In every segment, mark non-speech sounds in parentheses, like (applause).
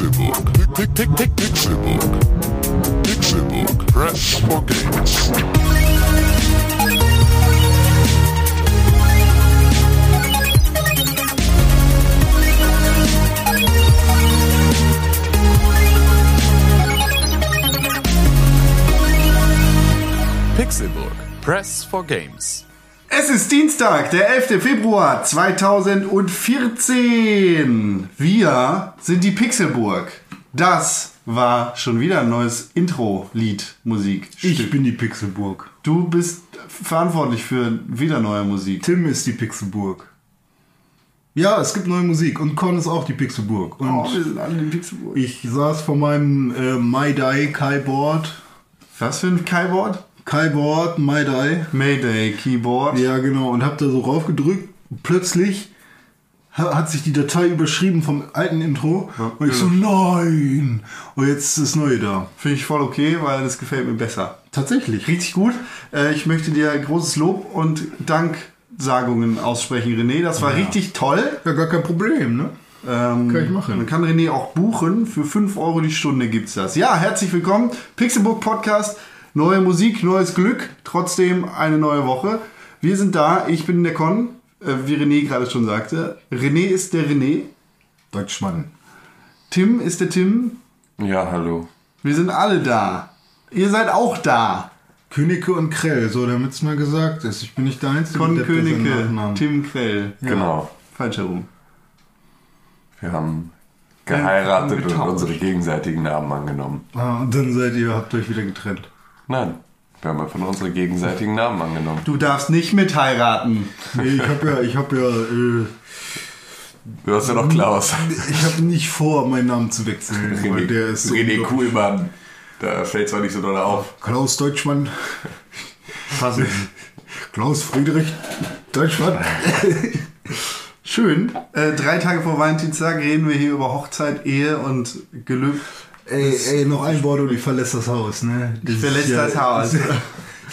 Pixelbook. Pick, pick, pick, Pixelbook. Pixelbook. Press for games. Pixelburg. Press for Games. Es ist Dienstag, der 11. Februar 2014. Wir sind die Pixelburg. Das war schon wieder ein neues Intro-Lied, Musik. Ich bin die Pixelburg. Du bist verantwortlich für wieder neue Musik. Tim ist die Pixelburg. Ja, es gibt neue Musik und Con ist auch die Pixelburg. Und Oh, wir sind alle die Pixelburg. ich saß vor meinem äh, MyDai Keyboard. Was für ein Keyboard? Keyboard, MyDai. Mayday Keyboard. Ja, genau. Und hab da so raufgedrückt. Plötzlich ha- hat sich die Datei überschrieben vom alten Intro. und ich so, nein! Und jetzt ist das Neue da. Finde ich voll okay, weil das gefällt mir besser. Tatsächlich. Richtig gut. Äh, ich möchte dir großes Lob und Danksagungen aussprechen, René. Das war richtig toll. Ja, gar kein Problem, ne? Ähm, Kann ich machen. Man kann René auch buchen. Für 5 Euro die Stunde gibt's das. Ja, herzlich willkommen. Pixelbook Podcast. Neue Musik, neues Glück. Trotzdem eine neue Woche. Wir sind da. Ich bin der Con. Äh, wie René gerade schon sagte. René ist der René. Deutschmann. Tim ist der Tim. Ja, hallo. Wir sind alle da. Ihr seid auch da. Königke und Krell, so damit's mal gesagt ist. Ich bin nicht der Einzige, Con der Königke, Nachnamen- Tim Quell. Genau. Falsch herum. Wir haben geheiratet und getauscht. unsere gegenseitigen Namen angenommen. Ah, und dann seid ihr, habt euch wieder getrennt. Nein, wir haben einfach unsere gegenseitigen Namen angenommen. Du darfst nicht mit heiraten. Nee, ich hab ja, ich hab ja, äh, Du hast ja noch Klaus. ich hab nicht vor, meinen Namen zu wechseln, weil der ist so René Kuhlmann. Da fällt zwar nicht so doll auf. Klaus Deutschmann, Passen. Klaus Friedrich Deutschmann. Schön. Äh, drei Tage vor Valentinstag reden wir hier über Hochzeit, Ehe und Gelübde. Ey, ey, noch ein Wort und ich verlässt das Haus, ne? Das Ich verlässt ja- das Haus. (laughs)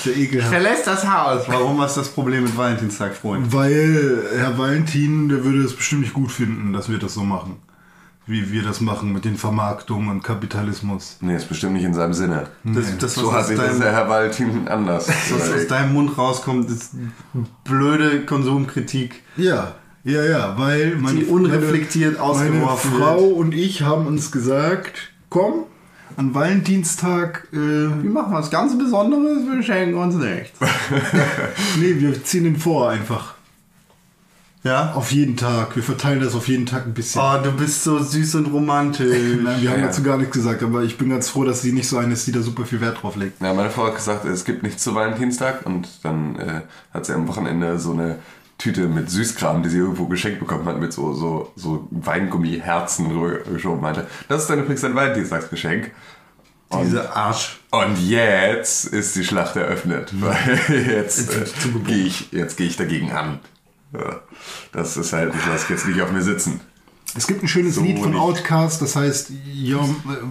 Ja, ekelhaft. Verlässt das Haus. Warum hast du das Problem mit Valentinstag, Freund? Weil Herr Valentin, der würde es bestimmt nicht gut finden, dass wir das so machen. Wie wir das machen mit den Vermarktungen und Kapitalismus. Nee, ist bestimmt nicht in seinem Sinne. Das, das So was, hat sich das der Herr Valentin anders. was aus deinem Mund rauskommt, ist blöde Konsumkritik. Ja, ja, ja, weil meine, Die unreflektiert meine, meine Frau wird. und ich haben uns gesagt, komm, an Valentinstag, äh, Wir machen was ganz Besonderes, wir schenken uns nichts. (laughs) nee, wir ziehen den vor einfach. Ja? Auf jeden Tag. Wir verteilen das auf jeden Tag ein bisschen. Oh, du bist so süß und romantisch. (laughs) Nein, wir haben Ja. dazu gar nichts gesagt, aber ich bin ganz froh, dass sie nicht so eine ist, die da super viel Wert drauf legt. Ja, meine Frau hat gesagt, es gibt nichts zu Valentinstag und dann äh, hat sie am Wochenende so eine Tüte mit Süßkram, die sie irgendwo geschenkt bekommen hat, mit so, so, so Weingummi-Herzen rübergeschoben meinte. Das ist dann übrigens ein Valentinstagsgeschenk. Diese Arsch. Und jetzt ist die Schlacht eröffnet, weil (laughs) jetzt, äh, gehe ich, jetzt gehe ich dagegen an. Ja, das ist halt, ich lasse jetzt nicht auf mir sitzen. Es gibt ein schönes So Lied von nicht. Outcast, das heißt äh,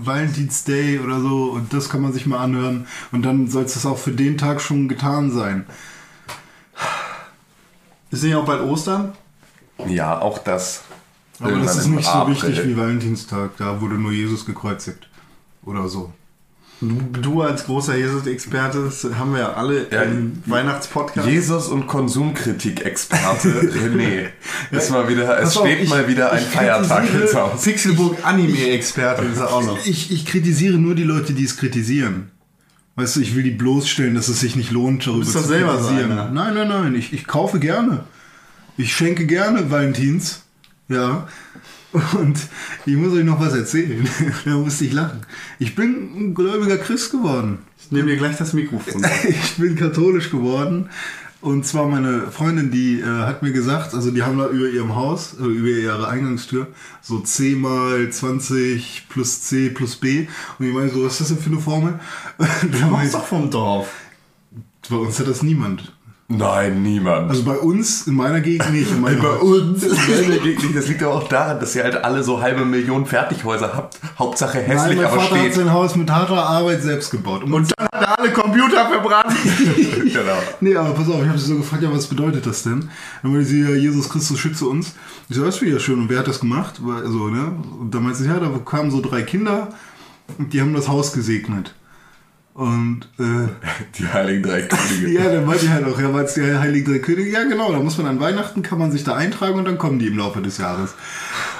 Valentine's Day oder so und das kann man sich mal anhören und dann soll es das auch für den Tag schon getan sein. Ist nicht auch bald Ostern? Ja, auch das. Aber Irgendwann das ist nicht so wichtig wie Valentinstag, da wurde nur Jesus gekreuzigt oder so. Du, du als großer Jesus-Experte, das haben wir ja alle Ja, im Weihnachtspodcast. Jesus und Konsumkritik-Experte (laughs) René. Ist mal wieder, es steht ich- mal wieder ein Feiertag ins Haus. Pixelburg Anime-Experte ist er auch noch. Ich, ich kritisiere nur die Leute, die es kritisieren. Weißt du, ich will die bloßstellen, dass es sich nicht lohnt, darüber bist zu doch selber so kritisieren. einer. nein, nein, nein, ich, ich kaufe gerne. Ich schenke gerne Valentins. Ja. Und ich muss euch noch was erzählen. (laughs) da musste ich lachen. Ich bin ein gläubiger Christ geworden. Ich nehme dir gleich das Mikrofon. (laughs) Ich bin katholisch geworden. Und zwar meine Freundin, die äh, hat mir gesagt, also die haben da über ihrem Haus, äh, über ihre Eingangstür, so C mal 20 plus C plus B. Und ich meine so, was ist das denn für eine Formel? (laughs) Du machst doch vom Dorf. bei uns hat das niemand. Nein, niemand. Also bei uns, in meiner Gegend nicht. In meiner bei uns ist meine Gegend nicht. Das liegt aber auch daran, dass ihr halt alle so halbe Millionen Fertighäuser habt. Hauptsache Nein, hässlich, mein aber Vater hat steht. sein Haus mit harter Arbeit selbst gebaut. Und, Und dann hat er alle Computer verbrannt. (laughs) genau. nee, aber pass auf, ich habe sie so gefragt, ja, was bedeutet das denn? Dann meinte sie, ja, Jesus Christus schütze uns. Ich so, das ich ja schön. Und wer hat das gemacht? Also, ne? Und dann meinte sie, ja, da kamen so drei Kinder und die haben das Haus gesegnet. Und äh, (laughs) Die heiligen drei Könige. ja, dann meinte ich halt auch, ja, weil es die Heiligen Drei Könige, ja genau, da muss man an Weihnachten, kann man sich da eintragen und dann kommen die im Laufe des Jahres.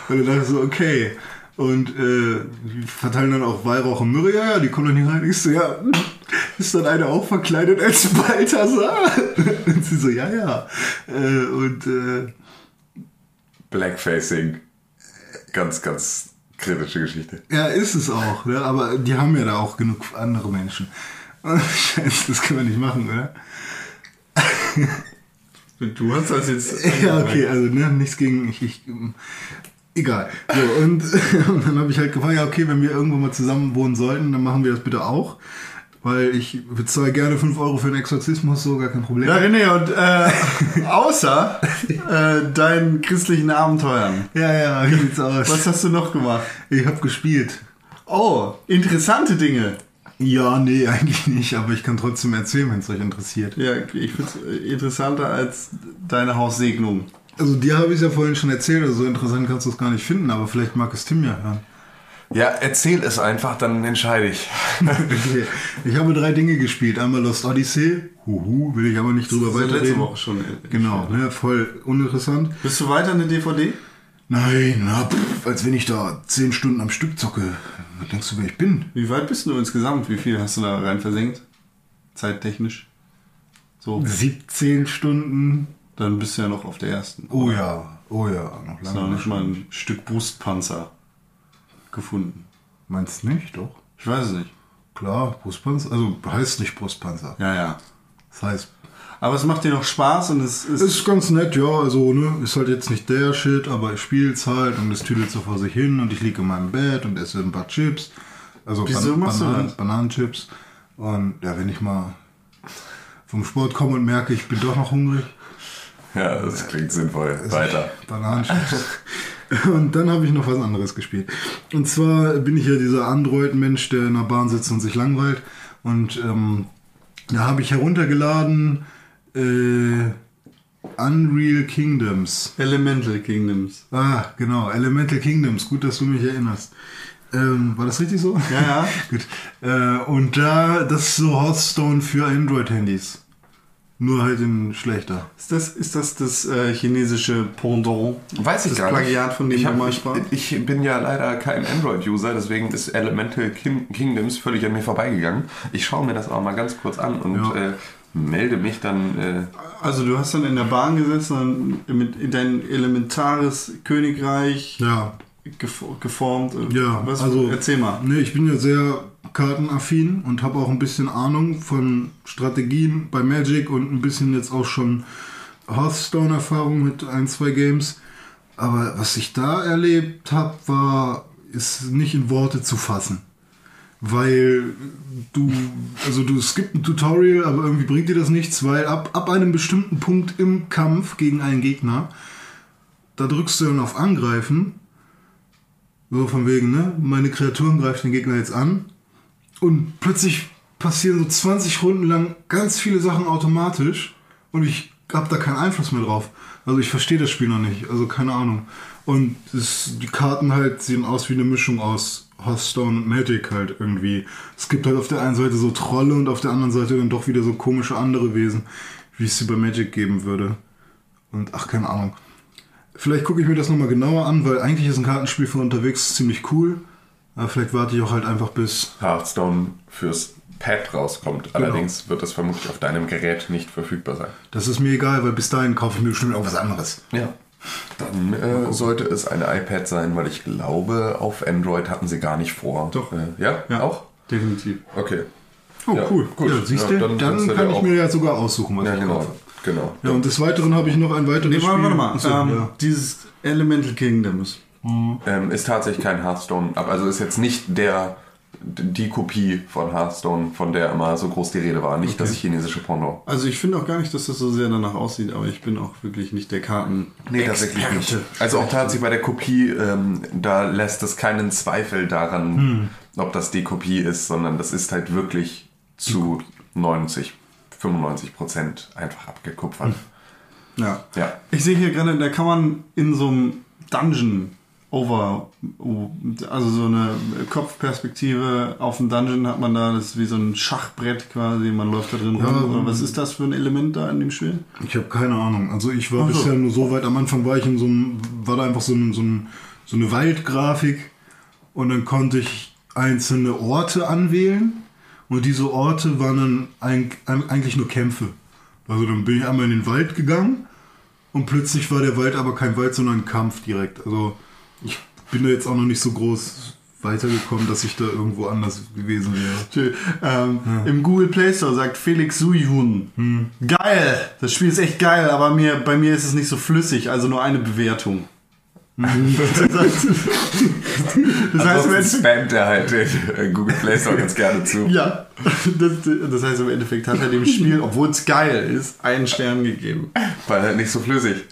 Und dann dachte ich so, okay. Und äh, die verteilen dann auch Weihrauch und Myrrhe, ja, ja, die kommen dann hier rein. Ich so, ja, ist dann eine auch verkleidet als Balthasar? (laughs) Und sie so, ja, ja. Äh, und äh, Blackfacing. Ganz, ganz kritische Geschichte. ja, ist es auch, ne? aber die haben ja da auch genug andere Menschen. (laughs) Scheiße, das können wir nicht machen, oder? (laughs) Du hast das jetzt. (laughs) Ja, okay, also ne, nichts gegen ich, ich egal. So, und, und dann habe ich halt gefragt, ja, okay, wenn wir irgendwann mal zusammen wohnen sollten, dann machen wir das bitte auch. Weil ich bezahle gerne 5 Euro für einen Exorzismus, so gar kein Problem. Ja, René, und äh, (laughs) außer äh, deinen christlichen Abenteuern, ja, ja, wie sieht's aus? was hast du noch gemacht? Ich habe gespielt. Oh, interessante Dinge. Ja, nee, eigentlich nicht, aber ich kann trotzdem erzählen, wenn es euch interessiert. Ja, ich finde es interessanter als deine Haussegnung. Also dir habe ich ja vorhin schon erzählt, also so interessant kannst du es gar nicht finden, aber vielleicht mag es Tim ja hören. Ja, erzähl es einfach, dann entscheide ich. Okay. Ich habe drei Dinge gespielt. Einmal Lost Odyssey, huhu, will ich aber nicht drüber Das ist letzte weiterreden. Woche schon. Genau, ne, voll uninteressant. Bist du weiter eine DVD? Nein, na, pff, als wenn ich da zehn Stunden am Stück zocke. Was denkst du, wer ich bin? Wie weit bist du insgesamt? Wie viel hast du da rein versenkt? Zeittechnisch? So, 17 Stunden. dann bist du ja noch auf der ersten. Oh ja, oh ja, noch Hast du noch lange. nicht mal ein Stück Brustpanzer gefunden? Meinst du nicht, doch? Ich weiß es nicht. Klar, Brustpanzer. Also heißt nicht Brustpanzer. Ja, ja. Das heißt, Aber es macht dir noch Spaß und es ist. ist ganz nett, ja. Also, ne, ist halt jetzt nicht der Shit, aber ich spiel's halt und es tüdelt so vor sich hin und ich liege in meinem Bett und esse ein paar Chips. Also Wieso machst du Bananen, das? Bananenchips. Und ja, wenn ich mal vom Sport komme und merke, ich bin doch noch hungrig, Ja, das klingt sinnvoll. Weiter. Bananenchips. Und dann habe ich noch was anderes gespielt. Und zwar bin ich ja dieser Android-Mensch, der in der Bahn sitzt und sich langweilt. Und ähm, da habe ich heruntergeladen äh, Unreal Kingdoms. Elemental Kingdoms. Ah, genau, Elemental Kingdoms. Gut, dass du mich erinnerst. Ähm, war das richtig so? Ja, ja. (laughs) Gut. Äh, und da, das ist so Hearthstone für Android-Handys. Nur halt in schlechter. Ist das ist das, das äh, chinesische Pendant? Weiß ich das gar nicht. Plagiat, von dem ich, hab, mal ich, ich bin ja leider kein Android-User, deswegen ist Elemental King Kingdoms völlig an mir vorbeigegangen. Ich schaue mir das auch mal ganz kurz an und Ja. äh, melde mich dann. Äh, Also du hast dann in der Bahn gesessen und mit in dein elementares Königreich Ja, gef- geformt. Ja, Was, also- erzähl mal. Ne, ich bin ja sehr kartenaffin und habe auch ein bisschen Ahnung von Strategien bei Magic und ein bisschen jetzt auch schon Hearthstone-Erfahrung mit ein, zwei Games. Aber was ich da erlebt habe, war, ist nicht in Worte zu fassen. Weil du, also du, es gibt ein Tutorial, aber irgendwie bringt dir das nichts, weil ab, ab einem bestimmten Punkt im Kampf gegen einen Gegner, da drückst du dann auf Angreifen so von wegen, ne? Meine Kreaturen greifen den Gegner jetzt an. Und plötzlich passieren so 20 Runden lang ganz viele Sachen automatisch. Und ich habe da keinen Einfluss mehr drauf. Also ich verstehe das Spiel noch nicht. Also keine Ahnung. Und es, die Karten halt sehen aus wie eine Mischung aus Hearthstone und Magic halt irgendwie. Es gibt halt auf der einen Seite so Trolle und auf der anderen Seite dann doch wieder so komische andere Wesen, wie es sie bei Magic geben würde. Und ach, keine Ahnung. Vielleicht gucke ich mir das nochmal genauer an, weil eigentlich ist ein Kartenspiel von unterwegs ziemlich cool. Aber vielleicht warte ich auch halt einfach bis. Hearthstone fürs Pad rauskommt. Allerdings wird das vermutlich auf deinem Gerät nicht verfügbar sein. Das ist mir egal, weil bis dahin kaufe ich mir bestimmt irgendwas anderes. Ja. Dann äh, sollte es eine iPad sein, weil ich glaube, auf Android hatten sie gar nicht vor. Doch. Äh, ja? Ja. Auch? Definitiv. Okay. Oh, Ja, cool. gut. Ja, siehst Ja, du, dann dann, kann ich auch- mir ja sogar aussuchen, was Ja, ich genau. kaufe. Genau. Ja, und des Weiteren habe ich noch ein weiteres Nee, warte, warte mal. Achso, ähm, ja. Dieses Elemental Kingdoms. Ähm, ist tatsächlich kein Hearthstone, also ist jetzt nicht der die Kopie von Hearthstone, von der immer so groß die Rede war, nicht das chinesische Pendant. Also ich finde auch gar nicht, dass das so sehr danach aussieht, aber ich bin auch wirklich nicht der Karten. Nee, tatsächlich nicht. Also auch tatsächlich bei der Kopie, ähm, da lässt es keinen Zweifel daran, ob das die Kopie ist, sondern das ist halt wirklich zu 90, 95 Prozent einfach abgekupfert. Ja. Ja. Ich sehe hier gerade, da kann man in so einem Dungeon over, also so eine Kopfperspektive auf dem Dungeon hat man da, das ist wie so ein Schachbrett quasi, man läuft da drin rum. Oder was ist das für ein Element da in dem Spiel? Ich habe keine Ahnung. Also ich war so. bisher nur so weit, am Anfang war ich in so einem, war da einfach so, ein, so, ein, so eine Waldgrafik und dann konnte ich einzelne Orte anwählen und diese Orte waren dann eig- eigentlich nur Kämpfe. Also dann bin ich einmal in den Wald gegangen und plötzlich war der Wald aber kein Wald, sondern ein Kampf direkt. Also ich bin da jetzt auch noch nicht so groß weitergekommen, dass ich da irgendwo anders gewesen wäre. Ähm, Im Google Play Store sagt Felix Suyun. Geil! Das Spiel ist echt geil, aber mir, bei mir ist es nicht so flüssig, also nur eine Bewertung. (laughs) das heißt, das heißt, im spammt er halt den Google Play Store ganz gerne zu. Ja, das, das heißt im Endeffekt hat er dem Spiel, obwohl es geil ist, einen Stern gegeben. Weil halt nicht so flüssig.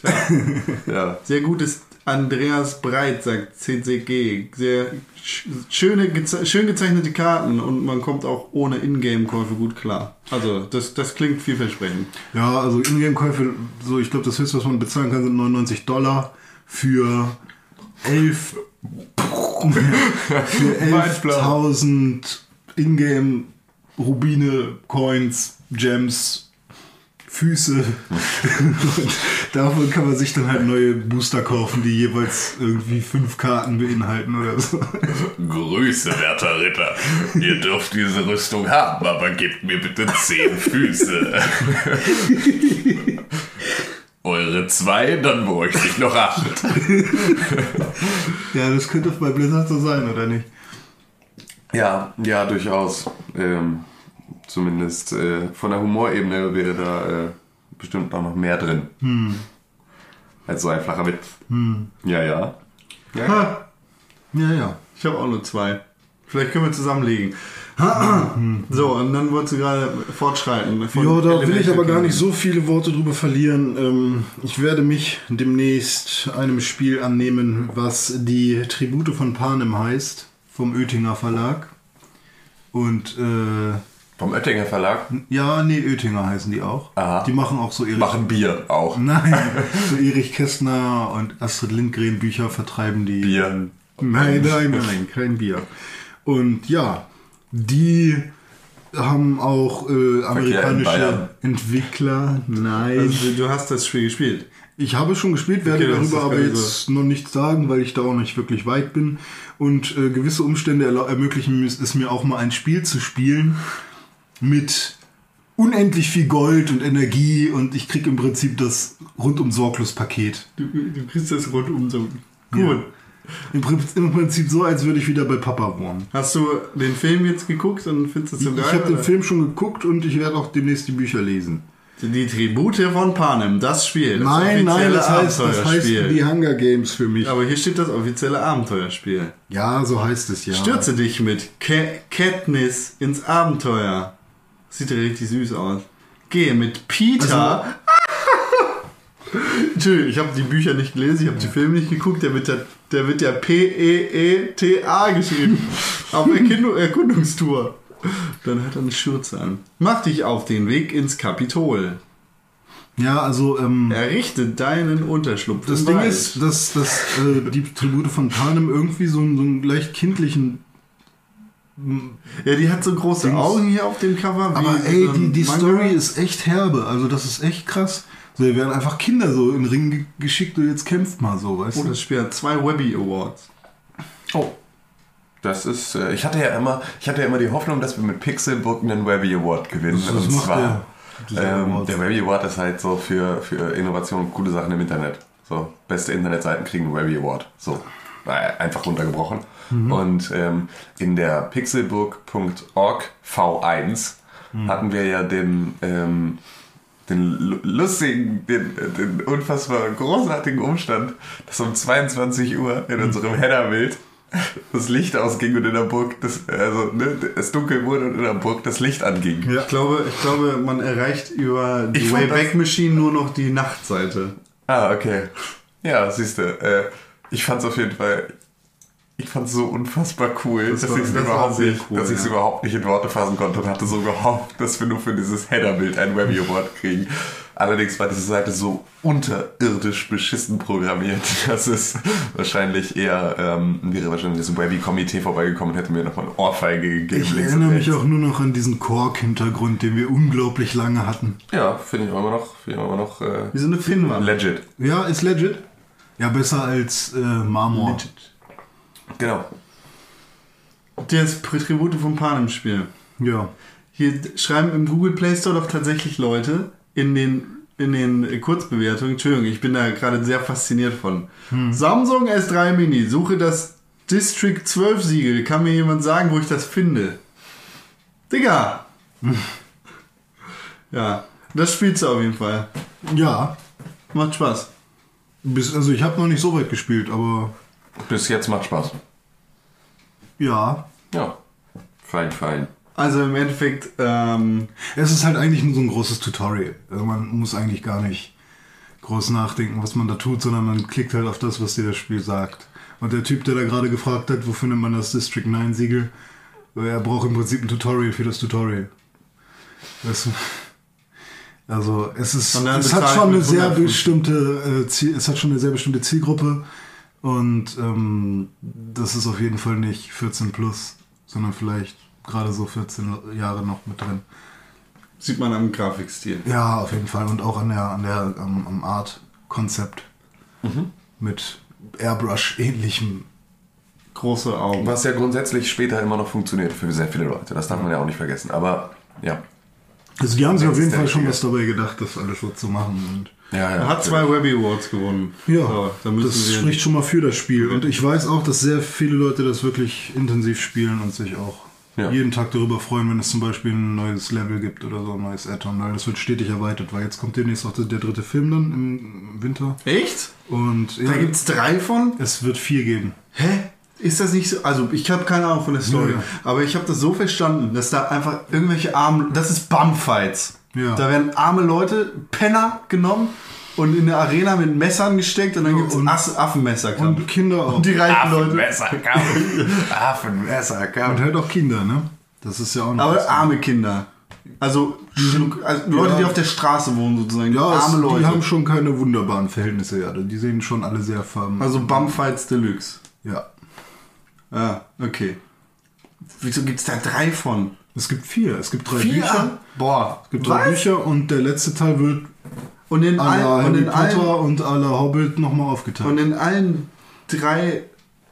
ja. Sehr gutes Andreas Breit sagt CCG. Sehr sch- schöne, geze schön gezeichnete Karten und man kommt auch ohne Ingame-Käufe gut klar. Also das, das klingt vielversprechend. Ja, also Ingame-Käufe, so ich glaube, das höchste, was man bezahlen kann, sind 99 Dollar für 11 (laughs) für 11.000 Ingame Rubine, Coins, Gems, Füße. Und davon kann man sich dann halt neue Booster kaufen, die jeweils irgendwie fünf Karten beinhalten oder so. Grüße, werter Ritter. Ihr dürft diese Rüstung haben, aber gebt mir bitte zehn Füße. Eure zwei, dann bräuchte ich noch acht. Ja, das könnte bei Blizzard so sein, oder nicht? Ja, ja, durchaus. Ähm, zumindest äh, von der Humorebene wäre da äh, bestimmt auch noch mehr drin. Als so ein flacher Witz. Ja, ja. ja. Ha, Ja, ja. ich habe auch nur zwei. Vielleicht können wir zusammenlegen. (clears throat) so, und dann wolltest du gerade fortschreiten. Ja, da will ich aber gar nicht so viele Worte drüber verlieren. Ähm, ich werde mich demnächst einem Spiel annehmen, was die Tribute von Panem heißt, vom Oettinger Verlag. Und äh, Vom Oettinger Verlag ja, nee, Oettinger heißen die auch. Aha. Die machen auch so Erich, machen Bier auch. Nein, (laughs) so Erich Kästner und Astrid Lindgren Bücher vertreiben die. Bier. Nein, nein, nein, kein Bier. Und ja, die haben auch äh, amerikanische. Entwickler. Nein. Also, du hast das Spiel gespielt. Ich habe schon gespielt, werde Okay, darüber aber jetzt noch nichts sagen, weil ich da auch nicht wirklich weit bin. Und äh, gewisse Umstände ermöglichen es mir auch mal ein Spiel zu spielen mit unendlich viel Gold und Energie und ich kriege im Prinzip das rundum sorglos Paket. Du, du kriegst das rundum so. Gut. Im Prinzip, Im Prinzip so, als würde ich wieder bei Papa wohnen. Hast du den Film jetzt geguckt und findest es so geil? Ich habe den? Film schon geguckt und ich werde auch demnächst die Bücher lesen. Die Tribute von Panem, das Spiel. Das Nein, nein, das heißt, das heißt die Hunger Games für mich. Aber hier steht das offizielle Abenteuerspiel. Ja, so heißt es ja. Stürze dich mit Ka- Katniss ins Abenteuer. Sieht richtig süß aus. Gehe mit Peter. (laughs) Entschuldigung, ich habe die Bücher nicht gelesen, ich habe die Filme nicht geguckt. Der wird ja, der wird ja P-E-E-T-A geschrieben. (laughs) auf Erkundung, Erkundungstour. Dann hat er eine Schürze an. Mach dich auf den Weg ins Kapitol. Ja, also ähm, Errichte deinen Unterschlupf. das Ding Wald. ist, dass, dass äh, die Tribute von Panem irgendwie so, einen- so einen leicht kindlichen. Ja, die hat so große Dings. Augen hier auf dem Cover. wie Aber ey, so die, die Manga. Story ist echt herbe. Also das ist echt krass. So, hier werden einfach Kinder so in den Ring ge- geschickt und jetzt kämpft mal so, weißt Oh, du? das Spiel hat zwei Webby Awards. Oh. Das ist, äh, ich hatte ja immer, ich hatte ja immer die Hoffnung, dass wir mit Pixelbook einen Webby Award gewinnen. Was- was und macht zwar, der, ähm, der Webby Award ist halt so für, für Innovation und coole Sachen im Internet. So, beste Internetseiten kriegen einen Webby Award. So, Naja, einfach runtergebrochen. Mhm. Und ähm, in der pixelbook.org V1 Mhm. hatten wir ja den, ähm, den lu- lustigen, den, den unfassbar großartigen Umstand, dass um 22 Uhr Mhm. in unserem Header-Bild das Licht ausging und in der Burg, das, also ne, es dunkel wurde und in der Burg das Licht anging. Ich, glaube, ich glaube, man erreicht über die Wayback Machine nur noch die Nachtseite. Ah, okay. Ja, siehst du. Äh, ich fand's auf jeden Fall. Ich fand's so unfassbar cool, Das dass ich es das überhaupt, nicht, cool, dass ja. überhaupt nicht in Worte fassen konnte und hatte so gehofft, dass wir nur für dieses Headerbild ein Webby Award kriegen. Allerdings war diese Seite so unterirdisch beschissen programmiert, (laughs) dass es wahrscheinlich eher ähm, wäre wahrscheinlich das Webby-Komitee vorbeigekommen und hätte mir nochmal eine Ohrfeige gegeben. Ich erinnere mich auch nur noch an diesen Kork-Hintergrund, den wir unglaublich lange hatten. Ja, finde ich immer noch, finde ich immer noch äh, Wie so eine Pinnwand. legit. Ja, ist legit. Ja, besser als äh, Marmor. Genau. Das Tribute von Panem Spiel. Ja. Hier schreiben im Google Play Store doch tatsächlich Leute in den, in den Kurzbewertungen. Entschuldigung, ich bin da gerade sehr fasziniert von. Samsung S3 Mini, suche das District 12 Siegel. Kann mir jemand sagen, wo ich das finde? Digga! (laughs) ja, das spielst du auf jeden Fall. Ja. Macht Spaß. Bis, also ich habe noch nicht so weit gespielt, aber Bis jetzt macht Spaß. ja. Ja. Fein, fein. Also im Endeffekt, ähm, Es ist halt eigentlich nur so ein großes Tutorial. Also man muss eigentlich gar nicht groß nachdenken, was man da tut, sondern man klickt halt auf das, was dir das Spiel sagt. Und der Typ, der da gerade gefragt hat, wo findet man das District 9 Siegel, er braucht im Prinzip ein Tutorial für das Tutorial. Das, also es ist, es hat schon eine sehr 150. bestimmte, äh, Ziel, es hat schon eine sehr bestimmte Zielgruppe und ähm, das ist auf jeden Fall nicht 14 plus, sondern vielleicht gerade so 14 Jahre noch mit drin. sieht man am Grafikstil. Ja, auf jeden Fall. Und auch an der, an der, am, am Art-Konzept. Mit Airbrush-ähnlichem. Große Augen. Was ja grundsätzlich später immer noch funktioniert für sehr viele Leute. Das darf man ja auch nicht vergessen. Aber ja. Also die haben sich auf jeden Fall schon was dabei gedacht, das alles so zu machen. Und Ja, ja. Er hat zwei Webby Awards gewonnen. ja, So, das wir spricht schon mal für das Spiel. Und ich weiß auch, dass sehr viele Leute das wirklich intensiv spielen und sich auch Ja. jeden Tag darüber freuen, wenn es zum Beispiel ein neues Level gibt oder so, ein neues Add-on. Weil das wird stetig erweitert, weil jetzt kommt demnächst auch der dritte Film dann im Winter. Echt? Und ja, Da gibt's drei von? es wird vier geben. Hä? Ist das nicht so? Also, ich habe keine Ahnung von der Story, Ja. aber ich habe das so verstanden, dass da einfach irgendwelche armen. Das ist Bumfights. Ja. Da werden arme Leute, Penner genommen und in der Arena mit Messern gesteckt und dann gibt's und- Ass Affenmesser. Und Kinder auch. Und die reichen Leute. Affenmesser, (laughs) Affenmesser, Und halt auch Kinder, ne? Das ist ja auch noch. was. Aber arme Kinder. Also, also Leute, Ja. die auf der Straße wohnen sozusagen. ja, es, arme Leute. die haben schon keine wunderbaren Verhältnisse, ja. Die sehen schon alle sehr farben. also Bumfights Deluxe. ja. Ah, okay. Wieso gibt's da drei von? Es gibt vier. Es gibt drei Bücher. Boah. Es gibt drei Bücher und der letzte Teil wird Und in, la allen, und, Harry in allen, Potter und la Hobbit nochmal aufgeteilt. und in allen drei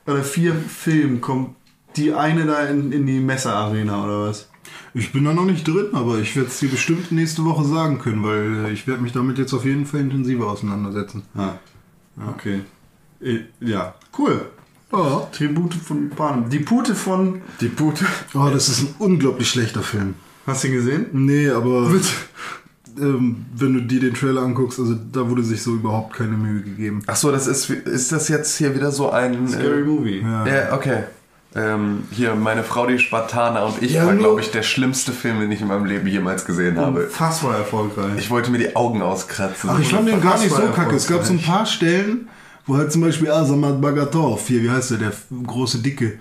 oder vier Filmen kommt die eine da in, in die Messerarena oder was? ich bin da noch nicht drin, aber ich werde es dir bestimmt nächste Woche sagen können, weil äh, ich werde mich damit jetzt auf jeden Fall intensiver auseinandersetzen. Ah. Okay. Äh, Ja, cool. Ja. Tribute von Panem. Die Pute von. Die Pute. Oh, das ist ein unglaublich schlechter Film. Hast du ihn gesehen? Nee, aber ähm, wenn du dir den Trailer anguckst, also da wurde sich so überhaupt keine Mühe gegeben. Achso, das ist, ist das jetzt hier wieder so ein. Scary äh, Movie. Ja. Ja, okay. Ähm, hier, meine Frau, die Spartaner und ich Ja, war, glaube ich, der schlimmste Film, den ich in meinem Leben jemals gesehen habe. Unfassbar erfolgreich. Ich wollte mir die Augen auskratzen. Ach, ich fand den gar nicht so kacke. Es gab so ein paar Stellen, wo halt zum Beispiel Asamat Bagatov, hier, wie heißt der, der große Dicke,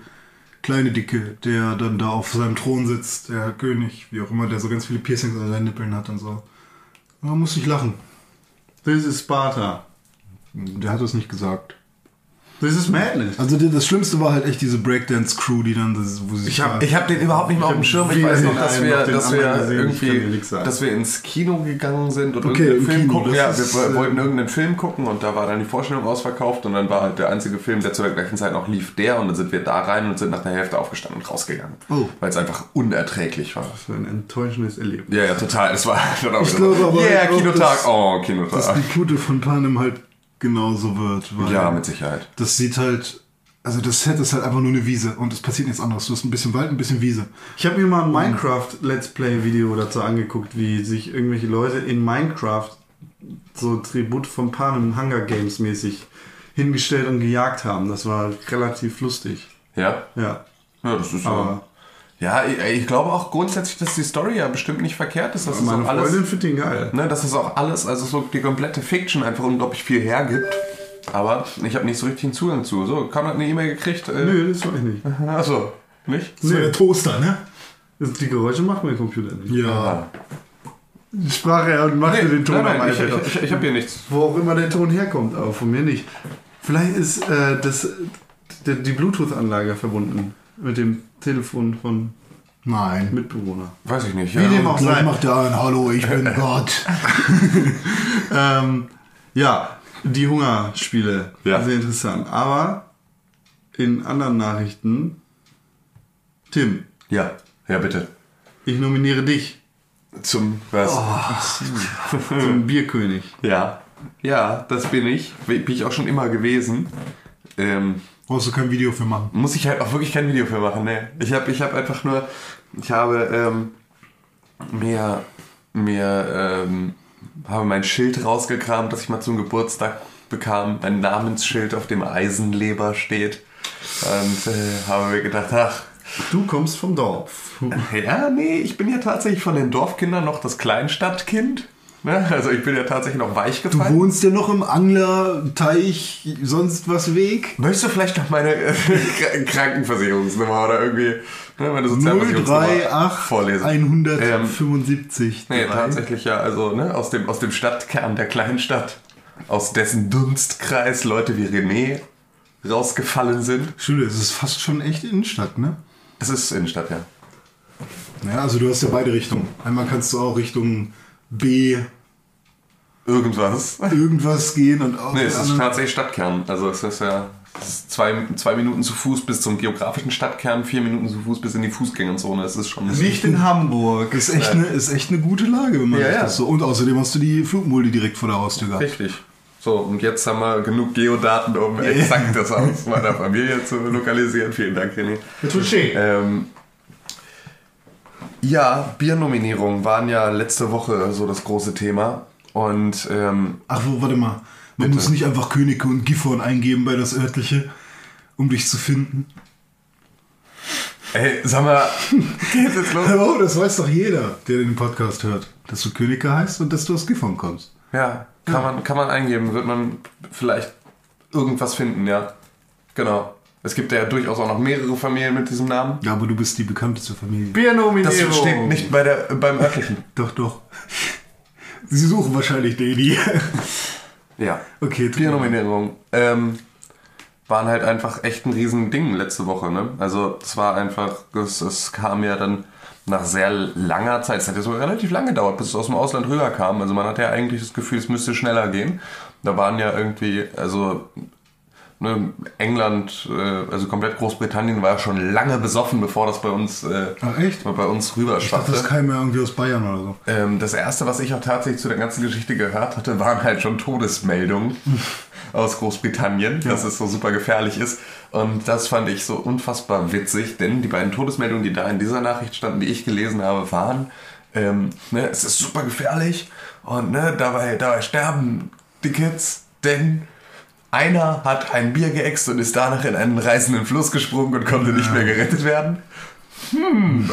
kleine Dicke, der dann da auf seinem Thron sitzt, der König, wie auch immer, der so ganz viele Piercings an seinen Nippeln hat und so. Da musste ich lachen. This is Sparta. Der hat das nicht gesagt. This is Madness. Also die- das Schlimmste war halt echt diese Breakdance-Crew, die dann, das, wo sie sich Ich hab- habe den überhaupt nicht mehr auf dem hab Schirm. Ich weiß noch, dass wir, dass wir gesehen. Ich kann dir irgendwie, dass wir ins Kino gegangen sind und Okay, irgendeinen Film Kino, gucken. das Ja, ist, wir äh, wollten irgendeinen Film gucken und da war dann die Vorstellung ausverkauft und dann war halt der einzige Film, der zu der gleichen Zeit noch lief, der und dann sind wir da rein und sind nach der Hälfte aufgestanden und rausgegangen. Oh. Weil es einfach unerträglich war. Für ein enttäuschendes Erlebnis. Ja, ja, total. Es war (laughs) dann auch Ich wieder so, glaube aber yeah, auch, Kinotag. dass- oh, dass Kinotag. die Pute von Panem halt genauso wird. Weil Ja, mit Sicherheit. Das sieht halt, also das Set ist halt einfach nur eine Wiese und es passiert nichts anderes. Du hast ein bisschen Wald, ein bisschen Wiese. Ich habe mir mal ein Minecraft Let's Play Video dazu angeguckt, wie sich irgendwelche Leute in Minecraft so Tribut von Panem Hunger Games mäßig hingestellt und gejagt haben. Das war relativ lustig. Ja? Ja. Ja, das ist Aber- Ja, ich, ich glaube auch grundsätzlich, dass die Story ja bestimmt nicht verkehrt ist. Dass es Meine auch alles, Freundin findet ihn geil. ne, dass es auch alles, also so die komplette Fiction einfach unglaublich viel hergibt. Aber ich habe nicht so richtig einen Zugang zu. So, kam hat eine E-Mail gekriegt? Äh, Nö, das war ich nicht. (laughs) Achso, nicht? Das war der Toaster, ne? Das, die Geräusche macht mein Computer nicht. Ja. Sprach er und machte den Ton nein, am nein, ich, ich, ich, ich habe hier nichts. Wo auch immer der Ton herkommt, aber von mir nicht. Vielleicht ist äh, das, die, die Bluetooth-Anlage verbunden mit dem Telefon von Nein. Mitbewohner. Weiß ich nicht. Wie dem auch sei. macht er ein Hallo, ich bin (laughs) Gott. (laughs) Ähm, ja, die Hungerspiele. Ja. Sehr interessant. Aber in anderen Nachrichten, Tim, Ja, ja, bitte. ich nominiere dich Zum was? (laughs) zum Bierkönig. Ja. Ja, das bin ich. Bin ich auch schon immer gewesen. Ähm, Brauchst du kein Video für machen. muss ich halt auch wirklich kein Video für machen, ne? Ich habe ich hab einfach nur, ich habe ähm, mir, mir ähm, habe mein Schild rausgekramt, das ich mal zum Geburtstag bekam, ein Namensschild, auf dem Eisenleber steht. Und äh, habe mir gedacht, ach, Du kommst vom Dorf. ja, nee, ich bin ja tatsächlich von den Dorfkindern noch das Kleinstadtkind. Ne? Also ich bin ja tatsächlich noch weich Du gefallen. wohnst ja noch im Anglerteich, sonst was Weg. Möchtest du vielleicht noch meine äh, Krankenversicherungsnummer oder irgendwie ne, meine Sozialversicherungsnummer 038 vorlesen? Ähm, 175. nee, drei. tatsächlich ja, also ne, aus, dem, aus dem Stadtkern der kleinen Stadt, aus dessen Dunstkreis Leute wie René rausgefallen sind. Stimmt, es ist fast schon echt Innenstadt, ne? Es ist Innenstadt, ja. Ja, also du hast ja beide Richtungen. Einmal kannst du auch Richtung B Irgendwas. irgendwas gehen und auch Nee, es ist tatsächlich Stadtkern. Also es ist ja es ist zwei, zwei Minuten zu Fuß bis zum geografischen Stadtkern, vier Minuten zu Fuß bis in die Fußgängerzone. Es ist schon. Nicht in Hamburg. ist echt, eine, ist echt eine gute Lage, wenn man Ja, ja. das so. Und außerdem hast du die Flugmulde direkt vor der Haustür gehabt. Richtig. So, und jetzt haben wir genug Geodaten, um exakt das Haus meiner Familie zu lokalisieren. Vielen Dank, René. Ähm, ja, Biernominierungen waren ja letzte Woche so das große Thema. Und ähm, Ach, wo, warte mal. Man Bitte. muss nicht einfach Könige und Gifhorn eingeben bei das örtliche, um dich zu finden. ey, sag mal, (laughs) geht jetzt los? Oh, das weiß doch jeder, der den Podcast hört. Dass du Könige heißt und dass du aus Gifhorn kommst. Ja, kann man, kann man eingeben, wird man vielleicht irgendwas finden, ja. Genau. Es gibt ja durchaus auch noch mehrere Familien mit diesem Namen. Ja, aber du bist die bekannteste Familie. Das Biernominierung. steht nicht bei der, beim örtlichen. (laughs) Doch, doch. Sie suchen wahrscheinlich Daily. (laughs) Ja. Okay, Biernominierung. Ähm, waren halt einfach echt ein riesen Ding letzte Woche, ne? Also es war einfach, es, es kam ja dann nach sehr langer Zeit, es hat ja sogar relativ lange gedauert, bis es aus dem Ausland rüberkam. Also man hatte ja eigentlich das Gefühl, es müsste schneller gehen. Da waren ja irgendwie, also ne, England, äh, also komplett Großbritannien war ja schon lange besoffen, bevor das bei uns, äh, Ach, echt? bei uns Ich rüberschwappte. dachte, das kam ja irgendwie aus Bayern oder so. Ähm, das erste, was ich auch tatsächlich zu der ganzen Geschichte gehört hatte, waren halt schon Todesmeldungen (laughs) aus Großbritannien, dass es so super gefährlich ist. Und das fand ich so unfassbar witzig, denn die beiden Todesmeldungen, die da in dieser Nachricht standen, die ich gelesen habe, waren, ähm, ne, es ist super gefährlich und ne, dabei, dabei sterben die Kids, denn einer hat ein Bier geäxt und ist danach in einen reißenden Fluss gesprungen und konnte nicht mehr gerettet werden.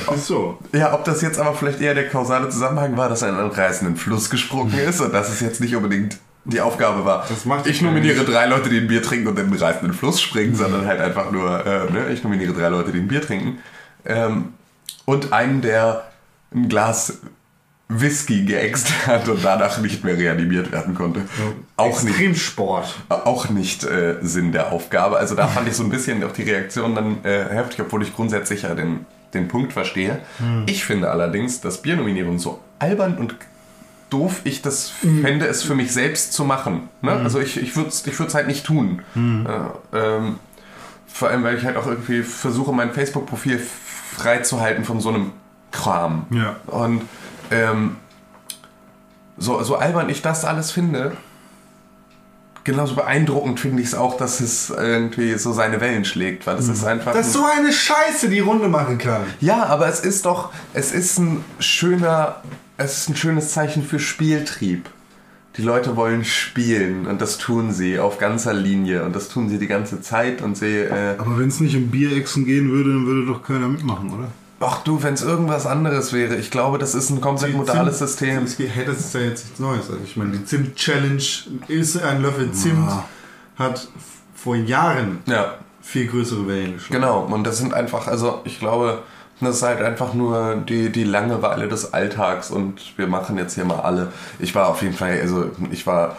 Ach so. Ja, ob das jetzt aber vielleicht eher der kausale Zusammenhang war, dass er in einen reißenden Fluss gesprungen ist und dass es jetzt nicht unbedingt die Aufgabe war. Das macht ich ja nominiere drei Leute, die ein Bier trinken und in den reißenden Fluss springen, sondern halt einfach nur, äh, ne, ich nominiere drei Leute, die ein Bier trinken. Ähm, und einen, der ein Glas Whisky geäxt hat und danach nicht mehr reanimiert werden konnte. Auch nicht Extremsport. auch nicht äh, Sinn der Aufgabe. Also da fand ich so ein bisschen auch die Reaktion dann äh, heftig, obwohl ich grundsätzlich ja den, den Punkt verstehe. Ich finde allerdings, dass Biernominierung so albern und doof ich das fände, es für mich selbst zu machen. Ne? Also ich, ich würde es ich würd's halt nicht tun. Äh, ähm, vor allem, weil ich halt auch irgendwie versuche, mein Facebook-Profil freizuhalten von so einem Kram. Ja. Und ähm, so, so albern ich das alles finde, genauso beeindruckend finde ich es auch, dass es irgendwie so seine Wellen schlägt, weil es ist einfach. Dass so eine Scheiße die Runde machen kann. ja, aber es ist doch, es ist ein schöner, es ist ein schönes Zeichen für Spieltrieb. Die Leute wollen spielen und das tun sie auf ganzer Linie und das tun sie die ganze Zeit und sie. Äh, Aber wenn es nicht um Bierechsen gehen würde, dann würde doch keiner mitmachen, oder? Ach du, wenn es irgendwas anderes wäre, ich glaube, das ist ein komplett modales System. Geht- hey, das ist ja jetzt nichts Neues. Also ich meine, die Zimt-Challenge ist ein Löffel Zimt, Ja. hat vor Jahren Ja, viel größere Wellen geschlagen. genau. Und das sind einfach, also ich glaube, das ist halt einfach nur die, die Langeweile des Alltags und wir machen jetzt hier mal alle. Ich war auf jeden Fall, also ich war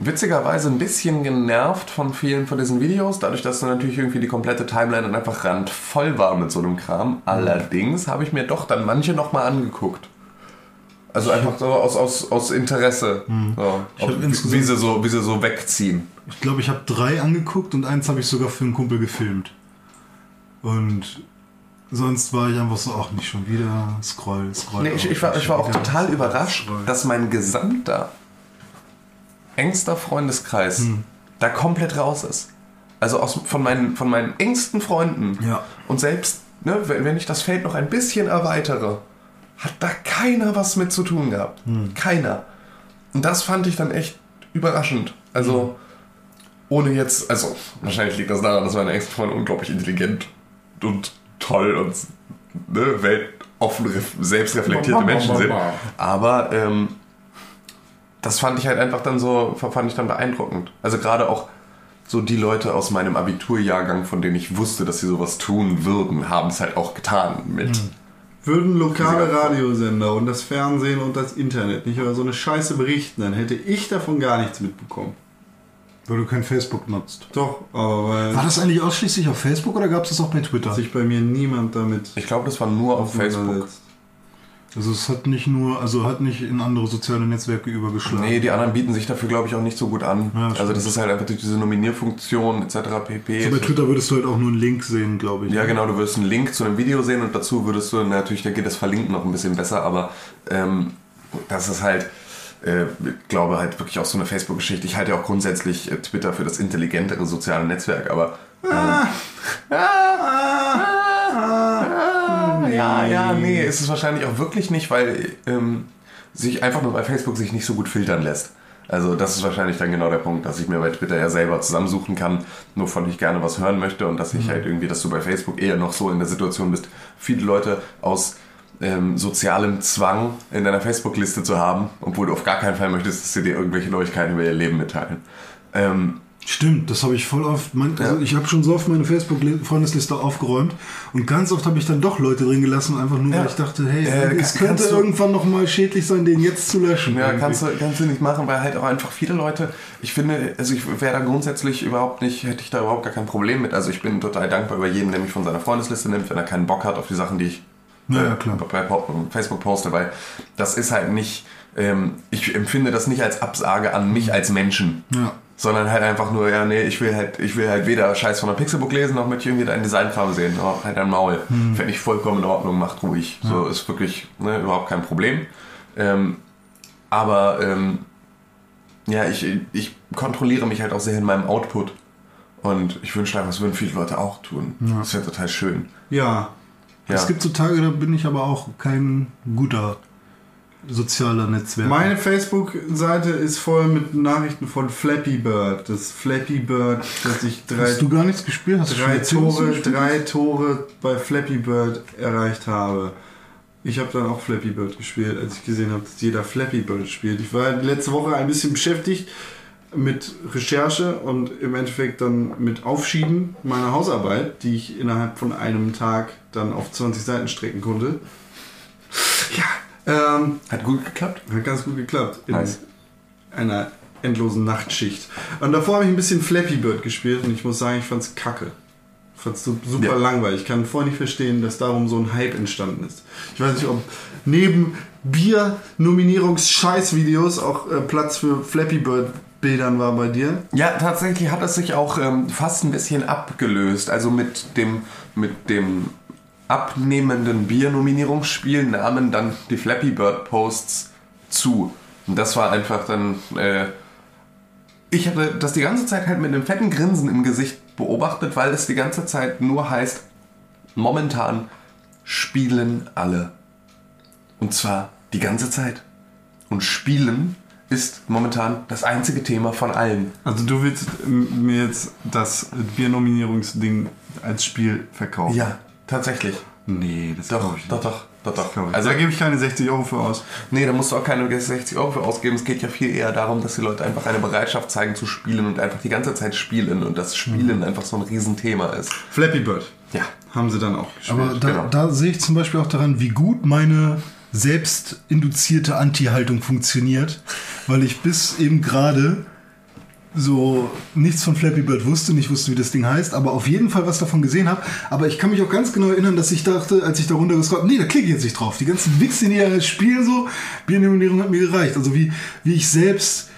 witzigerweise ein bisschen genervt von vielen von diesen Videos, dadurch, dass dann natürlich irgendwie die komplette Timeline dann einfach randvoll war mit so einem Kram. Allerdings habe ich mir doch dann manche nochmal angeguckt. Also einfach so aus, aus, aus Interesse. So, Ich ob, wie, sie so, wie sie so wegziehen. Ich glaube, ich habe drei angeguckt und eins habe ich sogar für einen Kumpel gefilmt. Und sonst war ich einfach so, ach, nicht schon wieder, scroll, scroll. Nee, ich, ich, war, ich war auch total überrascht, dass mein gesamter engster Freundeskreis da komplett raus ist. Also aus, von, meinen, von meinen engsten Freunden. Ja. Und selbst, ne, wenn, ich das Feld noch ein bisschen erweitere, hat da keiner was mit zu tun gehabt. Keiner. Und das fand ich dann echt überraschend. Also, ohne jetzt, also, wahrscheinlich liegt das daran, dass meine engsten Freunde unglaublich intelligent und toll und ne, weltoffen, ref- selbstreflektierte Menschen sind. Aber ähm, das fand ich halt einfach dann so, fand ich dann beeindruckend. Also gerade auch so die Leute aus meinem Abiturjahrgang, von denen ich wusste, dass sie sowas tun würden, haben es halt auch getan mit. Würden lokale Radiosender und das Fernsehen und das Internet nicht über so eine Scheiße berichten, dann hätte ich davon gar nichts mitbekommen. Weil du kein Facebook nutzt. Doch, aber weil War das eigentlich ausschließlich auf Facebook oder gab es das auch bei Twitter? sich bei mir niemand damit Ich glaube, das war nur auf Facebook. auseinandersetzt. Also es hat nicht nur, also hat nicht in andere soziale Netzwerke übergeschlagen. Nee, die anderen bieten sich dafür, glaube ich, auch nicht so gut an. Ja, also das ist halt einfach durch diese Nominierfunktion etc. pp. Also bei Twitter würdest du halt auch nur einen Link sehen, glaube ich. Ja, genau, du wirst einen Link zu einem Video sehen und dazu würdest du natürlich, da geht das Verlinken noch ein bisschen besser, aber ähm, das ist halt, äh, ich glaube halt wirklich auch so eine Facebook-Geschichte. Ich halte ja auch grundsätzlich äh, Twitter für das intelligentere soziale Netzwerk, aber. Äh, ja, ja, nee, ist es wahrscheinlich auch wirklich nicht, weil ähm, sich einfach nur bei Facebook sich nicht so gut filtern lässt. Also das ist wahrscheinlich dann genau der Punkt, dass ich mir bei Twitter ja selber zusammensuchen kann, wovon ich gerne was hören möchte und dass ich halt irgendwie, dass du bei Facebook eher noch so in der Situation bist, viele Leute aus ähm, sozialem Zwang in deiner Facebook-Liste zu haben, obwohl du auf gar keinen Fall möchtest, dass sie dir irgendwelche Neuigkeiten über ihr Leben mitteilen. Ähm, Stimmt, das habe ich voll oft. Mein, also Ja. ich habe schon so oft meine Facebook-Freundesliste aufgeräumt und ganz oft habe ich dann doch Leute drin gelassen, einfach nur, Ja. weil ich dachte, hey, Äh, es kann- könnte irgendwann noch mal schädlich sein, den jetzt zu löschen. Ja, irgendwie. kannst du, kannst du nicht machen, weil halt auch einfach viele Leute, ich finde, also ich wäre da grundsätzlich überhaupt nicht, hätte ich da überhaupt gar kein Problem mit. Also ich bin total dankbar über jeden, der mich von seiner Freundesliste nimmt, wenn er keinen Bock hat auf die Sachen, die ich Ja, äh, bei Facebook poste, weil das ist halt nicht, ähm, ich empfinde das nicht als Absage an mich als Menschen. Ja. Sondern halt einfach nur, ja, nee, ich will halt, ich will halt weder Scheiß von der Pixelbook lesen, noch möchte ich irgendwie dein Designfarbe sehen. Oh, halt dein Maul. Fände ich vollkommen in Ordnung, macht ruhig. So ist wirklich ne, überhaupt kein Problem. Ähm, aber ähm, ja, ich, ich kontrolliere mich halt auch sehr in meinem Output. Und ich wünschte einfach, das würden viele Leute auch tun. Das wäre total schön. Ja, Ja. Es gibt so Tage, da bin ich aber auch kein guter sozialer Netzwerk. meine Facebook-Seite ist voll mit Nachrichten von Flappy Bird. Das Flappy Bird, dass ich drei, Hast du gar nichts gespielt? Hast drei, Tore, drei Tore bei Flappy Bird erreicht habe. Ich habe dann auch Flappy Bird gespielt, als ich gesehen habe, dass jeder Flappy Bird spielt. Ich war letzte Woche ein bisschen beschäftigt mit Recherche und im Endeffekt dann mit Aufschieben meiner Hausarbeit, die ich innerhalb von einem Tag dann auf 20 Seiten strecken konnte. Ja, ähm, Hat gut geklappt? hat ganz gut geklappt. In Nice. einer endlosen Nachtschicht. Und davor habe ich ein bisschen Flappy Bird gespielt und ich muss sagen, ich fand's kacke. Ich fand's su- super Ja. langweilig. Ich kann voll nicht verstehen, dass darum so ein Hype entstanden ist. Ich weiß nicht, ob neben Bier-Nominierungs-Scheiß-Videos auch äh, Platz für Flappy Bird Bildern war bei dir. Ja, tatsächlich hat es sich auch ähm, fast ein bisschen abgelöst. Also mit dem, mit dem abnehmenden Bier-Nominierungsspiel nahmen dann die Flappy Bird Posts zu. Und das war einfach dann. Äh, ich habe das die ganze Zeit halt mit einem fetten Grinsen im Gesicht beobachtet, weil es die ganze Zeit nur heißt, momentan spielen alle. Und zwar die ganze Zeit. Und spielen ist momentan das einzige Thema von allen. Also du willst ähm, mir jetzt das Biernominierungsding als Spiel verkaufen? Ja, tatsächlich. Nee, das Doch, ich nicht. doch, doch, doch, doch. Ich. Also, da gebe ich keine 60 Euro für aus. nee, da musst du auch keine 60 Euro für ausgeben. Es geht ja viel eher darum, dass die Leute einfach eine Bereitschaft zeigen zu spielen und einfach die ganze Zeit spielen und das Spielen einfach so ein Riesenthema ist. Flappy Bird Ja. haben sie dann auch gespielt. Aber da, genau. da sehe ich zum Beispiel auch daran, wie gut meine selbst induzierte Anti-Haltung funktioniert, weil ich bis eben gerade so nichts von Flappy Bird wusste, nicht wusste, wie das Ding heißt, aber auf jeden Fall was davon gesehen habe. Aber ich kann mich auch ganz genau erinnern, dass ich dachte, als ich da runtergescrollt habe, nee, da klicke ich jetzt nicht drauf. Die ganzen Wichse, die da spielen so, Biernominierung hat mir gereicht. Also wie, wie ich selbst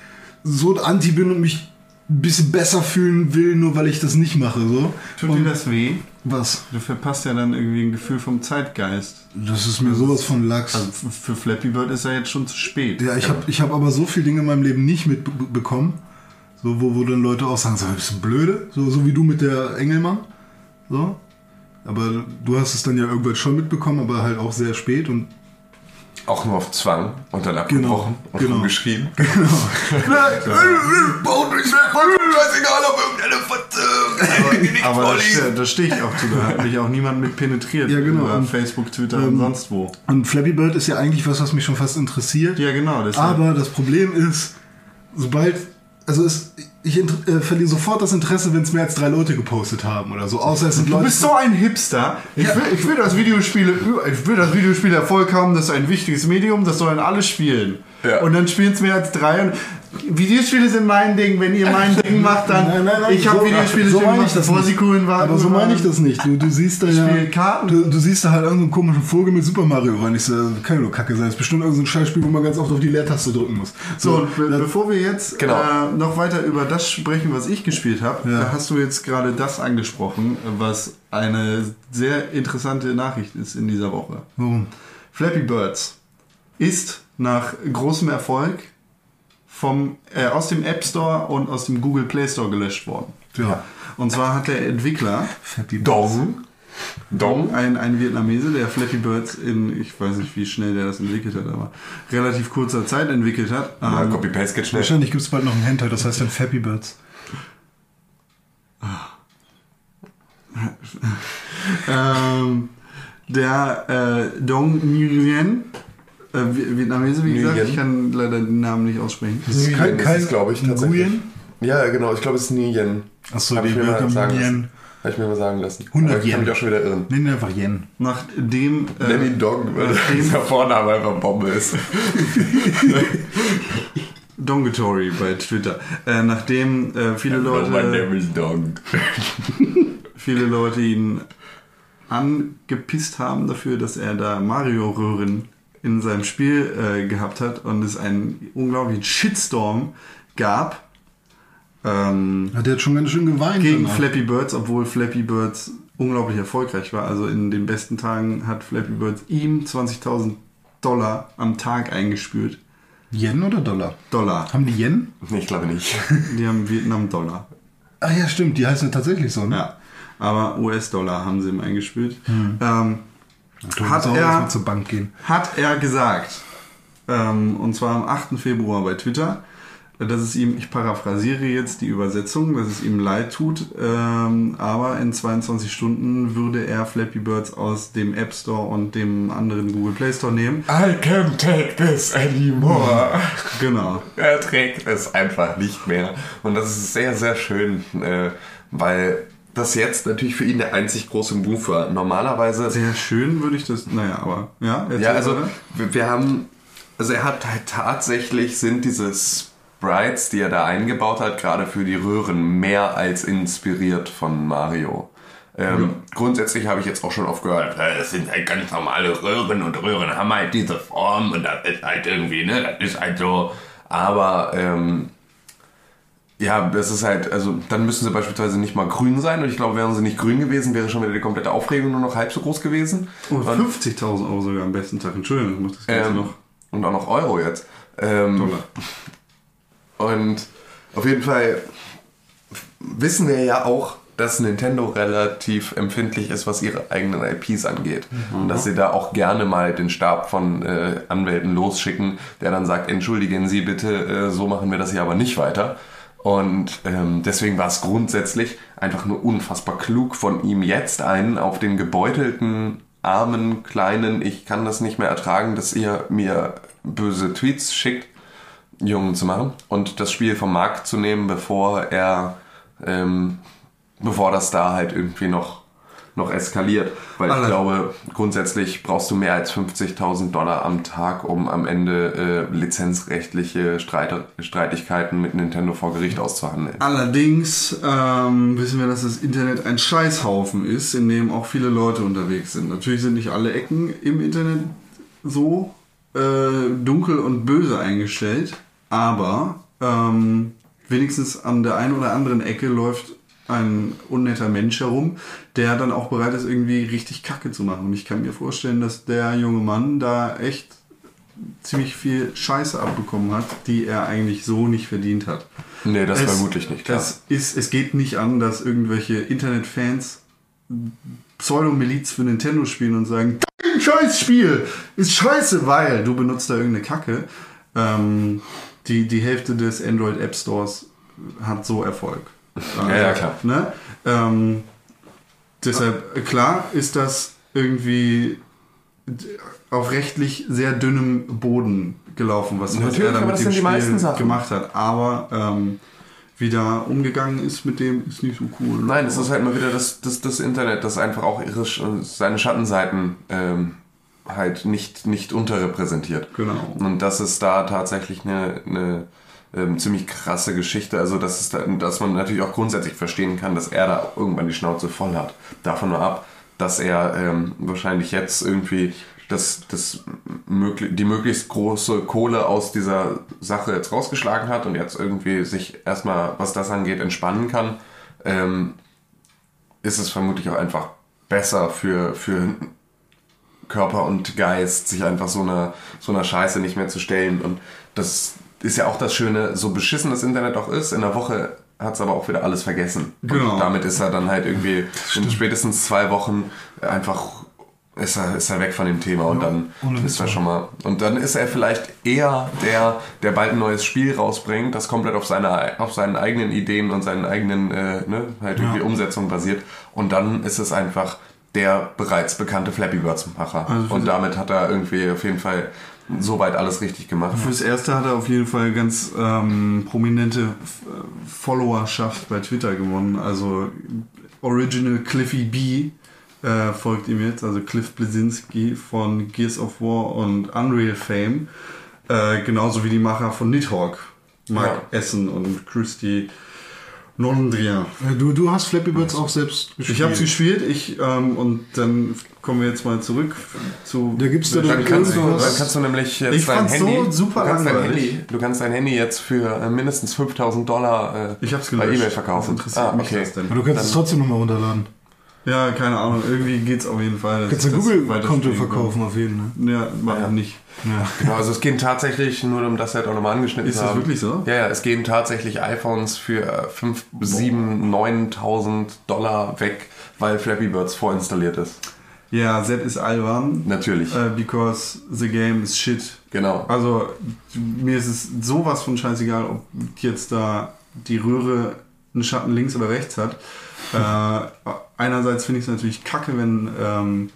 so anti bin und mich ein bisschen besser fühlen will, nur weil ich das nicht mache. So. Tut Und dir das weh? was? Du verpasst ja dann irgendwie ein Gefühl vom Zeitgeist. Das ist mir sowas von Lachs. Also für Flappy Bird ist ja jetzt schon zu spät. Ja, ich habe ich hab aber so viele Dinge in meinem Leben nicht mitbekommen, so, wo, wo dann Leute auch sagen, so, bist du blöde? So, so wie du mit der Engelmann. So. Aber du hast es dann ja irgendwann schon mitbekommen, aber halt auch sehr spät und Auch nur auf Zwang und dann abgebrochen und genau. rumgeschrien. (laughs) Scheißegal, ob irgendeine Fotze. Aber da, ste- da stehe ich auch zu. Da hat mich auch niemand mit penetriert. Ja, genau. Über Und, Facebook, Twitter und sonst wo. Und Flappy Bird ist ja eigentlich was, was mich schon fast interessiert. Ja, genau. deshalb- Aber das Problem ist, sobald, also es, ich äh, verliere sofort das Interesse, wenn es mehr als drei Leute gepostet haben oder so. Außer es sind Du Leute. bist so ein Hipster. Ich, will, ich will, dass Videospiele, ich will, dass Videospiele Erfolg haben. Das ist ein wichtiges Medium. Das sollen alle spielen. Ja. Und dann spielen es mehr als drei. Videospiele sind mein Ding. Wenn ihr mein Ding (laughs) macht, dann. Nein, nein, nein, ich habe so- Videospiele so schon meine gemacht, ich das bevor sie cool waren. Aber so meine ich das nicht. Du, du siehst da ja. Spiel Karten. Du, du siehst da halt irgendeinen komischen Vogel mit Super Mario rein. Ich so, kann ja nur Kacke sein. Das ist bestimmt irgendein Scheißspiel, wo man ganz oft auf die Leertaste drücken muss. So, und be bevor wir jetzt Genau. äh, noch weiter über das sprechen, was ich gespielt habe, Ja. da hast du jetzt gerade das angesprochen, was eine sehr interessante Nachricht ist in dieser Woche. Warum? Flappy Birds ist nach großem Erfolg vom, äh, aus dem App Store und aus dem Google Play Store gelöscht worden. Ja. Und zwar hat der Entwickler Flappy Dong. Dong. ein, ein Vietnamese, der Flappy Birds in, ich weiß nicht, wie schnell der das entwickelt hat, aber relativ kurzer Zeit entwickelt hat. Ja, Ähm, Copy-Paste geht schnell. Wahrscheinlich gibt es bald noch einen Hentai, das heißt dann Flappy Birds. (laughs) Ähm, der äh, Dong Nguyen, äh, Vi- Vietnamese, wie gesagt, Nguyen. ich kann leider den Namen nicht aussprechen. Kein- ist kein es, glaube ich, tatsächlich. Nguyen? Ja, genau. Ich glaube, es ist Nguyen. Achso, die ich mir mal sagen Yen. lassen. Habe ich mir mal sagen lassen. 100 Aber ich kann Yen. mich auch schon wieder irren. Nennen wir einfach Yen. Nachdem. Äh, Nenn ihn Dong, weil nachdem (laughs) dieser Vorname einfach Bombe ist. (laughs) Dongatory bei Twitter. Äh, nachdem äh, viele Leute. is Dong. (laughs) viele Leute ihn angepisst haben dafür, dass er da Mario-Röhren in seinem Spiel äh, gehabt hat und es einen unglaublichen Shitstorm gab ähm, Hat der hat schon ganz schön geweint. gegen danach. Flappy Birds, obwohl Flappy Birds unglaublich erfolgreich war. Also in den besten Tagen hat Flappy Birds ihm 20.000 Dollar am Tag eingespült. Yen oder Dollar? Dollar. Haben die Yen? Nee, ich glaube nicht. (laughs) Die haben Vietnam-Dollar. Ah ja, stimmt, die heißen ja tatsächlich so, ne? Ja. Aber US-Dollar haben sie ihm eingespült. Ähm, Du Hat er- zur Bank gehen. hat er gesagt, ähm, und zwar am 8. Februar bei Twitter, dass es ihm, ich paraphrasiere jetzt die Übersetzung, dass es ihm leid tut, ähm, aber in 22 Stunden würde er Flappy Birds aus dem App Store und dem anderen Google Play Store nehmen. I can't take this anymore. (laughs) Genau. Er trägt es einfach nicht mehr. Und das ist sehr, sehr schön, äh, weil das jetzt natürlich für ihn der einzig große Move war. Normalerweise Sehr schön würde ich das, naja, aber ja. Ja, also wir, wir haben, also er hat halt tatsächlich sind diese Sprites, die er da eingebaut hat, gerade für die Röhren mehr als inspiriert von Mario. Ähm, Grundsätzlich habe ich jetzt auch schon oft gehört, äh, das sind halt ganz normale Röhren und Röhren haben halt diese Form und das ist halt irgendwie, ne, das ist halt so. Aber ähm, ja, das ist halt, also dann müssen sie beispielsweise nicht mal grün sein und ich glaube, wären sie nicht grün gewesen, wäre schon wieder die komplette Aufregung nur noch halb so groß gewesen. Oh, Und- 50.000 Euro sogar am besten Tag. Entschuldigung, ich muss das Ganze ähm, noch. Und auch noch Euro jetzt. Ähm, Dollar. Und auf jeden Fall wissen wir ja auch, dass Nintendo relativ empfindlich ist, was ihre eigenen IPs angeht. Und dass sie da auch gerne mal den Stab von äh, Anwälten losschicken, der dann sagt, entschuldigen Sie bitte, äh, so machen wir das hier aber nicht weiter. Und ähm, deswegen war es grundsätzlich einfach nur unfassbar klug von ihm jetzt einen auf den gebeutelten, armen, kleinen, ich kann das nicht mehr ertragen, dass ihr mir böse Tweets schickt, Jungen zu machen und das Spiel vom Markt zu nehmen, bevor er, ähm, bevor das da halt irgendwie noch, noch eskaliert. Weil ich Alle- glaube, grundsätzlich brauchst du mehr als 50.000 Dollar am Tag, um am Ende äh, lizenzrechtliche Streit, Streitigkeiten mit Nintendo vor Gericht auszuhandeln. Allerdings ähm, wissen wir, dass das Internet ein Scheißhaufen ist, in dem auch viele Leute unterwegs sind. Natürlich sind nicht alle Ecken im Internet so äh, dunkel und böse eingestellt, aber ähm, wenigstens an der einen oder anderen Ecke läuft ein unnetter Mensch herum, der dann auch bereit ist, irgendwie richtig Kacke zu machen. Und ich kann mir vorstellen, dass der junge Mann da echt ziemlich viel Scheiße abbekommen hat, die er eigentlich so nicht verdient hat. Nee, das Es- vermutlich nicht, klar. Es, ist, es geht nicht an, dass irgendwelche Internetfans Pseudomiliz für Nintendo spielen und sagen, ein Scheißspiel ist scheiße, weil du benutzt da irgendeine Kacke. Ähm, die, die Hälfte des Android App Stores hat so Erfolg. Ja, ja, klar. Ne? Ähm, deshalb, äh, klar ist das irgendwie auf rechtlich sehr dünnem Boden gelaufen, was, Natürlich, er da mit dem Spiel gemacht hat. Aber ähm, wie da umgegangen ist mit dem, ist nicht so cool. Nein, es ist halt mal wieder das, das, das Internet, das einfach auch ihre, Sch- seine Schattenseiten ähm, halt nicht, nicht unterrepräsentiert. Genau. Und das ist da tatsächlich eine, eine ähm, ziemlich krasse Geschichte. Also, dass, es da, dass man natürlich auch grundsätzlich verstehen kann, dass er da irgendwann die Schnauze voll hat. Davon nur ab, dass er ähm, wahrscheinlich jetzt irgendwie das, das möglich, die möglichst große Kohle aus dieser Sache jetzt rausgeschlagen hat und jetzt irgendwie sich erstmal, was das angeht, entspannen kann, ähm, ist es vermutlich auch einfach besser für, für Körper und Geist, sich einfach so einer, so einer Scheiße nicht mehr zu stellen. Und das ist ja auch das Schöne, so beschissen das Internet auch ist, in der Woche hat es aber auch wieder alles vergessen. Genau. Und damit ist er dann halt irgendwie in spätestens zwei Wochen einfach ist er, ist er weg von dem Thema und dann ohne ist er schon mal. Und dann ist er vielleicht eher der, der bald ein neues Spiel rausbringt, das komplett auf, seine, auf seinen eigenen Ideen und seinen eigenen äh, ne, halt irgendwie Ja. Umsetzung basiert. Und dann ist es einfach der bereits bekannte Flappy Birds Macher. Also und damit hat er irgendwie auf jeden Fall soweit alles richtig gemacht. Fürs Erste hat er auf jeden Fall ganz ähm, prominente äh, Followerschaft bei Twitter gewonnen. Also Original Cliffy B äh, folgt ihm jetzt, also Cliff Blesinski von Gears of War und Unreal Fame. Äh, genauso wie die Macher von Nidhogg, Mark Ja. Essen und Christy Nondria. Äh, Du, du hast Flappy Birds auch selbst gespielt. Ich habe es gespielt, ich, ähm, und dann kommen wir jetzt mal zurück zu. Da gibt's da Dann dann kannst, du, dann kannst du nämlich jetzt Ich dein fand's so Handy, super du kannst dein. Handy, du kannst dein Handy jetzt für äh, mindestens 5000 Dollar äh, Ich hab's bei eBay verkaufen. Was interessiert ah, mich okay. das denn? Aber du kannst es trotzdem nochmal runterladen. Ja, keine Ahnung, irgendwie geht's auf jeden Fall. Du kannst das Google-Konto verkaufen auf jeden Fall. kann. Ja, mach Ja. nicht. Ja. Genau, also es gehen tatsächlich, nur um das halt auch nochmal angeschnitten Ist zu das haben. wirklich so? Ja, ja, es gehen tatsächlich iPhones für 5, 7, 9.000 Dollar weg, weil Flappy Birds vorinstalliert ist. Ja, Sepp ist albern. Natürlich, Äh, because the game is shit. genau. Also, mir ist es sowas von scheißegal, ob jetzt da die Röhre einen Schatten links oder rechts hat. Äh, einerseits finde ich es natürlich kacke, wenn ähm,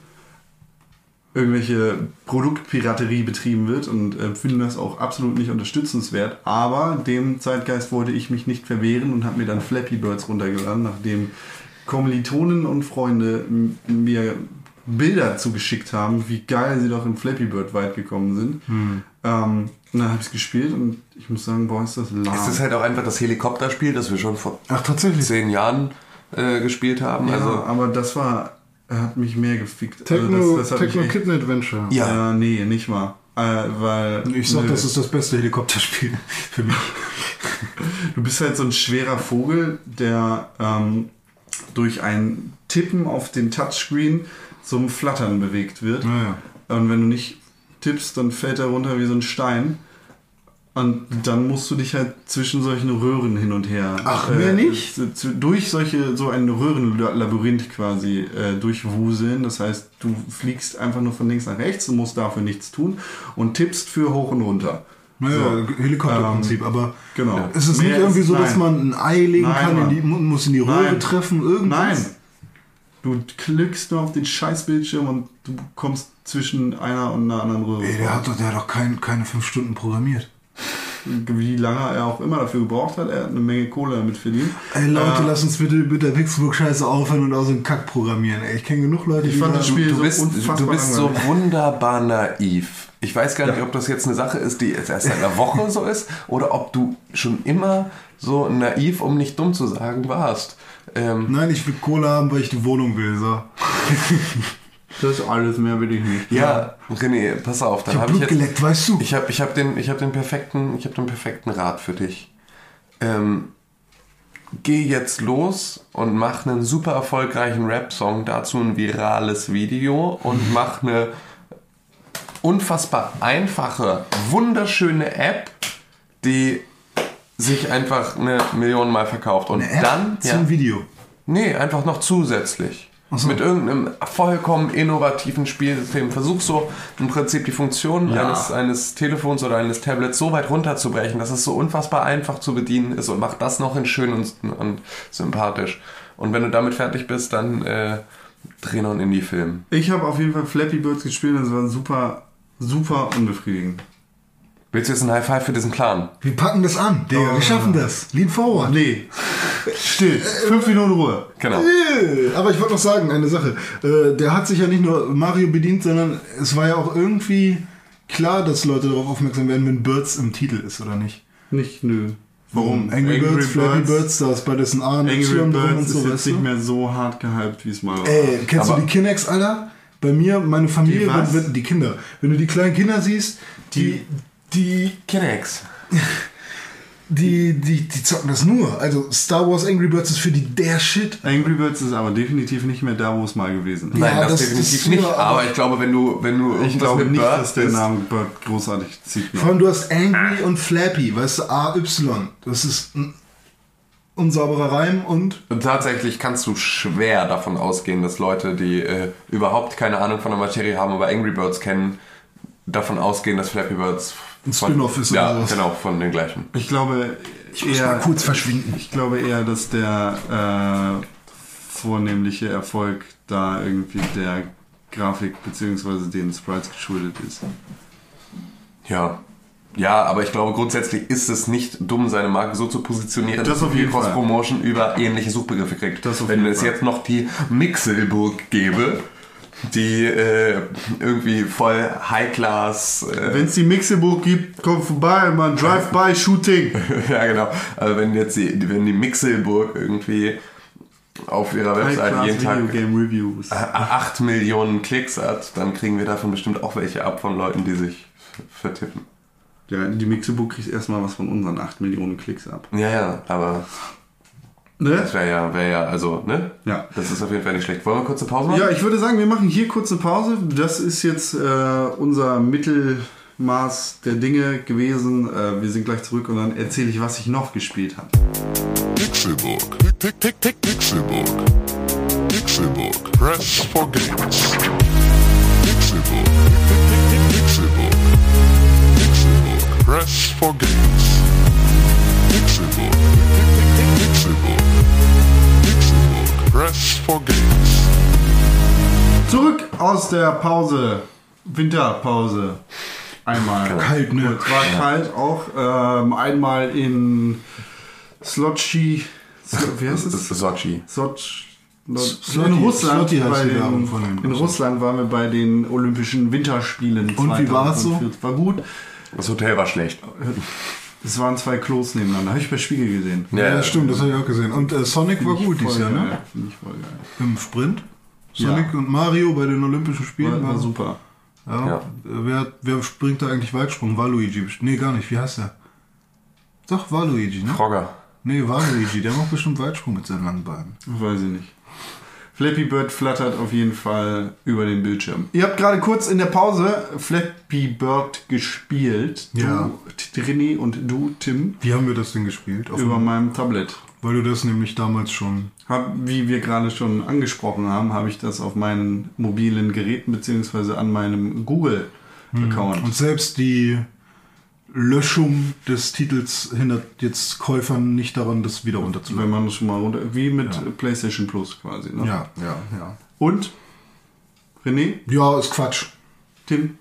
irgendwelche Produktpiraterie betrieben wird und äh, finde das auch absolut nicht unterstützenswert. Aber dem Zeitgeist wollte ich mich nicht verwehren und habe mir dann Flappy Birds runtergeladen, nachdem Kommilitonen und Freunde mir Bilder zugeschickt haben, wie geil sie doch in Flappy Bird weit gekommen sind. Ähm, und dann habe ich es gespielt und ich muss sagen, boah, ist das lahm. Es ist halt auch einfach das Helikopterspiel, das wir schon vor Ach, tatsächlich. zehn Jahren äh, gespielt haben. ja, Also aber das war, hat mich mehr gefickt. Techno, also das, das Techno echt- Kitten Adventure. Ja. Ja, nee, nicht mal. Äh, weil Ich sag, nö. das ist das beste Helikopterspiel für mich. du bist halt so ein schwerer Vogel, der ähm, durch ein Tippen auf den Touchscreen zum Flattern bewegt wird. Naja. Und wenn du nicht tippst, dann fällt er runter wie so ein Stein. Und dann musst du dich halt zwischen solchen Röhren hin und her. Ach, mehr nicht? z- z- Durch solche, so ein Röhrenlabyrinth quasi äh, durchwuseln. Das heißt, du fliegst einfach nur von links nach rechts und musst dafür nichts tun und tippst für hoch und runter. Naja, Helikopterprinzip, aber Genau. ist es nicht Mehr irgendwie ist- so, dass nein. man ein Ei legen Nein, kann, in die, muss in die Röhre Nein. treffen, irgendwas? Nein. Du klickst nur auf den Scheißbildschirm und du kommst zwischen einer und einer anderen Röhre. Ey, der hat doch, der hat doch kein, keine fünf Stunden programmiert. Wie lange er auch immer dafür gebraucht hat, er hat eine Menge Kohle damit verdient. Ey Leute, Äh, lass uns bitte mit der Pixelbook-Scheiße aufhören und auch so einen Kack programmieren. Ey, ich kenne genug Leute, Ich die fand das Spiel Du so bist, unfassbar du bist so wunderbar naiv. Ich weiß gar nicht, ob das jetzt eine Sache ist, die jetzt erst seit einer Woche so ist, oder ob du schon immer so naiv, um nicht dumm zu sagen, warst. Ähm, Nein, ich will Kohle haben, weil ich die Wohnung will. So. (laughs) Das ist alles, mehr will ich nicht. ja, René, pass auf, dann Ich hab habe ich Blut jetzt, geleckt, weißt du? ich habe ich hab den, ich hab den perfekten, ich habe den perfekten Rat für dich. Ähm, geh jetzt los und mach einen super erfolgreichen Rap-Song, dazu ein virales Video und mach eine unfassbar einfache, wunderschöne App, die sich einfach eine Million Mal verkauft. Und Eine App dann. zum Video. Nee, einfach noch zusätzlich. So. Mit irgendeinem vollkommen innovativen Spielsystem. Versuch so im Prinzip die Funktionen Ja. eines, eines Telefons oder eines Tablets so weit runterzubrechen, dass es so unfassbar einfach zu bedienen ist und mach das noch in schön und, und sympathisch. Und wenn du damit fertig bist, dann äh, dreh noch einen Indie-Film. Ich habe auf jeden Fall Flappy Birds gespielt und es war super, super unbefriedigend. Willst du jetzt ein High Five für diesen Plan? Wir packen das an, Digga. Oh. Wir schaffen das. Lean forward. Nee. Still. Fünf Minuten Ruhe. Genau. Aber ich wollte noch sagen, eine Sache. Äh, Der hat sich ja nicht nur Mario bedient, sondern es war ja auch irgendwie klar, dass Leute darauf aufmerksam werden, wenn Birds im Titel ist, oder nicht? Nicht nö. Warum? Angry, Birds, Flappy Birds, da ist beides ein A und Angry Y drin und Birds so, ist jetzt weißt nicht mehr so hart gehypt, wie es mal war. Ey, kennst Aber- du die Kinects, Alter? Bei mir, meine Familie, Die wenn, wenn, die Kinder. Wenn du die kleinen Kinder siehst, die, die, Kinex. die, die, die zocken das nur. Also Star Wars Angry Birds ist für die der Shit. Angry Birds ist aber definitiv nicht mehr da, wo es mal gewesen ist. Nein, Ja, das, das definitiv ist nicht. Aber, ich glaube, wenn du, wenn du Ich irgendwas glaube mit nicht, Bird dass der Name Bird großartig zieht. Vor allem du hast Angry und Flappy, weißt du, A-Y. Das ist ein unsauberer Reim und Und tatsächlich kannst du schwer davon ausgehen, dass Leute, die äh, überhaupt keine Ahnung von der Materie haben, aber Angry Birds kennen, davon ausgehen, dass Flappy Birds Ein Spin-off ist oder Ja, sowas. genau, von den gleichen. Ich glaube muss mal eher, kurz verschwinden. ich glaube eher, dass der äh, vornehmliche Erfolg da irgendwie der Grafik bzw. den Sprites geschuldet ist. Ja. Ja, aber ich glaube, grundsätzlich ist es nicht dumm, seine Marke so zu positionieren, Das dass auf man viel jeden Fall. Cross-Promotion über ähnliche Suchbegriffe kriegt. Das auf Wenn jeden es Fall. jetzt noch die Mixelburg gäbe, die äh, irgendwie voll High-Class äh, Wenn es die Mixelburg gibt, komm vorbei, man Drive-by-Shooting. (laughs) ja, genau. Also wenn jetzt die, wenn die Mixelburg irgendwie auf ihrer Website jeden Tag Videogame Reviews. 8 Millionen Klicks hat, dann kriegen wir davon bestimmt auch welche ab von Leuten, die sich vertippen. Ja, die Mixelburg kriegt erstmal was von unseren 8 Millionen Klicks ab. Ja, ja, aber Ne? das wäre ja, wäre ja, also, ne? Ja. Das ist auf jeden Fall nicht schlecht. Wollen wir kurze Pause machen? Ja, ich würde sagen, wir machen hier kurz eine Pause. Das ist jetzt äh, unser Mittelmaß der Dinge gewesen. Äh, wir sind gleich zurück und dann erzähle ich, was ich noch gespielt habe. Pixelbook. Pick, pick, pick, Pixelbook. Pixelbook. Press for games. Pick, Pixelbook. Pixelbook. Press for games. Pixelbook. Pick, Press for games. Zurück aus der Pause. Winterpause. Einmal. Kalt, ne? Es war kalt auch. Ähm, einmal in Slotchi. Slo- Wie heißt Das es? Sochi. Soch, Slotty- in Russland, den, in Russland waren wir bei den Olympischen Winterspielen. Und wie war es so? 2004. War gut. Das Hotel war schlecht. (laughs) Es waren zwei Klos nebeneinander. Habe ich bei Spiegel gesehen. Ja, das stimmt, das habe ich auch gesehen. Und äh, Sonic war gut dieses Jahr, ne? Finde ich voll geil. Im Sprint. Sonic und Mario bei den Olympischen Spielen. War, war super. Ja. Ja. Wer, wer springt da eigentlich Weitsprung? Waluigi. bestimmt. Nee, gar nicht. Wie heißt der? Doch, Waluigi, ne? Frogger. Nee, Waluigi. Der macht bestimmt Weitsprung mit seinen langen Beinen. Weiß ich nicht. Flappy Bird flattert auf jeden Fall über den Bildschirm. Ihr habt gerade kurz in der Pause Flappy Bird gespielt. Ja. Du, René und du, Tim, Wie haben wir das denn gespielt? Auf über meinem Tablet. weil du das nämlich damals schon. Hab, wie wir gerade schon angesprochen haben, habe ich das auf meinen mobilen Geräten beziehungsweise an meinem Google-Account. Und selbst die Löschung des Titels hindert jetzt Käufern nicht daran, das wieder runterzuladen. Wenn man das schon mal runter. Wie mit PlayStation Plus quasi. Ne? Ja, ja, ja. Und? René? Ja, ist Quatsch. Tim?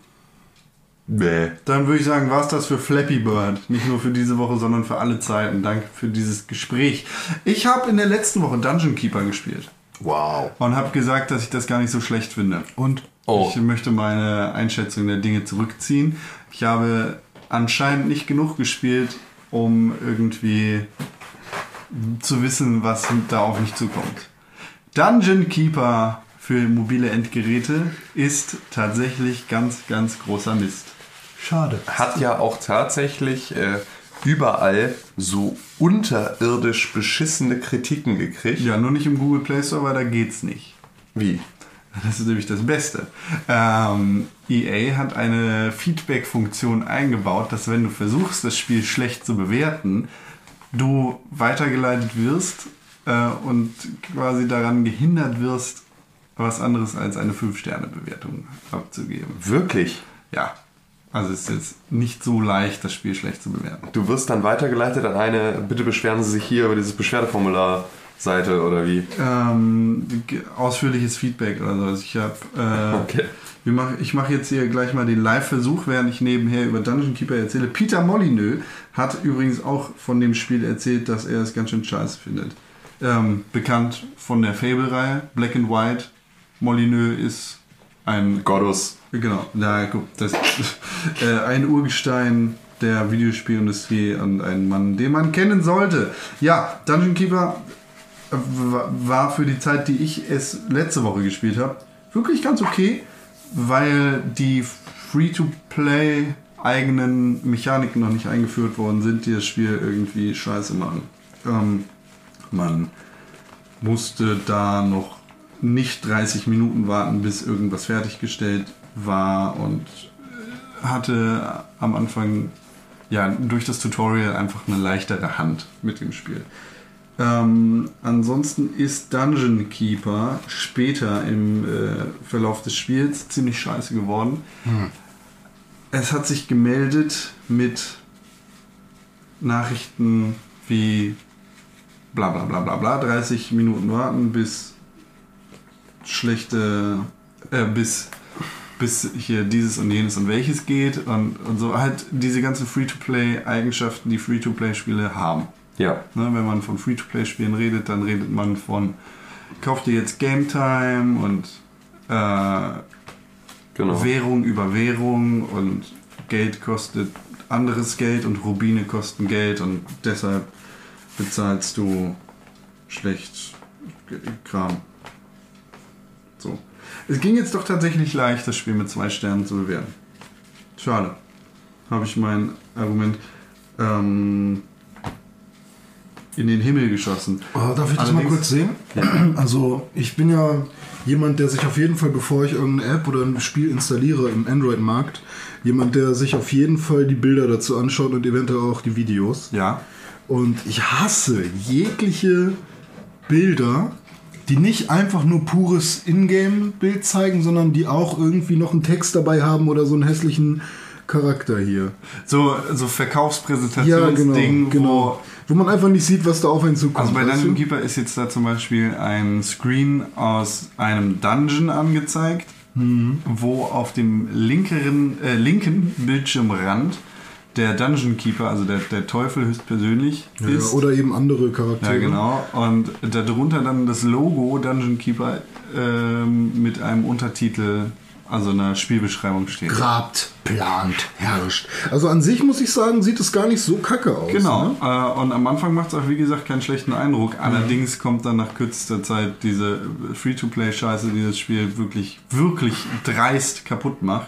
Bäh. Dann würde ich sagen, war es das für Flappy Bird. Nicht nur für diese Woche, sondern für alle Zeiten. Danke für dieses Gespräch. Ich habe in der letzten Woche Dungeon Keeper gespielt. Wow. Und habe gesagt, dass ich das gar nicht so schlecht finde. Und? Oh. Ich möchte meine Einschätzung der Dinge zurückziehen. Ich habe anscheinend nicht genug gespielt, um irgendwie zu wissen, was da auf mich zukommt. Dungeon Keeper für mobile Endgeräte ist tatsächlich ganz, ganz großer Mist. Schade. Hat ja auch tatsächlich äh, überall so unterirdisch beschissene Kritiken gekriegt. Ja, nur nicht im Google Play Store, weil da geht's nicht. Wie? Das ist nämlich das Beste. Ähm, EA hat eine Feedback-Funktion eingebaut, dass wenn du versuchst, das Spiel schlecht zu bewerten, du weitergeleitet wirst äh, und quasi daran gehindert wirst, was anderes als eine 5-Sterne-Bewertung abzugeben. Wirklich? Ja, also es ist jetzt nicht so leicht, das Spiel schlecht zu bewerten. Du wirst dann weitergeleitet an eine, bitte beschweren Sie sich hier über dieses Beschwerdeformular Seite oder wie? Ähm, ausführliches Feedback oder so. Also ich habe, äh, (laughs) Okay. mach, ich mache jetzt hier gleich mal den Live-Versuch, während ich nebenher über Dungeon Keeper erzähle. Peter Molyneux hat übrigens auch von dem Spiel erzählt, dass er es ganz schön scheiße findet. Ähm, bekannt von der Fable-Reihe, Black and White. Molyneux ist ein Godus. Genau, na guck, das (laughs) äh, ein Urgestein der Videospielindustrie und ein Mann, den man kennen sollte. Ja, Dungeon Keeper war für die Zeit, die ich es letzte Woche gespielt habe, wirklich ganz okay, weil die Free-to-Play eigenen Mechaniken noch nicht eingeführt worden sind, die das Spiel irgendwie scheiße machen. Ähm, man musste da noch nicht 30 Minuten warten, bis irgendwas fertiggestellt war und äh, hatte am Anfang ja durch das Tutorial einfach eine leichtere Hand mit dem Spiel. Ähm, ansonsten ist Dungeon Keeper später im äh, Verlauf des Spiels ziemlich scheiße geworden. Es hat sich gemeldet mit Nachrichten wie bla bla bla bla bla, 30 Minuten warten bis schlechte, äh, bis, bis hier dieses und jenes und welches geht und, und so halt diese ganzen Free-to-Play-Eigenschaften, die Free-to-Play-Spiele haben. Ja. Ne, wenn man von Free-to-Play-Spielen redet, dann redet man von kauf dir jetzt Game Time und äh, Genau. Währung über Währung und Geld kostet anderes Geld und Rubine kosten Geld und deshalb bezahlst du schlecht Kram. So. Es ging jetzt doch tatsächlich leicht, das Spiel mit zwei Sternen zu bewerten. Schade. Habe ich mein Argument ähm, in den Himmel geschossen. Oh, darf ich das mal Allerdings- kurz sehen? Also, ich bin ja jemand, der sich auf jeden Fall, bevor ich irgendeine App oder ein Spiel installiere im Android-Markt, jemand, der sich auf jeden Fall die Bilder dazu anschaut und eventuell auch die Videos. Ja. Und ich hasse jegliche Bilder, die nicht einfach nur pures Ingame-Bild zeigen, sondern die auch irgendwie noch einen Text dabei haben oder so einen hässlichen Charakter hier. So, so Ja, Verkaufspräsentationsding, genau, genau. Wo man einfach nicht sieht, was da auf einen zukommt. Also bei Dungeon du? Keeper ist jetzt da zum Beispiel ein Screen aus einem Dungeon angezeigt, Mhm. wo auf dem linkeren, äh, linken Bildschirmrand der Dungeon Keeper, also der, der Teufel höchstpersönlich ja, ist. oder eben andere Charaktere. ja, genau. Und darunter dann das Logo Dungeon Keeper ähm, mit einem Untertitel, also einer Spielbeschreibung steht. Grabt, plant, herrscht. Also an sich muss ich sagen, sieht es gar nicht so kacke aus. Genau. Ne? Äh, und am Anfang macht es auch, wie gesagt, keinen schlechten Eindruck. Allerdings kommt dann nach kürzester Zeit diese Free-to-Play-Scheiße, die das Spiel wirklich, wirklich dreist kaputt macht.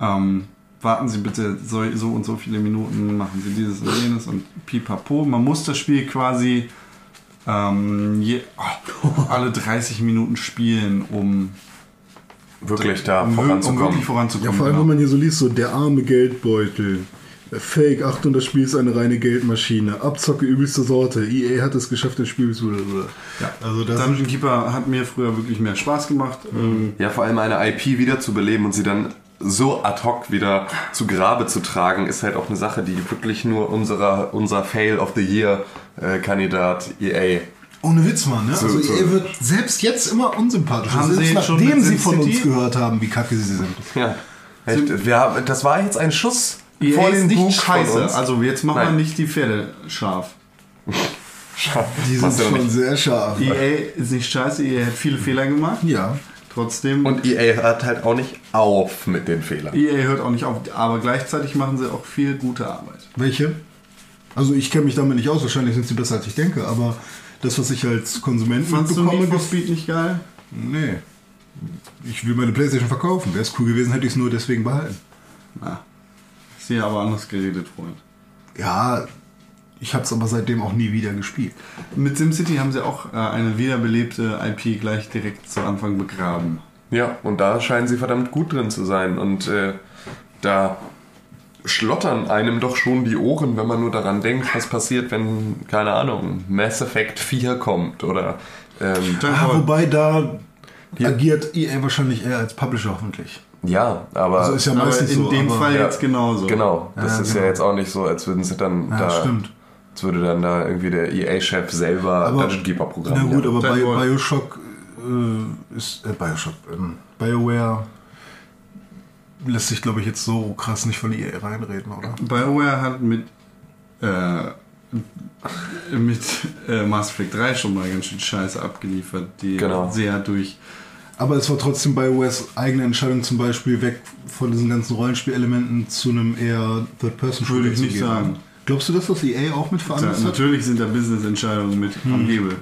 Ähm, warten Sie bitte so, so und so viele Minuten, machen Sie dieses und jenes und pipapo. Man muss das Spiel quasi ähm, je, oh, alle 30 Minuten spielen, um, Wirklich da um, wir- um voranzukommen. wirklich Ja, voranzukommen. vor allem, genau. wenn man hier so liest, so der arme Geldbeutel. Fake, Achtung, das Spiel ist eine reine Geldmaschine. Abzocke übelste Sorte. EA hat es geschafft, das Spiel zu. ja. Also das Dungeon Keeper hat mir früher wirklich mehr Spaß gemacht. Ähm, Ja, vor allem eine IP wiederzubeleben und sie dann so ad hoc wieder zu Grabe zu tragen, ist halt auch eine Sache, die wirklich nur unserer, unser Fail of the Year äh, Kandidat EA. Ohne Witz, Mann. Ne? Also so. EA wird selbst jetzt immer unsympathischer. Haben selbst Sie schon nachdem mit sie von uns gehört haben, wie kacke sie sind. Ja. Echt, wir haben, das war jetzt ein Schuss EA vor den nicht Bug von scheiße. uns. Also jetzt machen wir Nein. nicht die Pferde scharf. Die sind schon nicht. sehr scharf. EA ist nicht scheiße, EA hat viele Fehler gemacht. Ja. Trotzdem, Und EA hört halt auch nicht auf mit den Fehlern. EA hört auch nicht auf, aber gleichzeitig machen sie auch viel gute Arbeit. Welche? Also ich kenne mich damit nicht aus, wahrscheinlich sind sie besser als ich denke, aber das, was ich als Konsument Fandst du for gef- Speed nicht geil? Nee. Ich will meine Playstation verkaufen. Wäre es cool gewesen, hätte ich es nur deswegen behalten. Na, ist hier aber anders geredet, Freund. Ja, ich habe es aber seitdem auch nie wieder gespielt. Mit SimCity haben sie auch äh, eine wiederbelebte IP gleich direkt zu Anfang begraben. Ja, und da scheinen sie verdammt gut drin zu sein. Und äh, da schlottern einem doch schon die Ohren, wenn man nur daran denkt, was passiert, wenn, keine Ahnung, Mass Effect 4 kommt oder. Ähm, Ah, wobei da Hier- agiert EA wahrscheinlich eher als Publisher hoffentlich. ja, aber. Also ist ja meistens in so. dem Fall Ja, jetzt genauso. Genau, das Ja, ist genau. ja jetzt auch nicht so, als würden sie dann Ja, da. stimmt. Als würde dann da irgendwie der EA-Chef selber Aber- Dungeon Keeper Na programmieren. gut, aber wohl. Bioshock äh, ist. Äh, Bioshock. Ähm, BioWare lässt sich, glaube ich, jetzt so krass nicht von EA reinreden, oder? BioWare hat mit, äh, mit äh, Mass Effect 3 schon mal ganz schön Scheiße abgeliefert, die Genau. sehr durch. Aber es war trotzdem BioWares eigene Entscheidung, zum Beispiel weg von diesen ganzen Rollenspielelementen zu einem eher Third-Person-Shooter Würde ich nicht gehen. sagen. Glaubst du, dass das EA auch mit Ja, veranlasst hat? natürlich sind da Business-Entscheidungen mit am Hebel.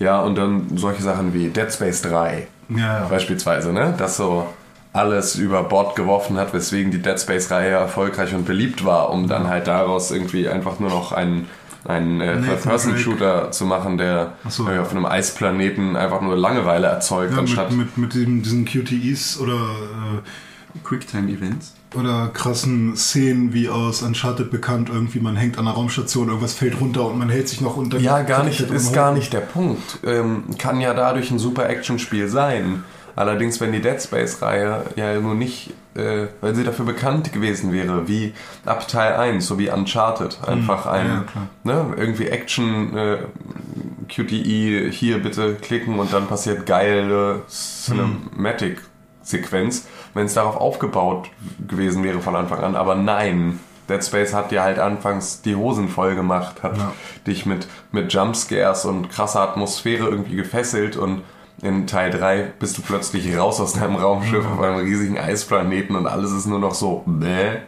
Ja, und dann solche Sachen wie Dead Space 3 Ja, ja. beispielsweise, ne? Das so alles über Bord geworfen hat, weswegen die Dead Space-Reihe erfolgreich und beliebt war, um dann halt daraus irgendwie einfach nur noch einen, einen äh, Nathan Third-Person-Shooter zu machen, der so. äh, auf einem Eisplaneten einfach nur Langeweile erzeugt, Ja, anstatt... mit, mit, mit diesen QTEs oder, äh, Quicktime-Events. oder krassen Szenen wie aus Uncharted bekannt, irgendwie man hängt an einer Raumstation, irgendwas fällt runter und man hält sich noch unter. Ja, gar nicht, ist gar nicht der Punkt. Ähm, kann ja dadurch ein super Actionspiel sein. Allerdings, wenn die Dead Space-Reihe ja nur nicht, äh, weil sie dafür bekannt gewesen wäre, wie ab Teil 1, so wie Uncharted, einfach ein, ja, ne, irgendwie Action, äh, QTE, hier bitte klicken und dann passiert geile Cinematic-Sequenz, wenn es darauf aufgebaut gewesen wäre von Anfang an. Aber nein, Dead Space hat dir halt anfangs die Hosen voll gemacht, hat Ja. dich mit, mit Jumpscares und krasser Atmosphäre irgendwie gefesselt und in Teil 3 bist du plötzlich raus aus deinem Raumschiff auf einem riesigen Eisplaneten und alles ist nur noch so bäh.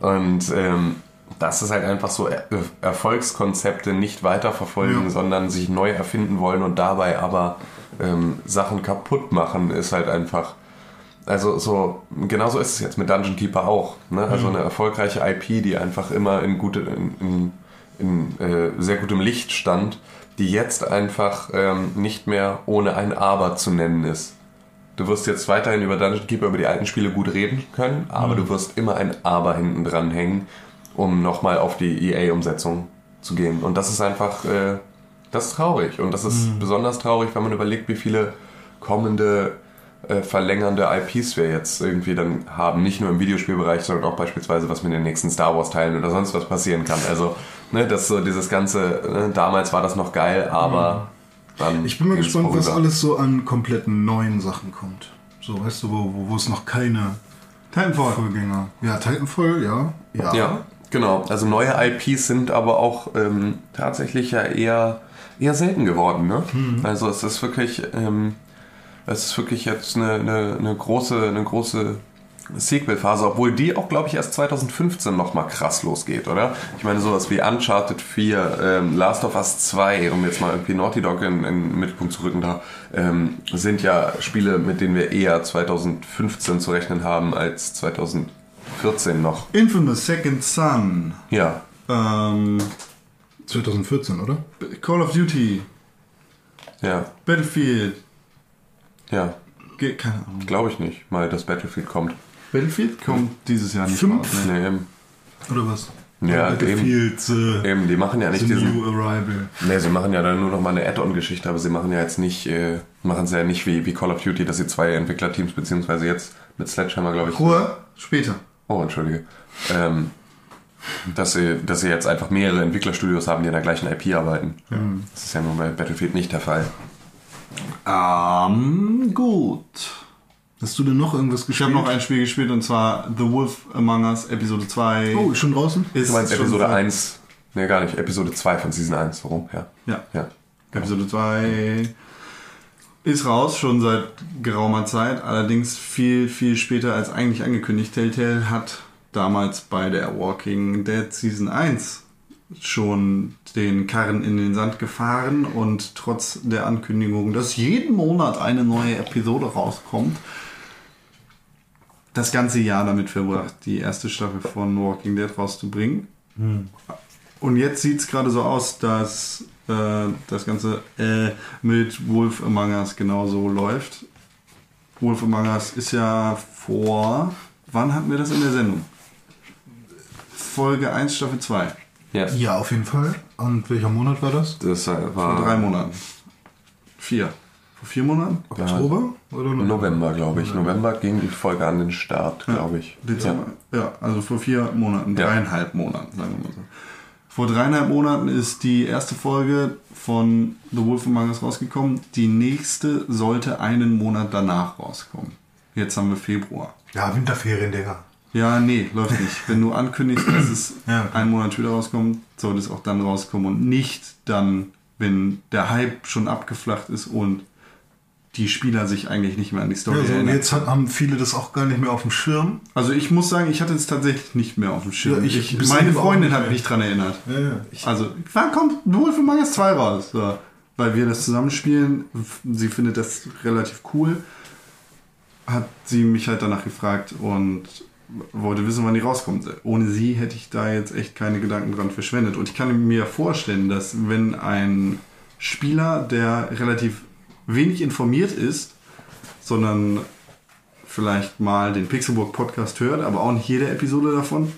Und ähm, das ist halt einfach so er Erfolgskonzepte nicht weiterverfolgen, Ja. sondern sich neu erfinden wollen und dabei aber ähm, Sachen kaputt machen, ist halt einfach. Also so, genauso ist es jetzt mit Dungeon Keeper auch. Ne? Also eine erfolgreiche IP, die einfach immer in, gute, in, in, in äh, sehr gutem Licht stand, die jetzt einfach ähm, nicht mehr ohne ein Aber zu nennen ist. Du wirst jetzt weiterhin über Dungeon Keeper, über die alten Spiele gut reden können, aber du wirst immer ein Aber hinten dran hängen, um nochmal auf die EA-Umsetzung zu gehen. Und das ist einfach, äh, das ist traurig. Und das ist besonders traurig, wenn man überlegt, wie viele kommende äh, verlängernde IPs wir jetzt irgendwie dann haben. Nicht nur im Videospielbereich, sondern auch beispielsweise, was mit den nächsten Star Wars-Teilen oder sonst was passieren kann. Also, ne, das so dieses ganze, ne, damals war das noch geil, aber dann. Ich bin mal gespannt, was alles so an kompletten neuen Sachen kommt. So, weißt du, wo, wo, wo es noch keine Titanfall. Vorgänger. Ja, Titanfall, ja. Ja. Ja, genau. Also neue IPs sind aber auch ähm, tatsächlich ja eher, eher selten geworden. Ne? Also es ist wirklich, ähm, es ist wirklich jetzt eine, eine, eine große, eine große Sequel-Phase, obwohl die auch, glaube ich, erst 2015 nochmal krass losgeht, oder? Ich meine, sowas wie Uncharted 4, ähm, Last of Us 2, um jetzt mal irgendwie Naughty Dog in, in den Mittelpunkt zu rücken, da ähm, sind ja Spiele, mit denen wir eher 2015 zu rechnen haben als 2014 noch. Infamous Second Son. Ja, Ähm, 2014, oder? Call of Duty, Ja, Battlefield, ja, Ge keine Ahnung. glaube ich nicht, mal dass Battlefield kommt. Battlefield kommt dieses Jahr nicht Fünf? raus. Ne? Nee, eben. Oder was? Ja, Battlefield, äh, Eben, die machen ja nicht The diesen. New Arrival. Ne, sie machen ja dann nur noch mal eine Add-on-Geschichte, aber sie machen ja jetzt nicht, äh, machen es ja nicht wie, wie Call of Duty, dass sie zwei Entwicklerteams, beziehungsweise jetzt mit Sledgehammer, glaube ich. Ruhe, später. Oh, entschuldige. Ähm, dass, sie, dass sie jetzt einfach mehrere Entwicklerstudios haben, die an der gleichen IP arbeiten. Das ist ja nun bei Battlefield nicht der Fall. Ähm, gut. Hast du denn noch irgendwas Ich gespielt? habe noch ein Spiel gespielt und zwar The Wolf Among Us Episode 2. Oh, ist schon draußen? ist Du meinst Episode ver- 1, ne gar nicht, Episode 2 von Season 1, warum? Ja. Ja. Ja. Episode 2 ist raus, schon seit geraumer Zeit, allerdings viel, viel später als eigentlich angekündigt. Telltale hat damals bei der Walking Dead Season 1 schon den Karren in den Sand gefahren und trotz der Ankündigung, dass jeden Monat eine neue Episode rauskommt, das ganze Jahr damit verbracht, die erste Staffel von Walking Dead rauszubringen. Und jetzt sieht es gerade so aus, dass äh, das Ganze äh, mit Wolf Among Us genauso läuft. Wolf Among Us ist ja vor. Wann hatten wir das in der Sendung? Folge 1, Staffel 2. Ja. Ja, auf jeden Fall. Und welcher Monat war das? Das äh, Vor war drei Monaten. Vier. Vor vier Monaten? Oktober? Oder November, glaube ich. November ging die Folge an den Start, glaube ich. Dezember. Ja. also vor vier Monaten, Ja. dreieinhalb Monaten, sagen wir mal so. Vor dreieinhalb Monaten ist die erste Folge von The Wolf Among Us rausgekommen. Die nächste sollte einen Monat danach rauskommen. Jetzt haben wir Februar. Ja, Winterferien, Digga. Ja, nee, läuft nicht. Wenn du ankündigst, dass es (clears throat) Ja. einen Monat später rauskommt, sollte es auch dann rauskommen und nicht dann, wenn der Hype schon abgeflacht ist und die Spieler sich eigentlich nicht mehr an die Story Ja, so, und erinnern. jetzt hat, haben viele das auch gar nicht mehr auf dem Schirm. Also ich muss sagen, ich hatte es tatsächlich nicht mehr auf dem Schirm. Ja, ich- ich, meine Freundin hat mich dran erinnert. Ja, ja. Ich, Also, wann kommt Wolf Among Us 2 raus? So, weil wir das zusammenspielen. Sie findet das relativ cool. Hat sie mich halt danach gefragt und wollte wissen, wann die rauskommt. Ohne sie hätte ich da jetzt echt keine Gedanken dran verschwendet. Und ich kann mir vorstellen, dass wenn ein Spieler, der relativ wenig informiert ist, sondern vielleicht mal den Pixelburg Podcast hört, aber auch nicht jede Episode davon,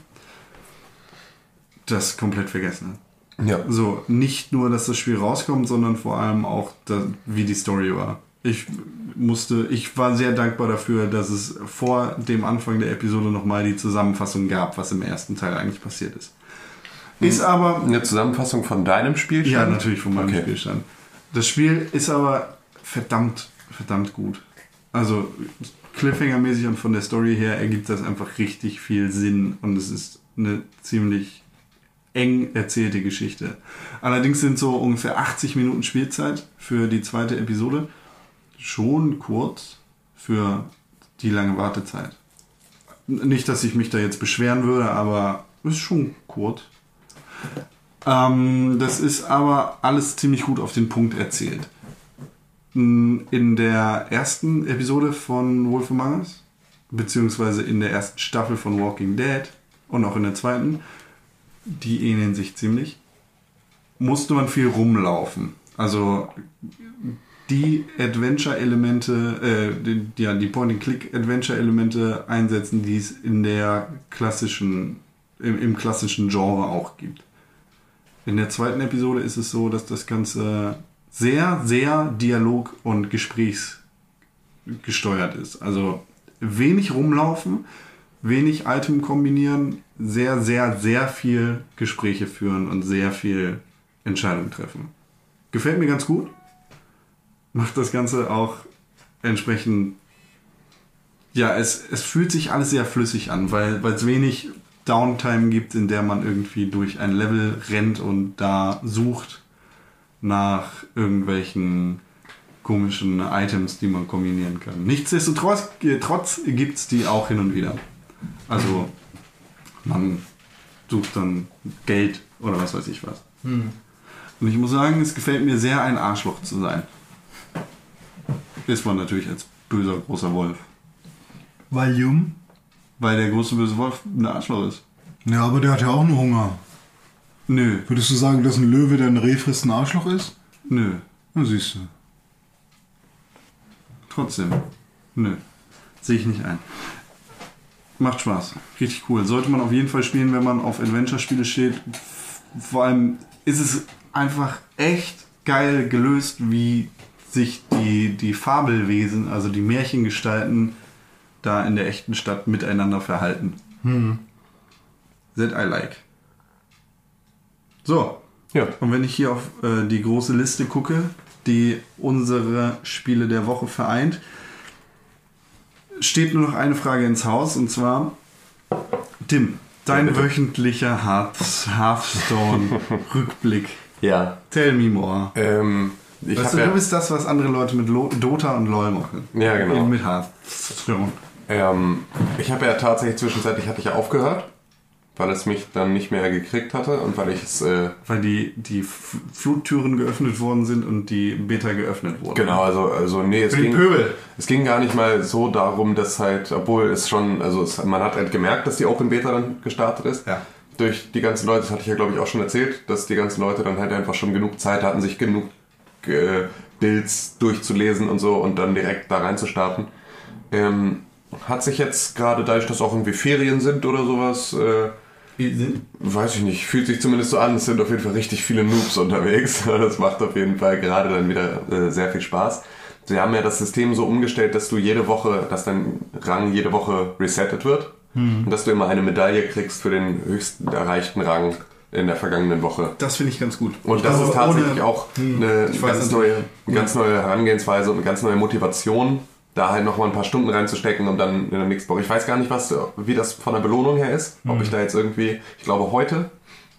das komplett vergessen hat. Ja. So, nicht nur, dass das Spiel rauskommt, sondern vor allem auch, da, wie die Story war. Ich musste, ich war sehr dankbar dafür, dass es vor dem Anfang der Episode nochmal die Zusammenfassung gab, was im ersten Teil eigentlich passiert ist. Ist aber, Eine Zusammenfassung von deinem Spiel? ja, natürlich von meinem Okay. Spielstand. Das Spiel ist aber verdammt, verdammt gut. Also, Cliffhanger-mäßig und von der Story her ergibt das einfach richtig viel Sinn und es ist eine ziemlich eng erzählte Geschichte. Allerdings sind so ungefähr 80 Minuten Spielzeit für die zweite Episode schon kurz für die lange Wartezeit. Nicht, dass ich mich da jetzt beschweren würde, aber ist schon kurz. Ähm, das ist aber alles ziemlich gut auf den Punkt erzählt. In der ersten Episode von Wolf Among Us, beziehungsweise in der ersten Staffel von Walking Dead und auch in der zweiten, die ähneln sich ziemlich, musste man viel rumlaufen. Also die Adventure-Elemente, äh, die, ja, die Point-and-Click-Adventure-Elemente einsetzen, die es in der klassischen, im, im klassischen Genre auch gibt. In der zweiten Episode ist es so, dass das Ganze sehr, sehr Dialog- und Gesprächsgesteuert ist. Also wenig rumlaufen, wenig Item kombinieren, sehr, sehr, sehr viel Gespräche führen und sehr viel Entscheidungen treffen. Gefällt mir ganz gut. Macht das Ganze auch entsprechend. Ja, es, es fühlt sich alles sehr flüssig an, weil es wenig Downtime gibt, in der man irgendwie durch ein Level rennt und da sucht nach irgendwelchen komischen Items, die man kombinieren kann. Nichtsdestotrotz trotz gibt es die auch hin und wieder. Also man sucht dann Geld oder was weiß ich was. Und ich muss sagen, es gefällt mir sehr, ein Arschloch zu sein. Ist man natürlich als böser großer Wolf. Valium? Weil der große böse Wolf ein Arschloch ist. Ja, aber der hat ja auch nur Hunger. Nö, Würdest du sagen, dass ein Löwe, der ein Reh frisst, ein Arschloch ist? nö. Na, siehst du. Trotzdem. Nö. Sehe ich nicht ein. Macht Spaß. Richtig cool. Sollte man auf jeden Fall spielen, wenn man auf Adventure-Spiele steht. Vor allem ist es einfach echt geil gelöst, wie sich die, die Fabelwesen, also die Märchengestalten, da in der echten Stadt miteinander verhalten. That I like. So, Ja. und wenn ich hier auf äh, die große Liste gucke, die unsere Spiele der Woche vereint, steht nur noch eine Frage ins Haus und zwar, Tim, dein Ja, wöchentlicher Hearth- Hearthstone-Rückblick. (laughs) Ja. Tell me more. Ähm, ich weißt du, ja, du bist das, was andere Leute mit Lo Dota und LoL machen. Ja, genau. Eben mit Hearthstone. ähm, ich habe ja tatsächlich zwischenzeitlich hatte ich ja aufgehört, weil es mich dann nicht mehr gekriegt hatte und weil ich es äh, Weil die, die Fluttüren geöffnet worden sind und die Beta geöffnet wurde. Genau, also, also nee, es Für ging, Pöbel. es ging gar nicht mal so darum, dass halt, obwohl es schon, also es, man hat halt gemerkt, dass die Open Beta dann gestartet ist. Ja. Durch die ganzen Leute, das hatte ich ja glaube ich auch schon erzählt, dass die ganzen Leute dann halt einfach schon genug Zeit hatten, sich genug äh, Builds durchzulesen und so und dann direkt da reinzustarten. Ähm, hat sich jetzt gerade dadurch, dass auch irgendwie Ferien sind oder sowas, äh, sind- Weiß ich nicht, fühlt sich zumindest so an, es sind auf jeden Fall richtig viele Noobs unterwegs. (laughs) Das macht auf jeden Fall gerade dann wieder äh, sehr viel Spaß. Sie haben ja das System so umgestellt, dass du jede Woche, dass dein Rang jede Woche resettet wird und dass du immer eine Medaille kriegst für den höchsten erreichten Rang in der vergangenen Woche. Das finde ich ganz gut. Und das Aber ist tatsächlich ohne- auch eine ich weiß ganz neue, eine ganz neue Herangehensweise und eine ganz neue Motivation, da halt nochmal ein paar Stunden reinzustecken und dann in der nächsten Woche. Ich weiß gar nicht, was, wie das von der Belohnung her ist. Ob Mhm. ich da jetzt irgendwie, ich glaube heute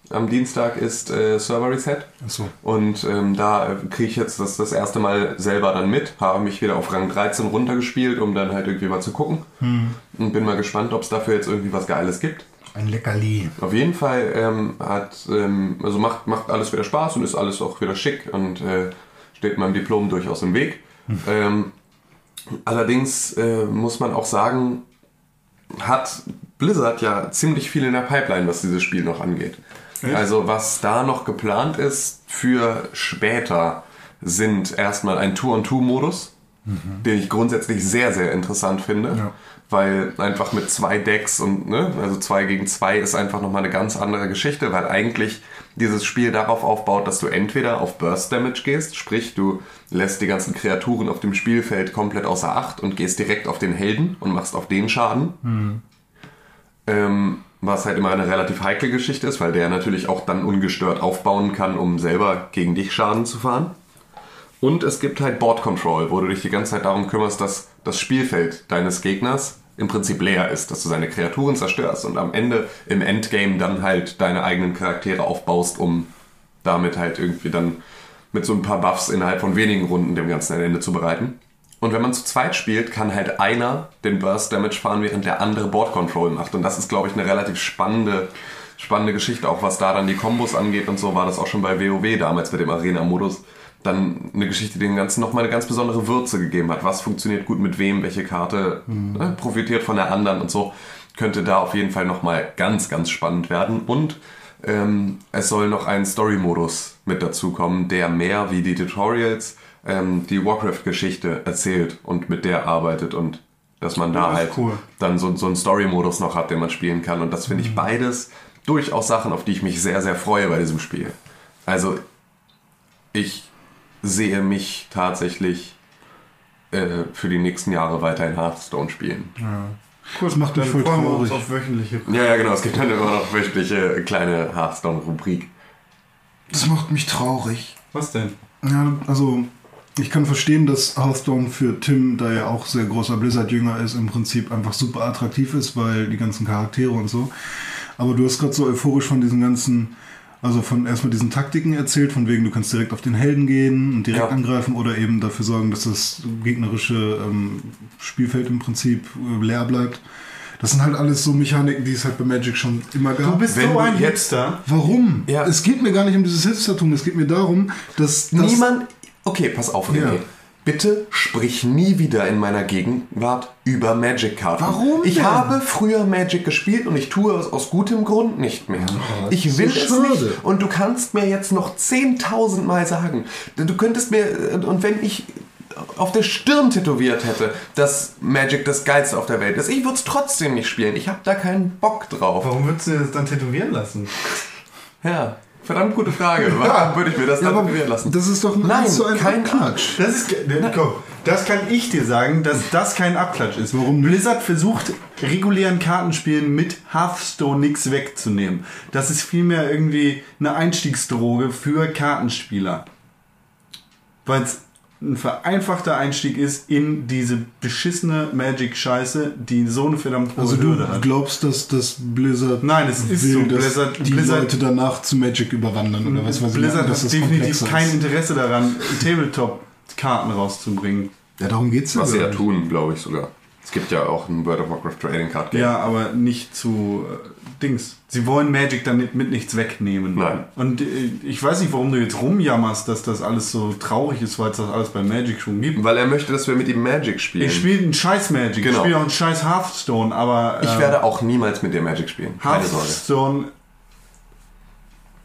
am Dienstag ist äh, Server Reset. Achso. Und ähm, da kriege ich jetzt das das erste Mal selber dann mit, habe mich wieder auf Rang 13 runtergespielt, um dann halt irgendwie mal zu gucken. Mhm. Und bin mal gespannt, ob es dafür jetzt irgendwie was Geiles gibt. Ein Leckerli. Auf jeden Fall ähm, hat, ähm, also macht, macht alles wieder Spaß und ist alles auch wieder schick und äh, steht meinem Diplom durchaus im Weg. Ähm, allerdings äh, muss man auch sagen, hat Blizzard ja ziemlich viel in der Pipeline, was dieses Spiel noch angeht. Also was da noch geplant ist für später, sind erstmal ein Tour-on-Two-Modus, den ich grundsätzlich sehr, sehr interessant finde. Ja. Weil einfach mit zwei Decks und, ne, also zwei gegen zwei ist einfach nochmal eine ganz andere Geschichte, weil eigentlich dieses Spiel darauf aufbaut, dass du entweder auf Burst Damage gehst, sprich du lässt die ganzen Kreaturen auf dem Spielfeld komplett außer Acht und gehst direkt auf den Helden und machst auf den Schaden. Ähm, was halt immer eine relativ heikle Geschichte ist, weil der natürlich auch dann ungestört aufbauen kann, um selber gegen dich Schaden zu fahren. Und es gibt halt Board Control, wo du dich die ganze Zeit darum kümmerst, dass das Spielfeld deines Gegners im Prinzip leer ist, dass du seine Kreaturen zerstörst und am Ende im Endgame dann halt deine eigenen Charaktere aufbaust, um damit halt irgendwie dann mit so ein paar Buffs innerhalb von wenigen Runden dem Ganzen ein Ende zu bereiten. Und wenn man zu zweit spielt, kann halt einer den Burst Damage fahren, während der andere Board Control macht. Und das ist, glaube ich, eine relativ spannende, spannende Geschichte. Auch was da dann die Kombos angeht und so war das auch schon bei WoW damals mit dem Arena-Modus. Dann eine Geschichte, die dem Ganzen nochmal eine ganz besondere Würze gegeben hat. Was funktioniert gut mit wem, welche Karte ne, profitiert von der anderen und so. Könnte da auf jeden Fall nochmal ganz, ganz spannend werden. Und ähm, es soll noch ein Story-Modus mit dazukommen, der mehr wie die Tutorials ähm, die Warcraft-Geschichte erzählt und mit der arbeitet und dass man da ist halt cool. dann so, so einen Story-Modus noch hat, den man spielen kann. Und das finde ich beides durchaus Sachen, auf die ich mich sehr, sehr freue bei diesem Spiel. Also ich sehe mich tatsächlich äh, für die nächsten Jahre weiter in Hearthstone spielen. Cool, Das macht mich dann voll freuen wir uns traurig. auf wöchentliche. Ja, ja, genau. Es gibt dann immer noch wöchentliche kleine Hearthstone-Rubrik. Das macht mich traurig. Was denn? Ja, also ich kann verstehen, dass Hearthstone für Tim, da er auch sehr großer Blizzard-Jünger ist, im Prinzip einfach super attraktiv ist, weil die ganzen Charaktere und so. Aber du hast gerade so euphorisch von diesen ganzen, also von erstmal diesen Taktiken erzählt, von wegen du kannst direkt auf den Helden gehen und direkt Ja. angreifen oder eben dafür sorgen, dass das gegnerische ähm, Spielfeld im Prinzip äh, leer bleibt. Das sind halt alles so Mechaniken, die es halt bei Magic schon immer gab. Du bist Wenn so ein Hipster. Warum? Ja. Es geht mir gar nicht um dieses Hipstertum, es geht mir darum, dass, dass Niemand. Okay, pass auf, René. Ja. Bitte sprich nie wieder in meiner Gegenwart über Magic-Karten. Warum Ich denn? habe früher Magic gespielt und ich tue es aus gutem Grund nicht mehr. ich ist will so es schade. nicht. Und du kannst mir jetzt noch 10.000 Mal sagen, du könntest mir, und wenn ich auf der Stirn tätowiert hätte, dass Magic das Geilste auf der Welt ist, ich würde es trotzdem nicht spielen. Ich habe da keinen Bock drauf. Warum würdest du das dann tätowieren lassen? Ja, verdammt gute Frage. (laughs) Warum würde ich mir das Ja, dann tätowieren lassen? das ist doch ein Nein, zu eins kein Abklatsch. Das ist, komm, das kann ich dir sagen, dass das kein Abklatsch ist. Warum? Blizzard versucht, regulären Kartenspielen mit Hearthstone nichts wegzunehmen. Das ist vielmehr irgendwie eine Einstiegsdroge für Kartenspieler. Weil es ein vereinfachter Einstieg ist in diese beschissene Magic-Scheiße, die so eine verdammt hohe Also du Hürde hat. glaubst, dass das Blizzard Nein, es ist will, so. dass Blizzard- die Blizzard- Leute danach zu Magic überwandern oder was weiß ich. Blizzard dass hat das definitiv kein. Interesse daran, Tabletop-Karten rauszubringen. Ja, darum geht's ja. Was sie ja tun, glaube ich sogar. Es gibt ja auch ein World of Warcraft Trading Card Game. Ja, aber nicht zu äh, Dings. Sie wollen Magic dann mit nichts wegnehmen. Nein. Und äh, ich weiß nicht, warum du jetzt rumjammerst, dass das alles so traurig ist, weil es das alles bei Magic schon gibt. Weil er möchte, dass wir mit ihm Magic spielen. Ich spiele einen scheiß Magic, ich Genau. spiele auch einen scheiß Hearthstone, aber äh, Ich werde auch niemals mit dir Magic spielen. Keine Sorge. Hearthstone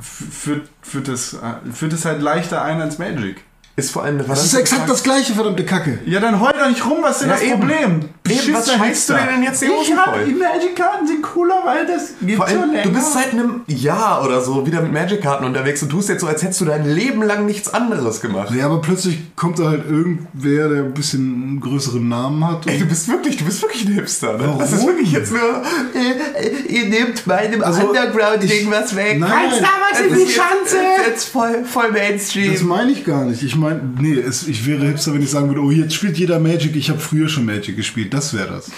führt, führt, das, äh, führt das halt leichter ein als Magic. Ist vor allem eine Das ist exakt das gleiche, verdammte Kacke. Ja, dann heul doch nicht rum, was ist denn Ja, das eben. Problem? Eben, was scheißt du dir denn jetzt die Ich Hosen hab, voll? die Magic-Karten sind cooler, weil das gibt Vor allem, schon länger. du bist seit einem Jahr oder so wieder mit Magic-Karten unterwegs und tust jetzt so, als hättest du dein Leben lang nichts anderes gemacht. Ja, aber plötzlich kommt da halt irgendwer, der ein bisschen einen größeren Namen hat. Ey, du bist wirklich, du bist wirklich ein Hipster, ne? Warum? Das ist wirklich jetzt nur, äh, äh, ihr nehmt meinem Also, Underground-Ding was weg. Nein, Als damals in die Schanze! Jetzt voll, voll Mainstream. Das meine ich gar nicht. Ich meine, nee, es, ich wäre Hipster, wenn ich sagen würde, oh, jetzt spielt jeder Magic, ich habe früher schon Magic gespielt. Das wäre das.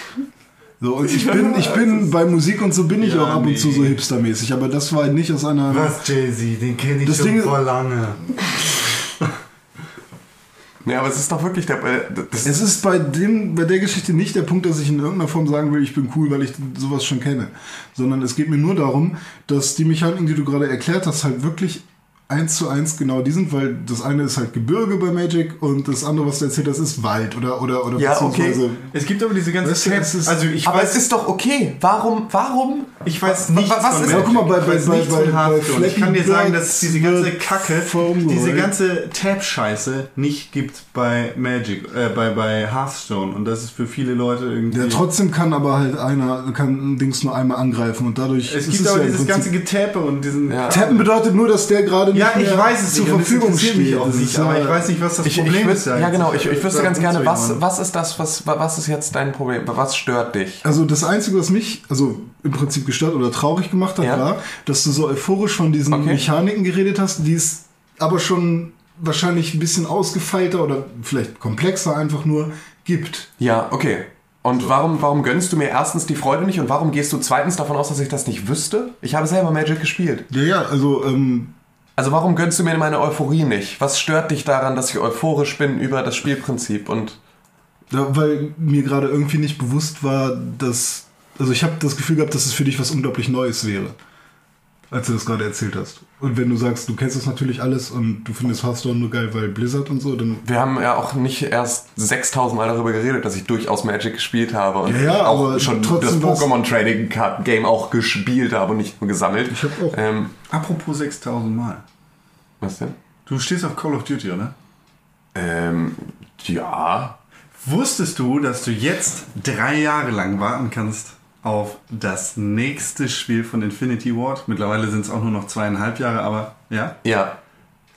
So, und ich bin, ich bin (laughs) bei Musik und so bin ich Ja, auch ab und zu nee. so hipstermäßig, aber das war nicht aus einer. Was, Jay-Z? Den kenne ich Das schon Ding vor lange. (laughs) Ja, aber es ist doch wirklich der, äh, das Es ist bei dem, bei der Geschichte nicht der Punkt, dass ich in irgendeiner Form sagen will, ich bin cool, weil ich sowas schon kenne. Sondern es geht mir nur darum, dass die Mechaniken, die du gerade erklärt hast, halt wirklich eins zu eins genau die sind, weil das eine ist halt Gebirge bei Magic und das andere, was du erzählt hast, ist Wald oder oder oder Ja, okay. beziehungsweise- Es gibt aber diese ganzen Weißt du, Also ich aber weiß, es ist doch okay. Warum, warum? ich weiß nichts was ist- Ja, guck mal, bei- bei- bei- von bei Hearthstone. Ich kann dir Flappy sagen, dass es diese ganze Kacke, diese ganze Tab-Scheiße nicht gibt bei Magic, äh, bei, bei Hearthstone. Und das ist für viele Leute irgendwie... Ja, trotzdem kann aber halt einer, kann ein Dings nur einmal angreifen und dadurch. es ist gibt aber ja dieses ganze Getappe und diesen... Ja. Tappen bedeutet nur, dass der gerade nicht Ja, ich weiß es zur Verfügung steht. auch nicht. Aber ich weiß nicht, was das Ich, ich Problem würd, ist. ja, genau. Ich, ich wüsste ganz gerne, was, was ist das, was, was ist jetzt dein Problem? Was stört dich? Also das Einzige, was mich also im Prinzip gestört oder traurig gemacht hat, Ja. war, dass du so euphorisch von diesen Okay. Mechaniken geredet hast, die es aber schon wahrscheinlich ein bisschen ausgefeilter oder vielleicht komplexer einfach nur gibt. Ja, okay. Und warum, warum gönnst du mir erstens die Freude nicht und warum gehst du zweitens davon aus, dass ich das nicht wüsste? Ich habe selber Magic gespielt. Ja, ja, also ähm, Also warum gönnst du mir meine Euphorie nicht? Was stört dich daran, dass ich euphorisch bin über das Spielprinzip? Und da, weil mir gerade irgendwie nicht bewusst war, dass also ich habe das Gefühl gehabt, dass es für dich was unglaublich Neues wäre, als du das gerade erzählt hast. Und wenn du sagst, du kennst das natürlich alles und du findest Hearthstone nur geil, weil Blizzard und so, dann wir haben ja auch nicht erst 6000 Mal darüber geredet, dass ich durchaus Magic gespielt habe und Ja, ja, auch aber schon das Pokémon Trading Card Game auch gespielt habe und nicht nur gesammelt. Ich hab auch. Ähm, Apropos 6000 Mal. Was denn? Du stehst auf Call of Duty, oder? Ähm, ja. Wusstest du, dass du jetzt drei Jahre lang warten kannst auf das nächste Spiel von Infinity Ward? Mittlerweile sind es auch nur noch zweieinhalb Jahre, aber ja. Ja.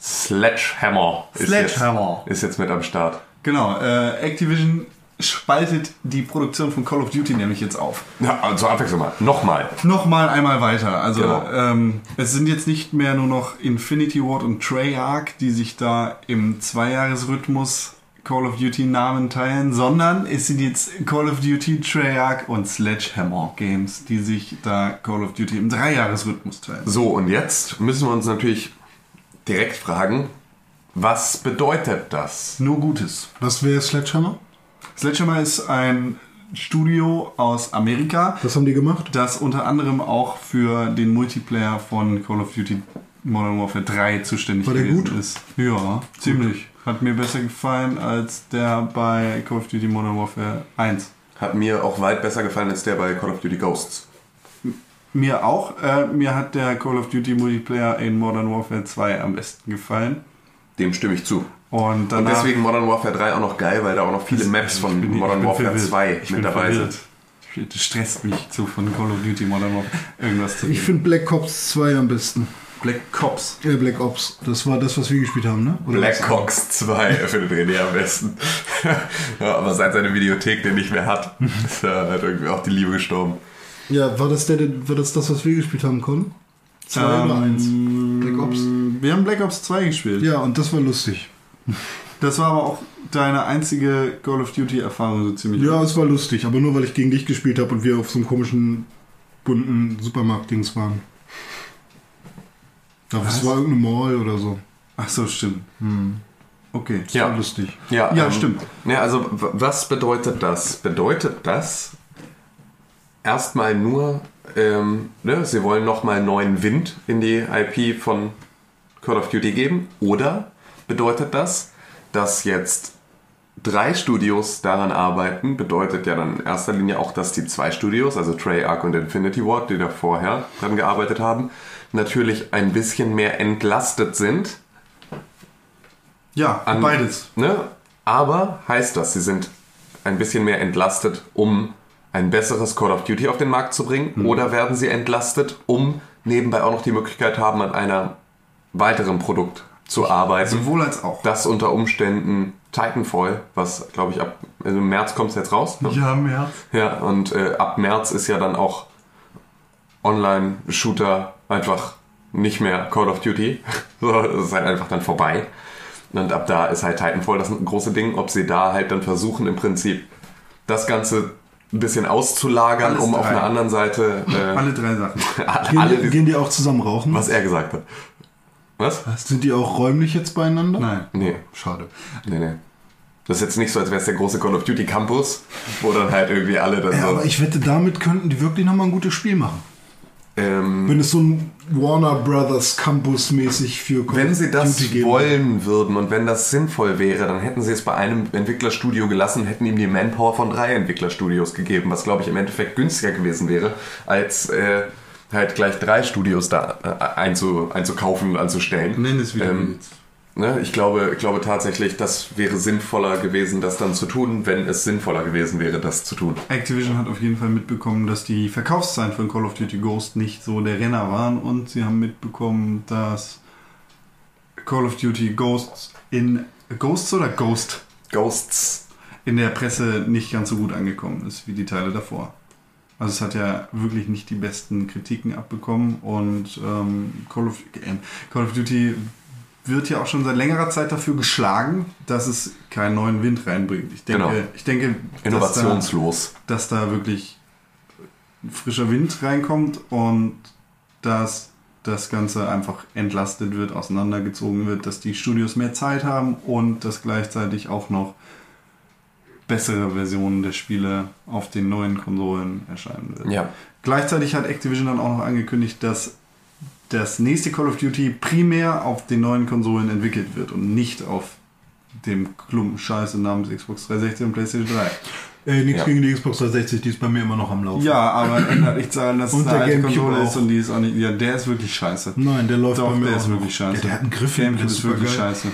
Sledgehammer. ist Sledgehammer. Jetzt, ist jetzt mit am Start. Genau, äh, Activision spaltet die Produktion von Call of Duty nämlich jetzt auf. Ja, also Abwechslung mal. Nochmal. Nochmal einmal weiter. Also Genau. ähm, es sind jetzt nicht mehr nur noch Infinity Ward und Treyarch, die sich da im Zweijahresrhythmus Call of Duty Namen teilen, sondern es sind jetzt Call of Duty, Treyarch und Sledgehammer Games, die sich da Call of Duty im Dreijahresrhythmus teilen. So, und jetzt müssen wir uns natürlich direkt fragen, was bedeutet das? Nur Gutes. was wäre Sledgehammer? Sledgehammer ist ein Studio aus Amerika, Was haben die gemacht? das unter anderem auch für den Multiplayer von Call of Duty Modern Warfare 3 zuständig War der gewesen gut? ist. Ja, ziemlich. Hat mir besser gefallen als der bei Call of Duty Modern Warfare 1. Hat mir auch weit besser gefallen als der bei Call of Duty Ghosts. Mir auch. Äh, mir hat der Call of Duty Multiplayer in Modern Warfare 2 am besten gefallen. Dem stimme ich zu. Und, Und danach, deswegen Modern Warfare 3 auch noch geil, weil da auch noch viele Maps von bin- Modern Warfare verwirrt. 2 ich mit bin dabei verwirrt. sind. Das stresst mich zu von Call of Duty Modern Warfare irgendwas zu Ich finde Black Ops 2 am besten. Black Cops. Äh, Black Ops. Das war das, was wir gespielt haben, ne? Oder Black? Ops 2 (laughs) findet René am besten. (laughs) ja, aber seit seine Videothek den nicht mehr hat, (laughs) ist da halt irgendwie auch die Liebe gestorben. Ja, war das, der, war das das, was wir gespielt haben, Con? Zwei oder Ähm, eins? Black Ops? Wir haben Black Ops 2 gespielt. Ja, und das war lustig. Das war aber auch deine einzige Call of Duty Erfahrung so ziemlich. Ja, es war lustig, aber nur weil ich gegen dich gespielt habe und wir auf so einem komischen, bunten Supermarkt-Dings waren. Das Was? war irgendeine Mall oder so. Ach so, stimmt. Okay. Das Ja. war lustig. Ja, Ja, ähm, stimmt. Ja, also w- was bedeutet das? Bedeutet das erstmal nur, ähm, ne, sie wollen nochmal neuen Wind in die IP von Call of Duty geben? Oder bedeutet das, dass jetzt drei Studios daran arbeiten? Bedeutet ja dann in erster Linie auch, dass die zwei Studios, also Treyarch und Infinity Ward, die da vorher dran gearbeitet haben, natürlich ein bisschen mehr entlastet sind Ja, an- beides. Ne? Aber heißt das, sie sind ein bisschen mehr entlastet, um ein besseres Call of Duty auf den Markt zu bringen? Hm. Oder werden sie entlastet, um nebenbei auch noch die Möglichkeit haben, an einem weiteren Produkt zu arbeiten? Sowohl als auch. Das unter Umständen Titanfall, was glaube ich ab also im März kommt es jetzt raus. Ne? Ja, März. Ja, und äh, ab März ist ja dann auch Online-Shooter einfach nicht mehr Call of Duty. (laughs) So, das ist halt einfach dann vorbei. Und ab da ist halt Titanfall das große Ding, ob sie da halt dann versuchen, im Prinzip das Ganze ein bisschen auszulagern, Alles um auf drei. einer anderen Seite äh, Alle drei Sachen. (laughs) alle, Gehen, alle gehen die auch zusammen rauchen? was er gesagt hat. Was? Sind die auch räumlich jetzt beieinander? Nein. Nee, Schade. nee, nee. Das ist jetzt nicht so, als wäre es der große Call of Duty Campus, wo dann halt irgendwie alle dann Ja, so. aber ich wette, damit könnten die wirklich nochmal ein gutes Spiel machen. ähm, Wenn es so ein Warner Brothers Campus mäßig für Call Wenn sie das Duty geben wollen würden und wenn das sinnvoll wäre, dann hätten sie es bei einem Entwicklerstudio gelassen und hätten ihm die Manpower von drei Entwicklerstudios gegeben, was glaube ich im Endeffekt günstiger gewesen wäre, als äh, halt gleich drei Studios da äh, einzu, einzukaufen und anzustellen. Nenn es wieder Ähm. Ne, ich, glaube, ich glaube tatsächlich, das wäre sinnvoller gewesen, das dann zu tun, wenn es sinnvoller gewesen wäre, das zu tun. Activision hat auf jeden Fall mitbekommen, dass die Verkaufszahlen von Call of Duty Ghost nicht so der Renner waren und sie haben mitbekommen, dass Call of Duty Ghosts in Ghosts oder Ghost Ghosts. in der Presse nicht ganz so gut angekommen ist wie die Teile davor. Also es hat ja wirklich nicht die besten Kritiken abbekommen und ähm, Call, of, äh, Call of Duty wird ja auch schon seit längerer Zeit dafür geschlagen, dass es keinen neuen Wind reinbringt. Ich denke, Genau. ich denke dass da, Innovationslos. dass da wirklich frischer Wind reinkommt und dass das Ganze einfach entlastet wird, auseinandergezogen wird, dass die Studios mehr Zeit haben und dass gleichzeitig auch noch bessere Versionen der Spiele auf den neuen Konsolen erscheinen wird. Ja. Gleichzeitig hat Activision dann auch noch angekündigt, dass das nächste Call of Duty primär auf den neuen Konsolen entwickelt wird und nicht auf dem Klumpen Scheiße namens Xbox 360 und PlayStation 3. Äh, nichts Ja. gegen die Xbox 360, die ist bei mir immer noch am Laufen. Ja, aber ändert nichts daran, dass (laughs) Und es eine der alte Gamecube Konsole ist auch. und die ist auch nicht. Ja, der ist wirklich scheiße. Nein, der läuft Doch, bei mir der auch ist noch. wirklich scheiße. Ja, der hat einen Griff Gamecube ist wirklich supergeil. scheiße.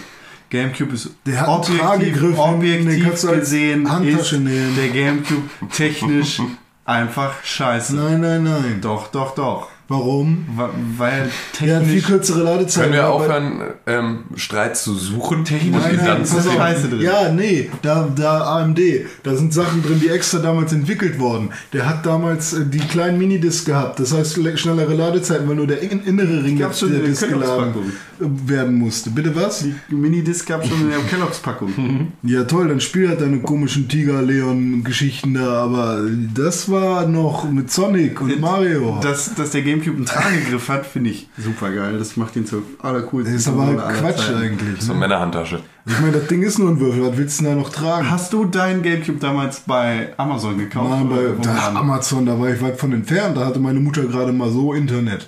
Gamecube ist Der hat objektiv, objektiv gesehen ist der Gamecube technisch (laughs) einfach scheiße. Nein, nein, nein. Doch, doch, doch. Warum? Wa- Weil Der hat viel technisch kürzere Ladezeit. Können wir aufhören, ähm, Streit zu suchen? Technisch das zu pass auf. Scheiße drin. Ja, nee, da, da AMD, da sind Sachen drin, die extra damals entwickelt wurden. Der hat damals äh, die kleinen Minidiscs gehabt, das heißt le- schnellere Ladezeiten, weil nur der in- innere Ring Gab's schon der in der Disk geladen äh, werden musste. Bitte was? die Minidisc gab schon in der Kelloggs-Packung. (laughs) Ja toll, dann spiel halt deine komischen Tiger-Leon-Geschichten da, aber das war noch mit Sonic und Mario. Dass, dass der Gamecube einen Tragegriff hat, finde ich super geil. Das macht ihn zur allercoolsten Das ist aber Konsole Quatsch eigentlich. So Ne? Männerhandtasche. Ich meine, das Ding ist nur ein Würfel, was willst du denn da noch tragen? Hast du deinen Gamecube damals bei Amazon gekauft? Nein, bei da? Amazon, da war ich weit von entfernt, da hatte meine Mutter gerade mal so Internet.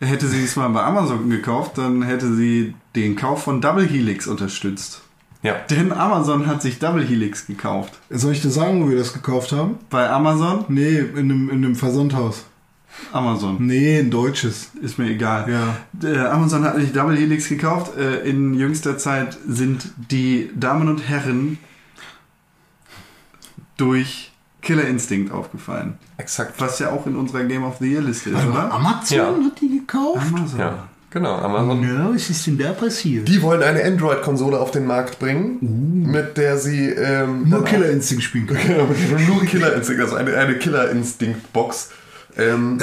hätte sie es mal bei Amazon gekauft, dann hätte sie den Kauf von Double Helix unterstützt. Ja. Denn Amazon hat sich Double Helix gekauft. Soll ich dir sagen, wo wir das gekauft haben? Bei Amazon? Nee, in einem, in einem Versandhaus. Amazon. Nee, ein deutsches. Ist mir egal. Ja. Amazon hat nicht Double Helix gekauft. Äh, in jüngster Zeit sind die Damen und Herren durch Killer Instinct aufgefallen. Exakt. Was ja auch in unserer Game of the Year Liste ist, oder? Amazon Ja. hat die gekauft? Amazon. Ja, genau. Amazon. Ja, was ist denn da passiert? Die wollen eine Android-Konsole auf den Markt bringen, mit der sie ähm, Nur Killer Instinct spielen können. (laughs) Genau, mit nur Killer Instinct, also eine, eine Killer Instinct Box. Ähm,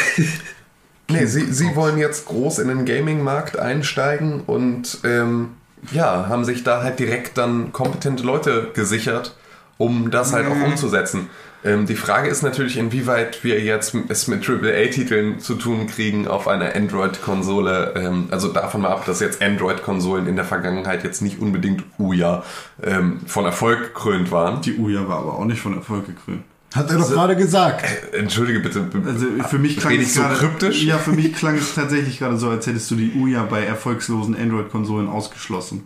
(laughs) nee, sie, sie wollen jetzt groß in den Gaming-Markt einsteigen und ähm, ja, haben sich da halt direkt dann kompetente Leute gesichert, um das halt auch umzusetzen. Ähm, die Frage ist natürlich, inwieweit wir jetzt es mit AAA-Titeln zu tun kriegen auf einer Android-Konsole. Ähm, also davon mal ab, dass jetzt Android-Konsolen in der Vergangenheit jetzt nicht unbedingt Uja ähm, von Erfolg gekrönt waren. Die Uja war aber auch nicht von Erfolg gekrönt. Hat er doch gerade gesagt. Entschuldige bitte. Also für mich klang es so gerade, kryptisch? Ja, für mich klang es tatsächlich gerade so, als hättest du die Uja bei erfolgslosen Android-Konsolen ausgeschlossen.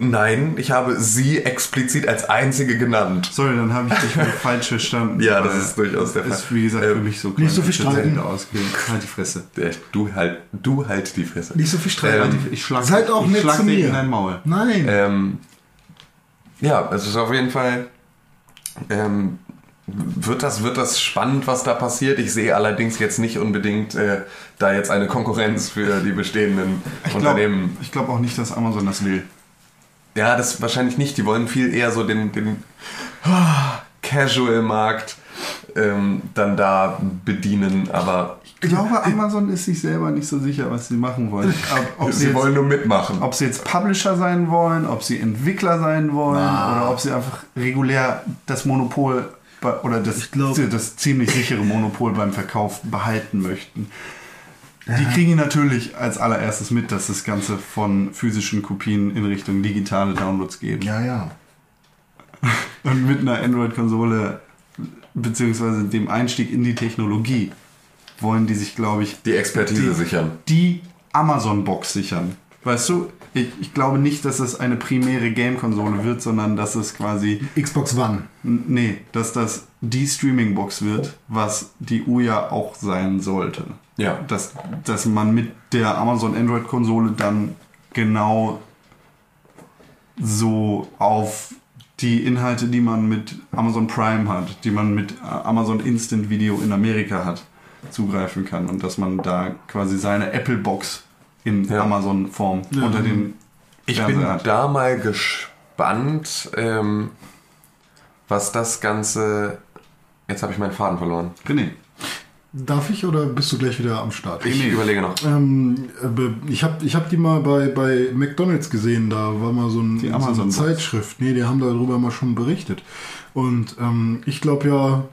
Nein, ich habe sie explizit als einzige genannt. Sorry, dann habe ich dich (laughs) falsch verstanden. Ja, das ist durchaus der Fall. Ist wie gesagt für Ähm, mich so nicht so viel streiten. ausgehen. Halt die Fresse. Du halt, du halt die Fresse. Nicht so viel Streit. Ähm, Ich schlag, Seid auch ich nett schlag zu mir. in dein Maul. Nein. Ähm, ja, es ist auf jeden Fall. Ähm, wird das, wird das spannend, was da passiert? Ich sehe allerdings jetzt nicht unbedingt äh, da jetzt eine Konkurrenz für die bestehenden Ich glaube Unternehmen. glaub auch nicht, dass Amazon das will. Ja, das wahrscheinlich nicht. Die wollen viel eher so den, den Casual-Markt ähm, dann da bedienen, aber Ich glaube, Amazon ist sich selber nicht so sicher, was sie machen wollen. (laughs) Ob, ob, sie, sie jetzt, wollen nur mitmachen. ob sie jetzt Publisher sein wollen, ob sie Entwickler sein wollen oder ob sie einfach regulär das Monopol oder das, glaub- das ziemlich sichere Monopol beim Verkauf behalten möchten. Die kriegen natürlich als allererstes mit, dass das Ganze von physischen Kopien in Richtung digitale Downloads geht. ja, ja. (laughs) Und mit einer Android-Konsole beziehungsweise dem Einstieg in die Technologie wollen die sich, glaube ich, Die Expertise Die- sichern. die Amazon-Box sichern. Weißt du, ich, ich glaube nicht, dass es eine primäre Game-Konsole wird, sondern dass es quasi, Xbox One. nee, dass das die Streaming-Box wird, was die Uja auch sein sollte. Ja. Dass, dass man mit der Amazon Android-Konsole dann genau so auf die Inhalte, die man mit Amazon Prime hat, die man mit äh, Amazon Instant Video in Amerika hat, zugreifen kann und dass man da quasi seine Apple Box in Ja. Amazon Form unter den Ich bin hat. da mal gespannt, ähm, was das Ganze. Jetzt habe ich meinen Faden verloren. René, Darf ich oder bist du gleich wieder am Start? Ich Nee. überlege noch. Ähm, äh, ich habe ich hab die mal bei, bei McDonalds gesehen, da war mal so, ein, Die so eine. Zeitschrift. Nee, die haben darüber mal schon berichtet. Und ähm, ich glaube ja,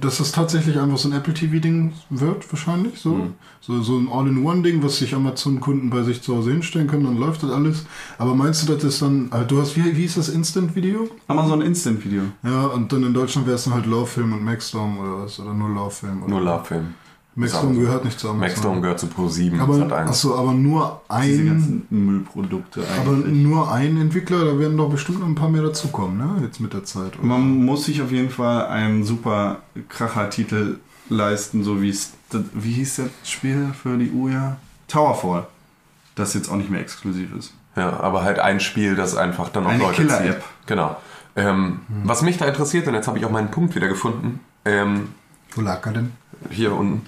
dass das tatsächlich einfach so ein Apple TV-Ding wird, wahrscheinlich. So, Mhm. so, so ein All-in-One-Ding, was sich Amazon-Kunden bei sich zu Hause hinstellen können, dann läuft das alles. Aber meinst du, dass das dann, äh, du hast, wie, wie hieß das Instant-Video? Amazon Instant Video. Ja, und dann in Deutschland wäre es dann halt Love-Film und Maxdome oder was? Oder nur Love-Film? Nur Love-Film. Maxdome gehört nicht zu Amazon. Maxdome gehört zu Pro7. Aber, Sat.1. achso, aber nur Diese ein, ganzen Müllprodukte aber eigentlich. nur ein Entwickler, da werden doch bestimmt noch ein paar mehr dazukommen, ne? Jetzt mit der Zeit. oder? Man muss sich auf jeden Fall einen super Kracher-Titel leisten, so wie es. Wie hieß das Spiel für die Uja? Towerfall. Das jetzt auch nicht mehr exklusiv ist. Ja, aber halt ein Spiel, das einfach dann auch Eine Leute Killer-App. zieht. Genau. Ähm, Was mich da interessiert, und jetzt habe ich auch meinen Punkt wieder gefunden, ähm, Wo lag er denn? hier unten,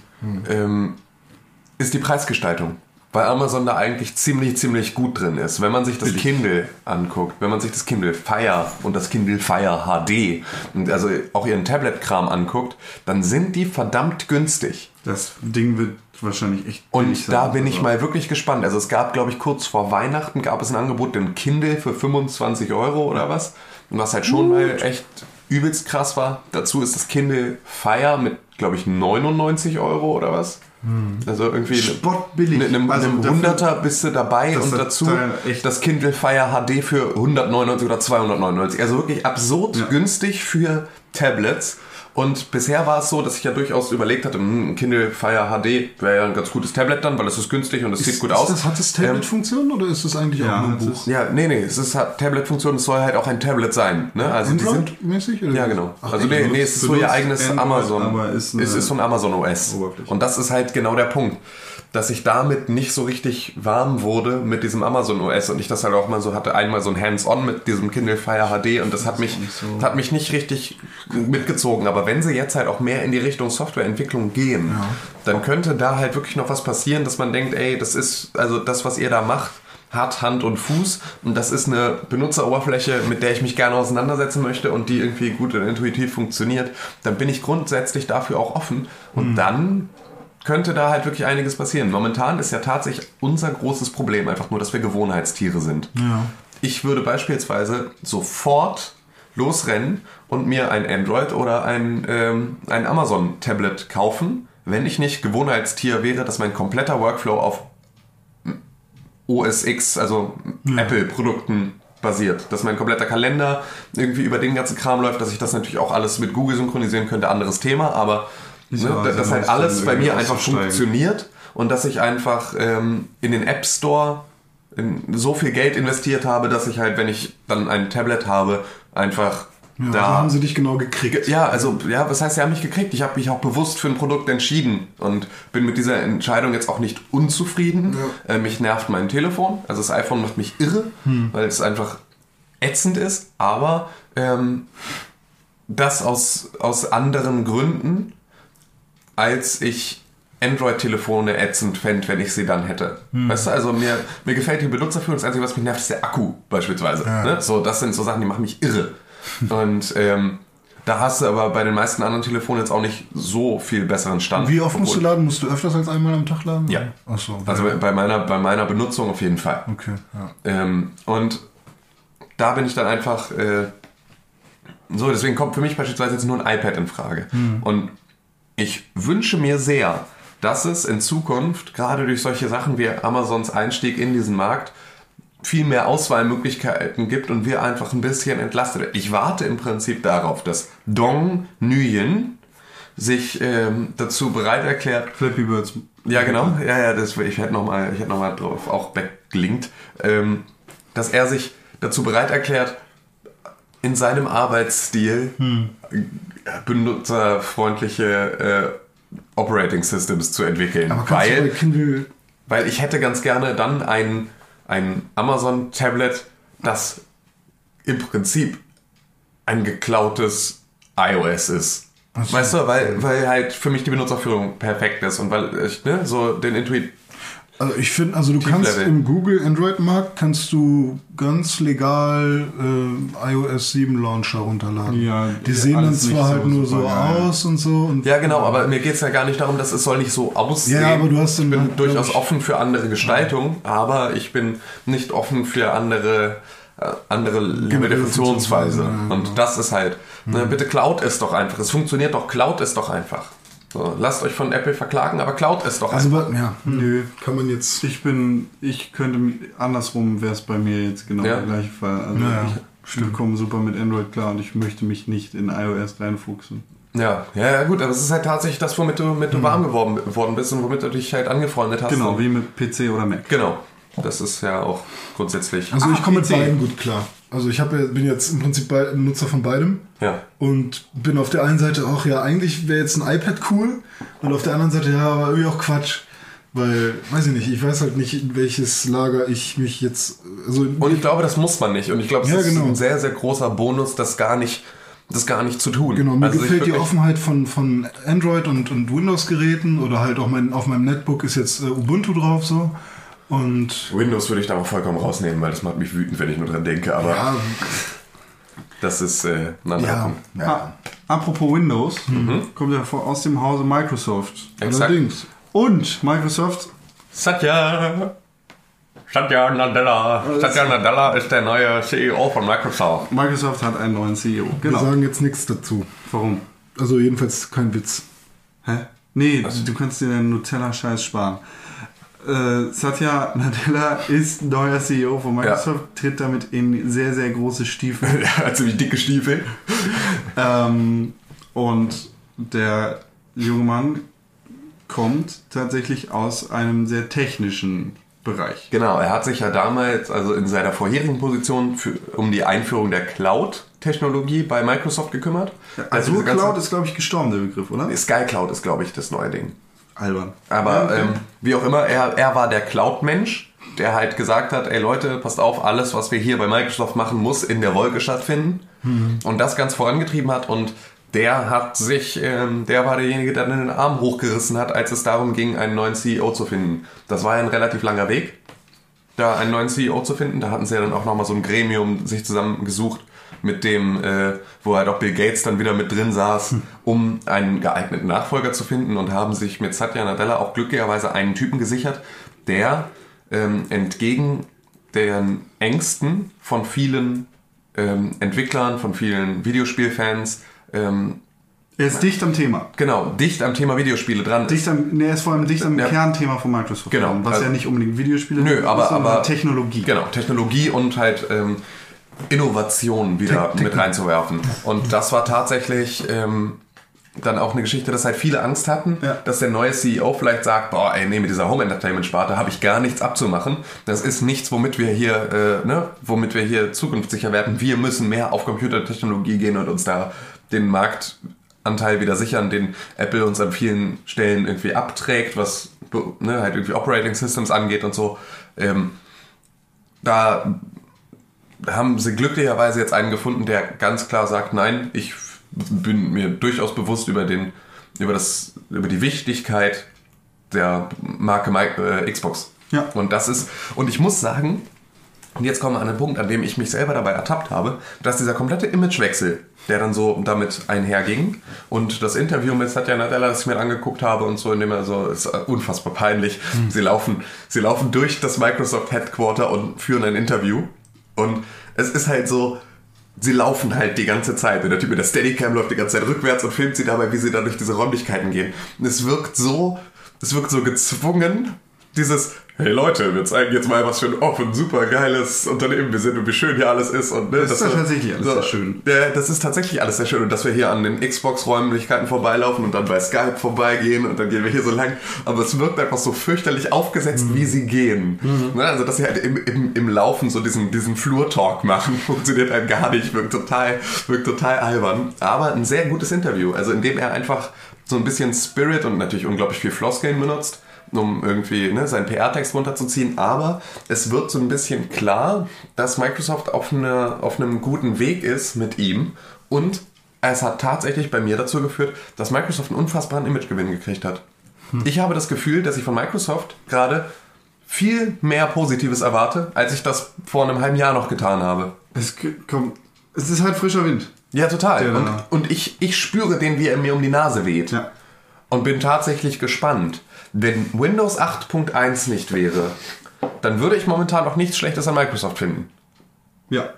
ähm, ist die Preisgestaltung. Weil Amazon da eigentlich ziemlich, ziemlich gut drin ist. Wenn man sich das Kindle anguckt, wenn man sich das Kindle Fire und das Kindle Fire HD und also auch ihren Tablet-Kram anguckt, dann sind die verdammt günstig. Das Ding wird wahrscheinlich echt. Und billig sein. da bin ich mal wirklich gespannt. Also es gab, glaube ich, kurz vor Weihnachten gab es ein Angebot, den Kindle für 25 Euro oder was. Und was halt schon mal echt übelst krass war. Dazu ist das Kindle Fire mit, glaube ich, 99 Euro oder was. Also irgendwie Spottbillig. mit einem, Also einem dafür- Hunderter bist du dabei und dazu echt- das Kindle Fire HD für 199 oder 299. Also wirklich absurd Ja. günstig für Tablets. Und bisher war es so, dass ich ja durchaus überlegt hatte, hm, ein Kindle Fire HD wäre ja ein ganz gutes Tablet dann, weil es ist günstig und es sieht gut ist aus. Das, hat das Ähm, Tablet-Funktion oder ist das eigentlich ja, auch nur ein es Buch? ist- ja, nee, nee, es ist hat Tablet-Funktion, es soll halt auch ein Tablet sein. Ne? Also Android-mäßig? ja, genau. Ach, also nee, nee, es ist so ihr eigenes Android, Amazon. aber ist es ist so ein Amazon OS. Und das ist halt genau der Punkt, dass ich damit nicht so richtig warm wurde mit diesem Amazon OS und ich das halt auch mal so hatte, einmal so ein Hands-on mit diesem Kindle Fire HD und das hat mich, hat mich nicht richtig mitgezogen. Aber wenn sie jetzt halt auch mehr in die Richtung Softwareentwicklung gehen, dann könnte da halt wirklich noch was passieren, dass man denkt, ey, das ist, also das, was ihr da macht, hat Hand und Fuß und das ist eine Benutzeroberfläche, mit der ich mich gerne auseinandersetzen möchte und die irgendwie gut und intuitiv funktioniert, dann bin ich grundsätzlich dafür auch offen. Und dann könnte da halt wirklich einiges passieren. Momentan ist ja tatsächlich unser großes Problem einfach nur, dass wir Gewohnheitstiere sind. Ja. Ich würde beispielsweise sofort losrennen und mir ein Android oder ein, ähm, ein Amazon-Tablet kaufen, wenn ich nicht Gewohnheitstier wäre, dass mein kompletter Workflow auf OS X, also Apple-Produkten basiert. Dass mein kompletter Kalender irgendwie über den ganzen Kram läuft, dass ich das natürlich auch alles mit Google synchronisieren könnte, anderes Thema, aber ja ne, auch dass sehr halt alles bei mir einfach funktioniert und dass ich einfach ähm, in den App Store so viel Geld investiert habe, dass ich halt, wenn ich dann ein Tablet habe, einfach Ja, da also haben sie dich genau gekriegt. ja, also, ja, was heißt, sie haben mich gekriegt? Ich habe mich auch bewusst für ein Produkt entschieden und bin mit dieser Entscheidung jetzt auch nicht unzufrieden. Äh, mich nervt mein Telefon. Also das iPhone macht mich irre, weil es einfach ätzend ist, aber ähm, das aus, aus anderen Gründen, als ich Android-Telefone ätzend fände, wenn ich sie dann hätte. Weißt du, also mir, mir gefällt die Benutzerführung. Das Einzige, was mich nervt, ist der Akku beispielsweise. Ne? So, das sind so Sachen, die machen mich irre. (laughs) Und ähm, da hast du aber bei den meisten anderen Telefonen jetzt auch nicht so viel besseren Stand. Wie oft musst du laden? Musst du öfters als einmal am Tag laden? Ja. Achso. Also bei meiner, bei meiner Benutzung auf jeden Fall. okay, ja. Ähm, und da bin ich dann einfach äh, so, deswegen kommt für mich beispielsweise jetzt nur ein iPad in Frage. Und ich wünsche mir sehr, dass es in Zukunft, gerade durch solche Sachen wie Amazons Einstieg in diesen Markt, viel mehr Auswahlmöglichkeiten gibt und wir einfach ein bisschen entlastet werden. Ich warte im Prinzip darauf, dass Dong Nguyen sich ähm, dazu bereit erklärt, Flappy Birds. ja, genau. Ja, ja, das, ich hätte nochmal noch mal drauf auch backgelinkt, ähm, dass er sich dazu bereit erklärt, in seinem Arbeitsstil benutzerfreundliche äh, Operating Systems zu entwickeln. Aber weil, Kindle weil ich hätte ganz gerne dann ein, ein Amazon-Tablet, das im Prinzip ein geklautes iOS ist. Weißt du, weil, weil halt für mich die Benutzerführung perfekt ist und weil ich ne, so den Intuit. Also ich finde, also du kannst im Google Android Markt kannst du ganz legal äh, iOS 7 Launcher runterladen. Ja, die sehen dann zwar so halt nur so geil. aus und so und Ja, genau, aber mir geht es ja gar nicht darum, dass es soll nicht so aussehen. Ja, aber du hast ich dann bin halt, durchaus ich- offen für andere Gestaltung, aber ich bin nicht offen für andere äh, andere Generelle Funktionsweise. Ja, Und das ist halt, Mhm. ne, bitte Cloud es doch einfach. Es funktioniert doch, Cloud es doch einfach. So, lasst euch von Apple verklagen, aber Cloud es doch also einfach. ja, Nö. kann man jetzt Ich bin, ich könnte, andersrum wäre es bei mir jetzt genau Ja. der gleiche Fall. Also Ja, ja. ich komme super mit Android klar und ich möchte mich nicht in iOS reinfuchsen. Ja, ja, ja, gut, aber es ist halt tatsächlich das, womit du, mit du warm geworden, geworden bist und womit du dich halt angefreundet hast. Genau, wie mit PC oder Mac. Genau. Das ist ja auch grundsätzlich. Also ich komme mit beiden gut klar. Also ich hab, bin jetzt im Prinzip bei- Nutzer von beidem ja. und bin auf der einen Seite auch, ja, eigentlich wäre jetzt ein iPad cool und auf der anderen Seite, ja, aber irgendwie auch Quatsch. Weil, weiß ich nicht, ich weiß halt nicht, in welches Lager ich mich jetzt. Also Und ich glaube, das muss man nicht. Und ich glaube, es Ja, ist genau. ein sehr, sehr großer Bonus, das gar nicht, das gar nicht zu tun. Genau, mir Also gefällt die Offenheit von, von Android und, und Windows-Geräten oder halt auch mein, auf meinem Netbook ist jetzt äh, Ubuntu drauf so. Und Windows würde ich da mal vollkommen rausnehmen, weil das macht mich wütend, wenn ich nur dran denke. Aber ja, das ist äh, ein anderer ja, Punkt. ja. Ah, apropos Windows, kommt ja aus dem Hause Microsoft. Exakt. allerdings. Und Microsoft, Satya. Satya Nadella. Satya Nadella ist der neue CEO von Microsoft. Microsoft hat einen neuen CEO. Wir Genau. sagen jetzt nichts dazu. Warum? Also jedenfalls kein Witz. Hä? Nee, du kannst dir den Nutella-Scheiß sparen. Äh, Satya Nadella ist neuer CEO von Microsoft, tritt damit in sehr, sehr große Stiefel. (laughs) Hat ziemlich dicke Stiefel. ähm, Und der junge Mann kommt tatsächlich aus einem sehr technischen Bereich. Genau, er hat sich ja damals, also in seiner vorherigen Position, für, um die Einführung der Cloud-Technologie bei Microsoft gekümmert. Also diese ganze- Cloud ist, glaube ich, gestorben, der Begriff, oder? Sky Cloud ist, glaube ich, das neue Ding. Albern. Aber okay. ähm, wie auch immer, er, er war der Cloud-Mensch, der halt gesagt hat, ey Leute, passt auf, alles, was wir hier bei Microsoft machen, muss in der Wolke stattfinden. Und das ganz vorangetrieben hat und der hat sich, ähm, der war derjenige, der dann den Arm hochgerissen hat, als es darum ging, einen neuen CEO zu finden. Das war ja ein relativ langer Weg, da einen neuen CEO zu finden. Da hatten sie ja dann auch nochmal so ein Gremium sich zusammengesucht, mit dem, äh, wo halt auch Bill Gates dann wieder mit drin saß, um einen geeigneten Nachfolger zu finden und haben sich mit Satya Nadella auch glücklicherweise einen Typen gesichert, der ähm, entgegen den Ängsten von vielen ähm, Entwicklern, von vielen Videospielfans, ähm, Er ist dicht am Thema. genau, dicht am Thema Videospiele dran ist. Dicht am, nee, er ist vor allem dicht am Ja. Kernthema von Microsoft. Genau. dran, Was Also- ja nicht unbedingt Videospiele Nö, aber, sondern aber Technologie. Genau, Technologie und halt ähm, Innovation wieder Te- mit reinzuwerfen. Und das war tatsächlich ähm, dann auch eine Geschichte, dass halt viele Angst hatten, Ja. dass der neue CEO vielleicht sagt, boah, ey, nee, mit dieser Home Entertainment Sparte habe ich gar nichts abzumachen. Das ist nichts, womit wir hier, äh, ne, womit wir hier zukunftssicher werden. Wir müssen mehr auf Computertechnologie gehen und uns da den Marktanteil wieder sichern, den Apple uns an vielen Stellen irgendwie abträgt, was ne, halt irgendwie Operating Systems angeht und so. Ähm, da haben sie glücklicherweise jetzt einen gefunden, der ganz klar sagt, nein, ich bin mir durchaus bewusst über den, über das, über die Wichtigkeit der Marke äh, Xbox. Ja. Und das ist, und ich muss sagen, und jetzt kommen wir an den Punkt, an dem ich mich selber dabei ertappt habe, dass dieser komplette Imagewechsel, der dann so damit einherging und das Interview mit Satya Nadella, das ich mir angeguckt habe und so, in dem er so, ist unfassbar peinlich. Sie laufen, sie laufen durch das Microsoft Headquarter und führen ein Interview und es ist halt so, sie laufen halt die ganze Zeit und der Typ mit der Steadicam läuft die ganze Zeit rückwärts und filmt sie dabei, wie sie da durch diese Räumlichkeiten gehen. Und es wirkt so, es wirkt so gezwungen, dieses, hey Leute, wir zeigen jetzt mal, was für ein offen, super geiles Unternehmen wir sind und wie schön hier alles ist. Und, ne, Das ist ja tatsächlich alles sehr schön. Ja, das ist tatsächlich alles sehr schön. Und dass wir hier an den Xbox-Räumlichkeiten vorbeilaufen und dann bei Skype vorbeigehen und dann gehen wir hier so lang. Aber es wirkt einfach so fürchterlich aufgesetzt, Mhm. wie sie gehen. Ne, Also, dass sie halt im, im, im Laufen so diesen, diesen Flur-Talk machen, (laughs) funktioniert halt gar nicht. Wirkt total, wirkt total albern. Aber ein sehr gutes Interview. Also, in dem er einfach so ein bisschen Spirit und natürlich unglaublich viel Floskeln benutzt um irgendwie ne, seinen PR-Text runterzuziehen, aber es wird so ein bisschen klar, dass Microsoft auf, eine, auf einem guten Weg ist mit ihm und es hat tatsächlich bei mir dazu geführt, dass Microsoft einen unfassbaren Imagegewinn gekriegt hat. Ich habe das Gefühl, dass ich von Microsoft gerade viel mehr Positives erwarte, als ich das vor einem halben Jahr noch getan habe. Es, kommt, es ist halt frischer Wind. Ja, total. Und, und ich, ich spüre den, wie er mir um die Nase weht. Ja. Und bin tatsächlich gespannt. Wenn Windows 8.1 nicht wäre, dann würde ich momentan noch nichts Schlechtes an Microsoft finden. Ja.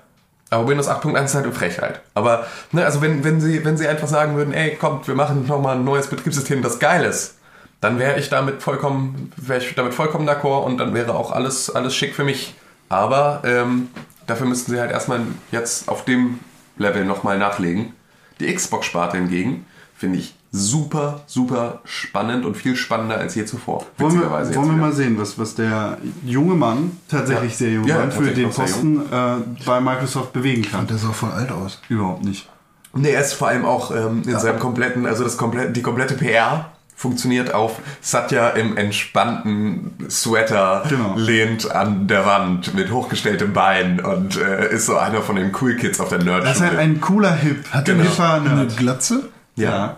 Aber Windows 8.1 ist halt eine Frechheit. Aber, ne, also wenn, wenn, sie, wenn sie einfach sagen würden, ey, kommt, wir machen nochmal ein neues Betriebssystem, das geil ist, dann wäre ich damit vollkommen, wäre ich damit vollkommen d'accord und dann wäre auch alles, alles schick für mich. Aber ähm, dafür müssten sie halt erstmal jetzt auf dem Level nochmal nachlegen. Die Xbox-Sparte hingegen finde ich super, super spannend und viel spannender als je zuvor. Wollen wir, wollen wir wieder. mal sehen, was, was der junge Mann, tatsächlich Ja. sehr junge Ja, Mann, für den Posten äh, bei Microsoft bewegen kann. Der sah voll alt aus. Überhaupt nicht. Nee, er ist vor allem auch ähm, in seinem kompletten, also das komplette, die komplette PR funktioniert auf Satya im entspannten Sweater, Genau. lehnt an der Wand mit hochgestelltem Bein und äh, ist so einer von den Cool Kids auf der Nerd. Das ist halt ein cooler Hip. Hat ein der hipper eine. Glatze? Ja.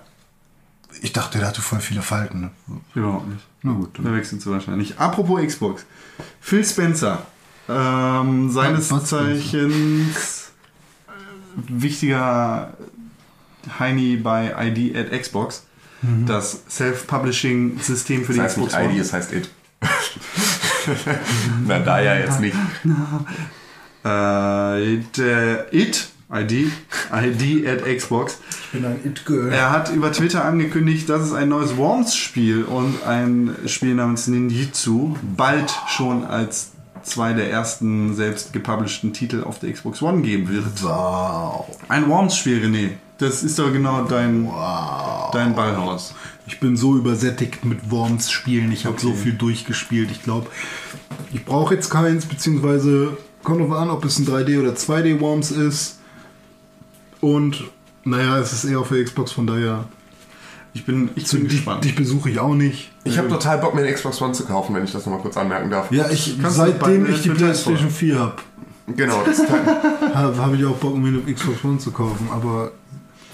Ich dachte, der hatte voll viele Falten. ne? Überhaupt nicht. Na gut. Da wechseln sie wahrscheinlich. Apropos Xbox. Phil Spencer. Ähm, seines Was- was Zeichens äh, wichtiger Heini bei ID at Xbox. Das Self-Publishing-System für die das heißt Xbox nicht. ID, es heißt It. (laughs) Na, da ja jetzt nicht. Äh, it, äh, it, ID, ID at Xbox. Ich bin ein It-Girl. Er hat über Twitter angekündigt, dass es ein neues Worms-Spiel und ein Spiel namens Ninjitsu bald schon als zwei der ersten selbst gepublisheden Titel auf der Xbox One geben wird. Wow. Ein Worms-Spiel, René. Das ist doch genau dein, dein Ballhaus. Ich bin so übersättigt mit Worms-Spielen. Ich habe Okay. so viel durchgespielt. Ich glaube, ich brauche jetzt keins, beziehungsweise kommt drauf an, ob es ein 3D- oder 2D-Worms ist. Und naja, es ist eher auf der Xbox, von daher. Ich bin, ich Zu, bin dich, gespannt. dich besuche ich auch nicht. Ich habe total Bock, mir eine Xbox One zu kaufen, wenn ich das nochmal kurz anmerken darf. Ja, ich, Kannst seitdem ich die PlayStation 4 habe, Genau, das (laughs) habe hab ich auch Bock, mir eine Xbox One zu kaufen, aber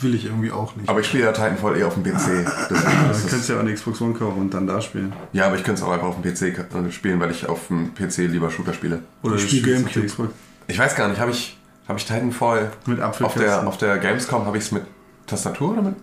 will ich irgendwie auch nicht. aber ich spiele ja Titanfall eher auf dem PC. Deswegen Du es, ja auch eine Xbox One kaufen und dann da spielen. ja, aber ich könnte es auch einfach auf dem PC k- spielen, weil ich auf dem PC lieber Shooter spiele. Oder Ich du spiel spielst auf Gamecube. Ich weiß gar nicht, habe ich, hab ich Titanfall Mit auf Apfelkästen. der, auf der Gamescom, habe ich es mit Tastatur oder mit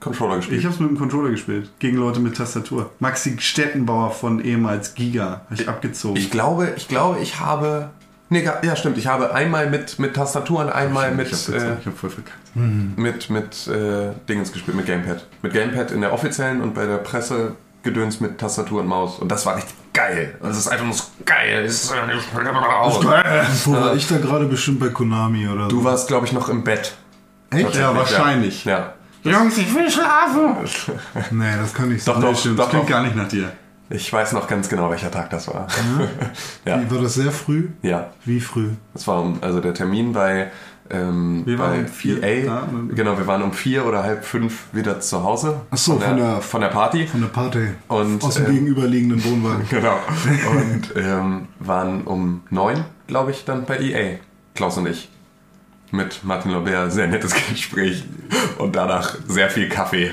Controller gespielt? Ich habe es mit dem Controller gespielt. Gegen Leute mit Tastatur. Maxi Stettenbauer von ehemals Giga. Hab ich abgezogen. Ich glaube, ich glaube, ich habe. Nee, ja, stimmt. Ich habe einmal mit, mit Tastatur und einmal mit, ich hab, äh, ich hab voll verkackt. mit, mit äh, Dingens gespielt, mit Gamepad. Mit Gamepad in der offiziellen und bei der Presse gedöns mit Tastatur und Maus. Und das war richtig geil. Es ist einfach nur so geil. Es ist Wo war ich da gerade bestimmt bei Konami oder Du so? warst, glaube ich, noch im Bett. Echt? Ja, wahrscheinlich. Ja. Jungs, ich will schlafen. (laughs) Nee, das kann nicht Doch, sein. doch, Nee, stimmt. doch, Das klingt doch. gar nicht nach dir. Ich weiß noch ganz genau, welcher Tag das war. ja. (laughs) Wie, war das sehr früh? ja. Wie früh? Das war also der Termin bei, ähm, Wir waren bei um vier EA. da, ne? Genau, wir waren um vier oder halb fünf wieder zu Hause. Ach so, von, von der, der- von der Party. Von der Party. Und, Aus dem ähm, gegenüberliegenden Wohnwagen. (laughs) Genau. Und (laughs) ähm, waren um neun, glaube ich, dann bei EA. Klaus und ich. Mit Martin Lobert. Sehr nettes (laughs) Gespräch. Und danach sehr viel Kaffee.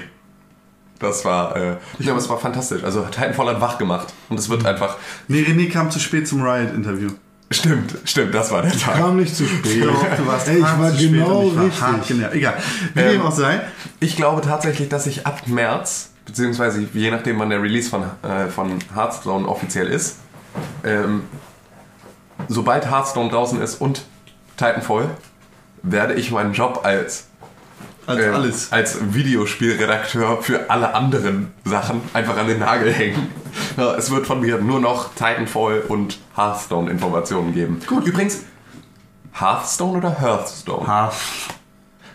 Das war, äh, ich glaube, es war fantastisch. Also Titanfall hat wach gemacht. Und es wird einfach. Nee, René kam zu spät zum Riot-Interview. Stimmt, stimmt, das war der Tag. Kam nicht zu spät. du warst Ey, ich war genau ich war richtig. Hart genervt. Egal. Wie Ähm, dem auch sei. Ich glaube tatsächlich, dass ich ab März, beziehungsweise je nachdem, wann der Release von, äh, von Hearthstone offiziell ist, ähm, sobald Hearthstone draußen ist und Titanfall, werde ich meinen Job als, Als äh, alles. als Videospielredakteur für alle anderen Sachen einfach an den Nagel hängen. Ja, es wird von mir nur noch Titanfall und Hearthstone Informationen geben. Gut. Übrigens, Hearthstone oder Hearthstone? Hart.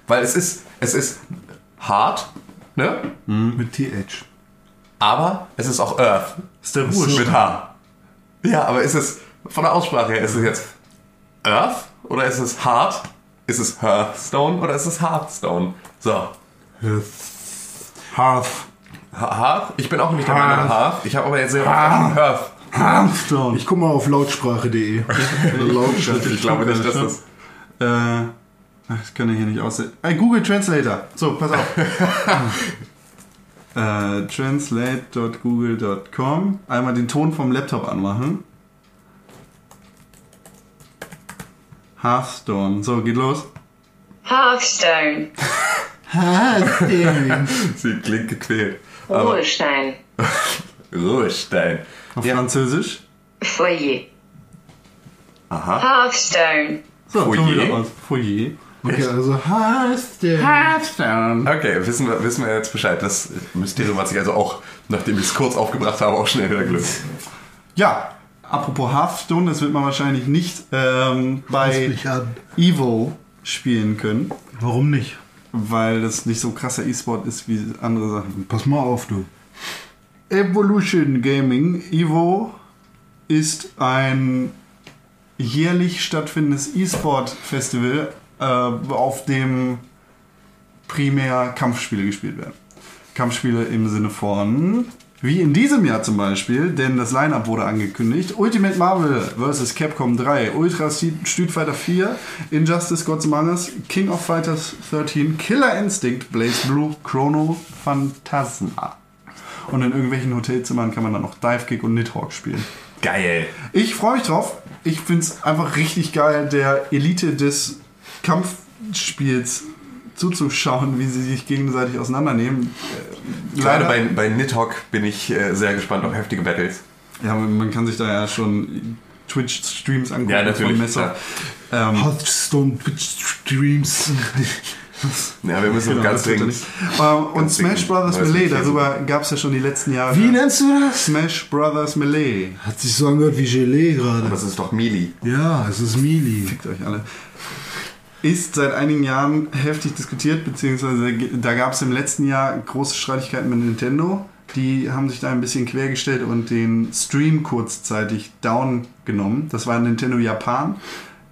Weil es ist, es ist hart, ne? Mit TH. Aber es ist auch Earth. ist der Mit Ruhestand. H. Ja, aber ist es, von der Aussprache her, ist es jetzt Earth oder ist es Hard? Ist es Hearthstone oder ist es Hearthstone? So. Hearth. Hearth? Ich bin auch nicht der Meinung Hearth. Ich habe aber jetzt sehr Hearth. Hearthstone. Ich guck mal auf lautsprache.de. (laughs) Lautsprache. Ich glaube nicht, dass das... Äh, ach, das kann ich hier nicht aussehen. Ein Google Translator. So, pass auf. (laughs) äh, translate.google.com. Einmal den Ton vom Laptop anmachen. Hearthstone. So, geht los. Hearthstone, (laughs) (laughs) Sie klingt gequält. Aber Ruhestein, (laughs) Ruhestein. Auf Französisch. Foyer. Aha. Hearthstone, So, Foyer? Foyer. Okay, also du. Hearthstone. Okay, wissen wir, wissen wir jetzt Bescheid. Das Mysterium hat sich also auch, nachdem ich es kurz aufgebracht habe, auch schnell wieder gelöst. Ja, apropos Hearthstone, das wird man wahrscheinlich nicht ähm, bei. Evo spielen können, Warum nicht? weil das nicht so krasser E-Sport ist wie andere Sachen. Pass mal auf, du. Evolution Gaming, Evo, ist ein jährlich stattfindendes E-Sport-Festival, äh, auf dem primär Kampfspiele gespielt werden. Kampfspiele im Sinne von, wie in diesem Jahr zum Beispiel, denn das Line-Up wurde angekündigt, Ultimate Marvel vs. Capcom 3, Ultra Street Fighter 4, Injustice Gods Among Us, King of Fighters 13, Killer Instinct, Blaze Blue, Chrono Phantasma. Und in irgendwelchen Hotelzimmern kann man dann noch Dive Kick und Nidhogg spielen. Geil. Ich freue mich drauf. Ich finde es einfach richtig geil, der Elite des Kampfspiels zuzuschauen, wie sie sich gegenseitig auseinandernehmen. Äh, Gerade leider- bei, bei Nidhogg bin ich äh, sehr gespannt auf heftige Battles. Ja, man kann sich da ja schon Twitch-Streams angucken. Ja, natürlich, Messer. klar. Ähm, Hearthstone Twitch Streams. (laughs) Ja, wir müssen Genau, ganz dringend. Ähm, und Ganz Smash Brothers Melee, darüber gab es ja schon die letzten Jahre. Wie nennst du das? Smash Brothers Melee. Hat sich so angehört wie Gelee gerade. Das ist doch Mili. Ja, es ist Mili. Fickt euch alle. Ist seit einigen Jahren heftig diskutiert, beziehungsweise da gab es im letzten Jahr große Streitigkeiten mit Nintendo. Die haben sich da ein bisschen quergestellt und den Stream kurzzeitig down genommen. Das war Nintendo Japan.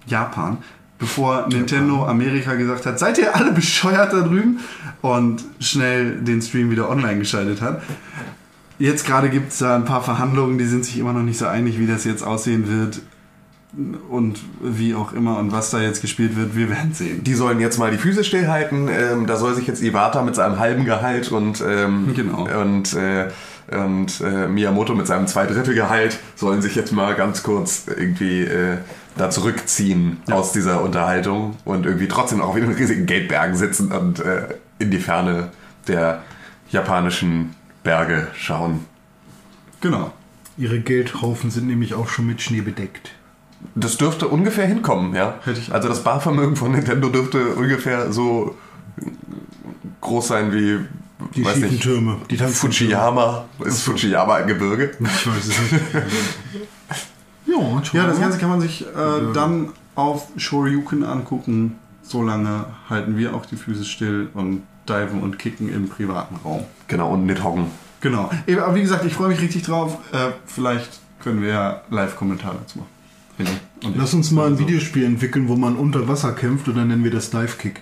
Japan. Bevor Nintendo Amerika gesagt hat, seid ihr alle bescheuert da drüben? Und schnell den Stream wieder online geschaltet hat. Jetzt gerade gibt es da ein paar Verhandlungen, die sind sich immer noch nicht so einig, wie das jetzt aussehen wird und wie auch immer und was da jetzt gespielt wird, wir werden sehen. Die sollen jetzt mal die Füße stillhalten. Ähm, da soll sich jetzt Iwata mit seinem halben Gehalt und, ähm, Genau. und, äh, und äh, Miyamoto mit seinem Zweidrittelgehalt sollen sich jetzt mal ganz kurz irgendwie äh, da zurückziehen aus dieser Unterhaltung und irgendwie trotzdem auch wieder in riesigen Geldbergen sitzen und äh, in die Ferne der japanischen Berge schauen. Genau. Ihre Geldhaufen sind nämlich auch schon mit Schnee bedeckt. Das dürfte ungefähr hinkommen, ja. Hätte ich- Also das Barvermögen von Nintendo dürfte ungefähr so groß sein wie Die weiß nicht, Türme. Die Fujiyama. Ist Fujiyama ein Gebirge? Ich weiß es nicht. (laughs) ja, Ja, das Ganze kann man sich äh, dann auf Shoryuken angucken. Solange halten wir auch die Füße still und diven und kicken im privaten Raum. Genau, und Nidhoggen. Genau. Eben, Aber wie gesagt, ich freue mich richtig drauf. Äh, vielleicht können wir ja Live-Kommentare dazu machen. René und Lass uns mal ein Also. Videospiel entwickeln, wo man unter Wasser kämpft und dann nennen wir das Dive Kick.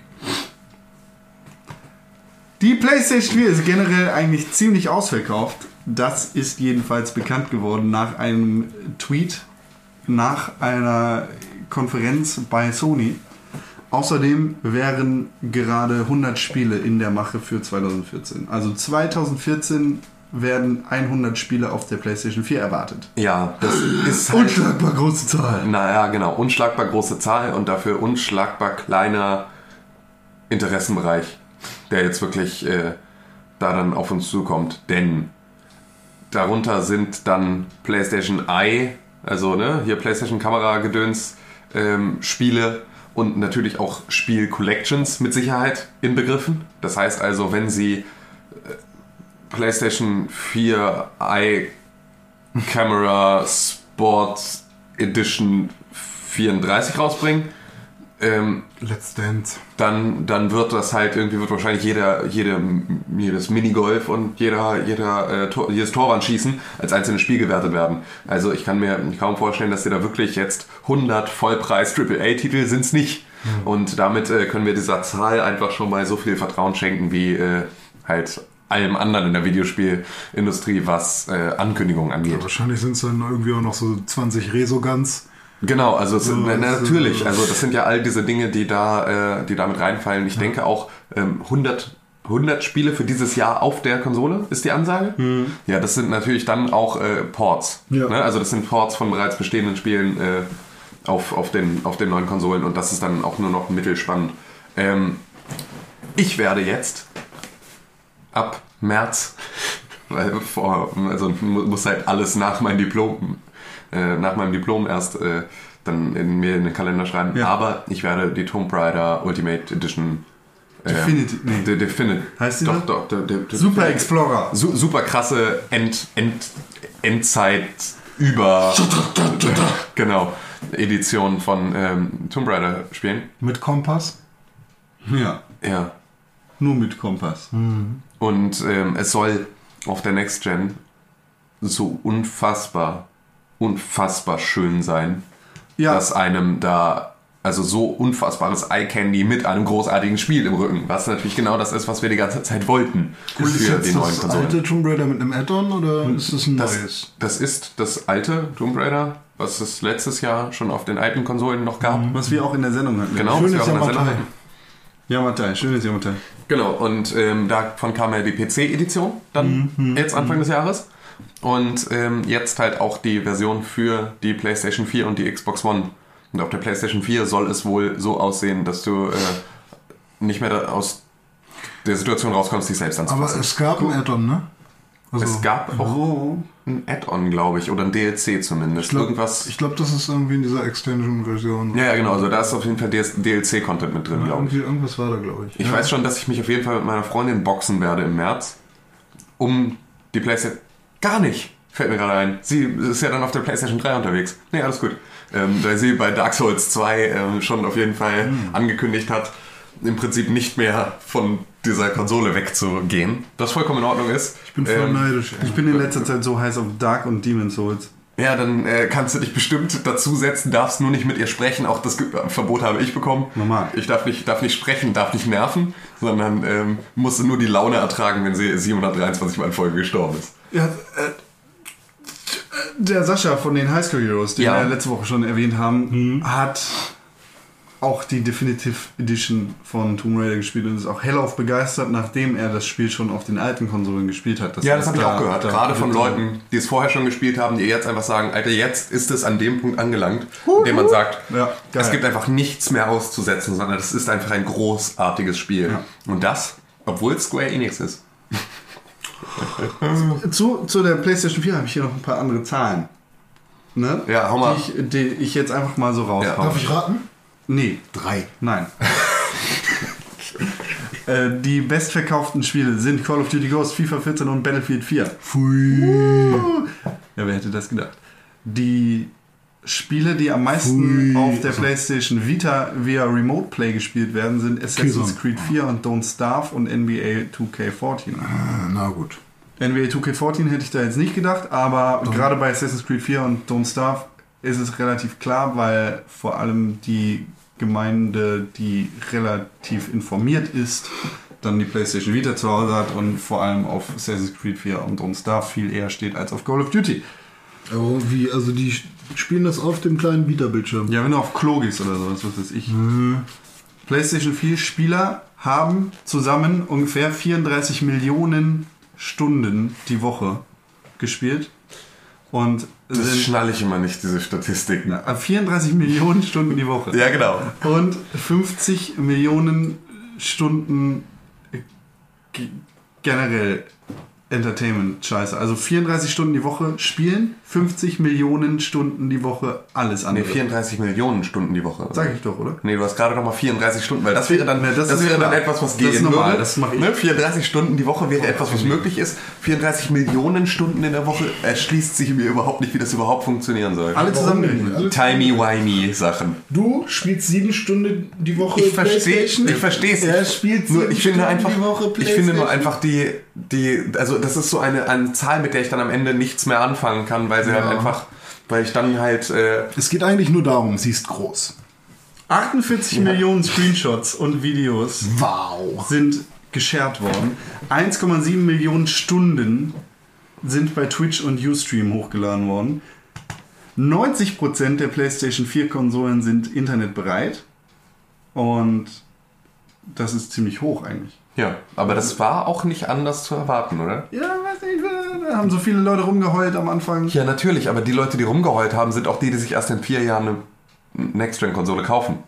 Die PlayStation 4 ist generell eigentlich ziemlich ausverkauft. Das ist jedenfalls bekannt geworden nach einem Tweet, nach einer Konferenz bei Sony. Außerdem wären gerade 100 Spiele in der Mache für 2014. Also 2014 werden 100 Spiele auf der PlayStation 4 erwartet. Ja, das ist halt, Unschlagbar große Zahl. naja, genau, unschlagbar große Zahl und dafür unschlagbar kleiner Interessenbereich, der jetzt wirklich äh, da dann auf uns zukommt. Denn darunter sind dann PlayStation Eye, also ne, hier PlayStation Kamera Gedöns ähm, Spiele und natürlich auch Spiel Collections mit Sicherheit inbegriffen. Das heißt also, wenn sie äh, PlayStation 4 Eye Camera Sports Edition 34 rausbringen, ähm, Let's Dance. dann, dann wird das halt irgendwie, wird wahrscheinlich jeder, jede, jedes Minigolf und jeder, jeder, äh, Tor, jedes Torwandschießen als einzelnes Spiel gewertet werden. Also ich kann mir kaum vorstellen, dass sie da wirklich jetzt 100 Vollpreis AAA-Titel sind's nicht. Und damit äh, können wir dieser Zahl einfach schon mal so viel Vertrauen schenken wie äh, halt allem anderen in der Videospielindustrie, was äh, Ankündigungen angeht. Wahrscheinlich sind es dann irgendwie auch noch so 20 Resoguns. Genau, also es sind, Ja, na, das, natürlich, also das sind ja all diese Dinge, die da, äh, die damit reinfallen. Ich denke auch ähm, 100, 100 Spiele für dieses Jahr auf der Konsole ist die Ansage. Ja, das sind natürlich dann auch äh, Ports. Ja. Ne? Also das sind Ports von bereits bestehenden Spielen äh, auf, auf, den, auf den neuen Konsolen und das ist dann auch nur noch mittelspannend. Ähm, ich werde jetzt ab März, (laughs) weil vor, also mu- muss halt alles nach meinem Diplom, äh, nach meinem Diplom erst äh, dann in mir in den Kalender schreiben. Ja. Aber ich werde die Tomb Raider Ultimate Edition äh, Definitive- nee. De, Definite, Heißt die doch, doch, de, de, Super Explorer. Su super krasse End, End, Endzeit über genau Edition von ähm, Tomb Raider spielen. Mit Kompass. Ja, Ja. nur mit Kompass. Und ähm, es soll auf der Next Gen so unfassbar, unfassbar schön sein, Ja. dass einem da, also so unfassbares Eye Candy mit einem großartigen Spiel im Rücken, was natürlich genau das ist, was wir die ganze Zeit wollten Ist für die neuen das Konsolen. alte Tomb Raider mit einem Add-on oder ist es ein Das, neues? das ist das alte Tomb Raider, was es letztes Jahr schon auf den alten Konsolen noch gab. Was wir auch in der Sendung hatten. Genau, Schönes was wir auch in der. Sendung hatten. Yamatai, schönes Yamatai. Genau, und ähm, davon kam ja die PC-Edition dann jetzt Anfang des Jahres. Und ähm, jetzt halt auch die Version für die PlayStation 4 und die Xbox One. Und auf der PlayStation 4 soll es wohl so aussehen, dass du äh, nicht mehr da aus der Situation rauskommst, dich selbst Aber anzufassen. es gab ein Add-on, ne? Also, es gab auch Oh. ein Add-on, glaube ich, oder ein DLC zumindest. ich glaub, Irgendwas. Ich glaube, das ist irgendwie in dieser Extension-Version. ja, ja, genau. Also da ist auf jeden Fall DLC-Content mit drin, glaube ich. Irgendwas war da, glaube ich. Ich weiß schon, dass ich mich auf jeden Fall mit meiner Freundin boxen werde im März. Um die PlayStation. Gar nicht! Fällt mir gerade ein. Sie ist ja dann auf der PlayStation 3 unterwegs. Nee, alles gut. Ähm, weil sie bei Dark Souls 2 ähm, schon auf jeden Fall Hm. angekündigt hat, im Prinzip nicht mehr von dieser Konsole wegzugehen. Was vollkommen in Ordnung ist. Ich bin voll Ähm, neidisch. Ich bin in letzter Zeit so heiß auf Dark und Demon Souls. Ja, dann äh, kannst du dich bestimmt dazusetzen, darfst nur nicht mit ihr sprechen. Auch das Ge Verbot habe ich bekommen. Normal. Ich darf nicht, darf nicht sprechen, darf nicht nerven, sondern ähm, musste nur die Laune ertragen, wenn sie 723 Mal in Folge gestorben ist. Ja, äh, der Sascha von den High School Heroes, den Ja. wir letzte Woche schon erwähnt haben, hat auch die Definitive Edition von Tomb Raider gespielt und ist auch hellauf begeistert, nachdem er das Spiel schon auf den alten Konsolen gespielt hat. Ja, das habe ich da- auch gehört. Gerade von Leuten, die es vorher schon gespielt haben, die jetzt einfach sagen, Alter, jetzt ist es an dem Punkt angelangt, in dem man sagt, Ja, es gibt einfach nichts mehr auszusetzen, sondern es ist einfach ein großartiges Spiel. Ja. Und das, obwohl es Square Enix ist. (laughs) Zu, zu der PlayStation 4 habe ich hier noch ein paar andere Zahlen. Ne? Ja, hau mal. Die ich, die ich jetzt einfach mal so raushaue. Ja. Darf ich raten? Nee, Drei. nein. (laughs) Äh, die bestverkauften Spiele sind Call of Duty Ghost, FIFA 14 und Battlefield 4. Pfui. Ja, wer hätte das gedacht? Die Spiele, die am meisten Pfui. auf der PlayStation Vita via Remote Play gespielt werden, sind Assassin's. Creed 4 und Don't Starve und NBA 2K14. Ah, na gut. NBA 2K14 hätte ich da jetzt nicht gedacht, aber gerade bei Assassin's Creed 4 und Don't Starve ist es relativ klar, weil vor allem die Gemeinde, die relativ informiert ist, dann die PlayStation Vita zu Hause hat und vor allem auf Assassin's Creed 4 und Don't Starve viel eher steht als auf Call of Duty. Aber wie, also die spielen das auf dem kleinen Vita-Bildschirm. Ja, wenn du auf Klo gehst oder sowas, was weiß ich. PlayStation 4 Spieler haben zusammen ungefähr 34 Millionen Stunden die Woche gespielt. Und Das sind schnalle ich immer nicht, diese Statistiken. äh, 34 Millionen Stunden die Woche. Ja, genau. Und 50 Millionen Stunden äh, ge- generell Entertainment-Scheiße. Also 34 Stunden die Woche spielen, 50 Millionen Stunden die Woche alles Nee, andere. 34 Millionen Stunden die Woche. Sag ich doch, oder? Nee, du hast gerade noch mal 34 Stunden, weil das wäre dann, Nee, das das, wäre dann etwas, was Das gehen ist normal, würde. das mach ich. Ne? 34 Stunden die Woche wäre etwas, was möglich ist. 34 Millionen Stunden in der Woche erschließt sich mir überhaupt nicht, wie das überhaupt funktionieren soll. Alle zusammengerechnet. Alle Timey-wimey Sachen. Du spielst sieben Stunden die Woche Ich verstehe Playstation. ich verstehe es. Er spielt nur, sieben ich finde Stunden einfach, die Woche ich finde nur einfach die, die, also das ist so eine, eine Zahl, mit der ich dann am Ende nichts mehr anfangen kann, weil sie halt einfach, weil ich dann halt, äh, Es geht eigentlich nur darum, sie ist groß. 48 Millionen Screenshots und Videos Wow. sind geshared worden. 1,7 Millionen Stunden sind bei Twitch und Ustream hochgeladen worden. 90% der PlayStation 4 Konsolen sind internetbereit. Und das ist ziemlich hoch eigentlich. Ja, aber das war auch nicht anders zu erwarten, oder? Ja, weiß nicht, da haben so viele Leute rumgeheult am Anfang. Ja, natürlich, aber die Leute, die rumgeheult haben, sind auch die, die sich erst in vier Jahren eine Next-Gen-Konsole kaufen.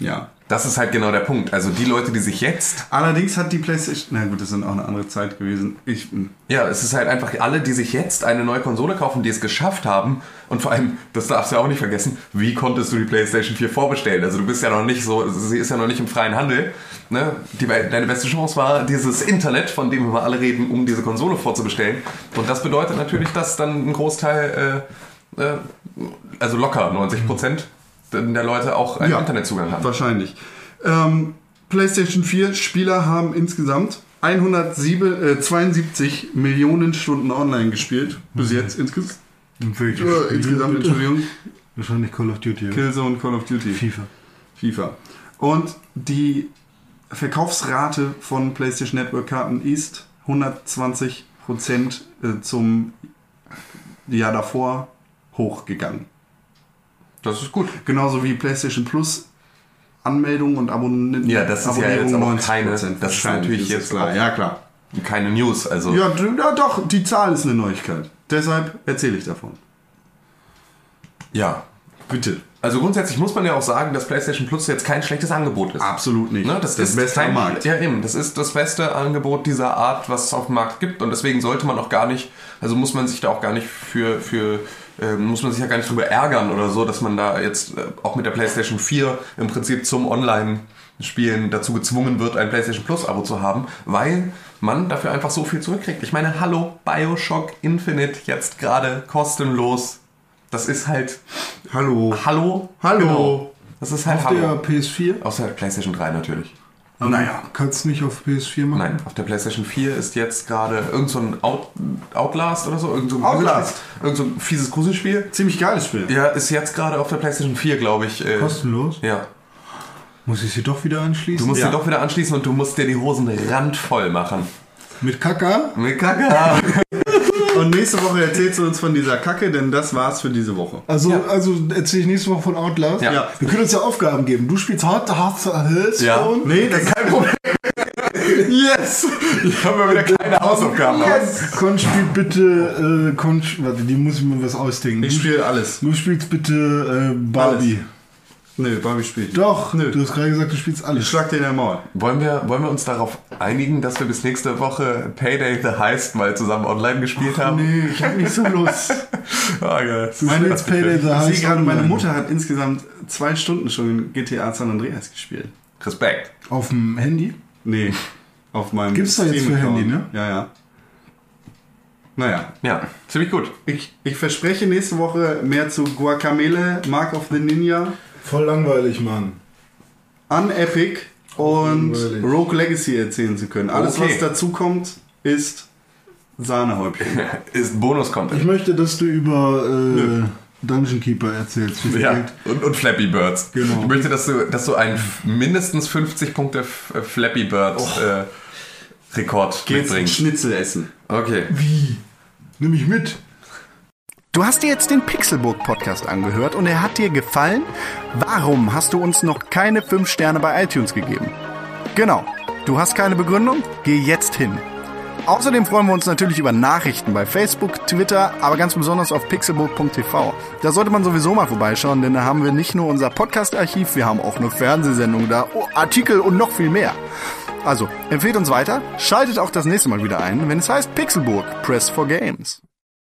Ja. Das ist halt genau der Punkt. Also die Leute, die sich jetzt. Allerdings hat die PlayStation. Na gut, das ist auch eine andere Zeit gewesen. Ich, Ja, es ist halt einfach alle, die sich jetzt eine neue Konsole kaufen, die es geschafft haben. Und vor allem, das darfst du ja auch nicht vergessen, wie konntest du die PlayStation 4 vorbestellen? Also du bist ja noch nicht so, sie ist ja noch nicht im freien Handel. Ne? Die, deine beste Chance war dieses Internet, von dem wir alle reden, um diese Konsole vorzubestellen. Und das bedeutet natürlich, dass dann ein Großteil, äh, äh, also locker 90 Prozent der Leute auch einen Ja. Internetzugang haben. Wahrscheinlich. Ähm, PlayStation 4 Spieler haben insgesamt 172 Millionen Stunden online gespielt. Bis jetzt insges äh, insgesamt, Entschuldigung. Wahrscheinlich Call of Duty. Killzone, Call of Duty. FIFA. FIFA. Und die Verkaufsrate von PlayStation Network Karten ist 120% äh, zum Jahr davor hochgegangen. Das ist gut. Genauso wie PlayStation Plus Anmeldungen und Abonnenten. Ja, das ist ja jetzt aber 90%. keine- das ist natürlich jetzt klar. Ja, klar. Keine News, also. Ja, ja, doch, die Zahl ist eine Neuigkeit. Deshalb erzähle ich davon. ja. Bitte. Also grundsätzlich muss man ja auch sagen, dass PlayStation Plus jetzt kein schlechtes Angebot ist. Absolut nicht. Ne, das, Das ist Beste kein, Markt. Ja, eben. Das ist das beste Angebot dieser Art, was es auf dem Markt gibt. Und deswegen sollte man auch gar nicht, also muss man sich da auch gar nicht für, für muss man sich ja gar nicht drüber ärgern oder so, dass man da jetzt äh, auch mit der PlayStation 4 im Prinzip zum Online-Spielen dazu gezwungen wird, ein PlayStation Plus-Abo zu haben, weil man dafür einfach so viel zurückkriegt. Ich meine, hallo, Bioshock Infinite jetzt gerade kostenlos. Das ist halt, Hallo. hallo? Hallo. Genau. Das ist halt Auf der hallo. PS4? Außer der PlayStation 3 natürlich. Naja. Kannst du nicht auf PS4 machen? Nein, auf der PlayStation 4 ist jetzt gerade irgend so ein Out, Outlast oder so. Irgend so ein Outlast. Irgend so ein fieses Gruselspiel. Ziemlich geiles Spiel. Ja, ist jetzt gerade auf der PlayStation 4, glaube ich. Äh, Kostenlos? Ja. Muss ich sie doch wieder anschließen? Du musst Ja. dir doch wieder anschließen und du musst dir die Hosen randvoll machen. Mit Kaka? Mit Kaka. Und nächste Woche erzählst du uns von dieser Kacke, denn das war's für diese Woche. Also, also erzähle ich nächste Woche von Outlast. Ja. Ja. Wir können uns ja Aufgaben geben. Du spielst Hard Hearts Ja. Nee, das Kein Problem. (laughs) Yes! Ich habe mal wieder kleine Hausaufgaben. Con spielt bitte, äh, Con, warte, die muss ich mir was ausdenken. Ich spiele alles. du spielst bitte äh, Barbie. Nö, Barbie spielt. Doch, Nö. du hast gerade gesagt, du spielst Ich alles. schlag dir in den Maul. Wollen wir, wollen wir uns darauf einigen, dass wir bis nächste Woche Payday the Heist mal zusammen online gespielt haben? Nee, ich hab nicht so Lust. (laughs) Ah, geil. Meine, Let's Payday the ich Heist sehe gerade, meine. Mutter hat insgesamt zwei Stunden schon GTA San Andreas gespielt. Respekt. Auf dem Handy? Nee, auf meinem Gibt's da jetzt für. Handy, ne? Ja, ja. Naja, Ja, ziemlich gut. ich, ich verspreche nächste Woche mehr zu Guacamele, Mark of the Ninja, Voll langweilig, Mann. Unepic und langweilig. Rogue Legacy erzählen zu können. Alles, Okay. was dazu kommt, ist Sahnehäubchen. (laughs) Ist Bonus-Content. Ich möchte, dass du über äh, Dungeon Keeper erzählst. Wie viel Ja, und, und Flappy Birds. Genau. Ich möchte, dass du, dass du einen mindestens 50 Punkte äh, Flappy Bird äh, Rekord Geht's mitbringst. Schnitzel essen. Okay. Wie? Nimm mich mit. Du hast dir jetzt den Pixelburg Podcast angehört und er hat dir gefallen? Warum hast du uns noch keine 5 Sterne bei iTunes gegeben? Genau, du hast keine Begründung? Geh jetzt hin. Außerdem freuen wir uns natürlich über Nachrichten bei Facebook, Twitter, aber ganz besonders auf pixelburg.tv. Da sollte man sowieso mal vorbeischauen, denn da haben wir nicht nur unser Podcast-Archiv, wir haben auch eine Fernsehsendung da, oh, Artikel und noch viel mehr. Also, empfehlt uns weiter, schaltet auch das nächste Mal wieder ein, wenn es heißt Pixelburg, Press for Games.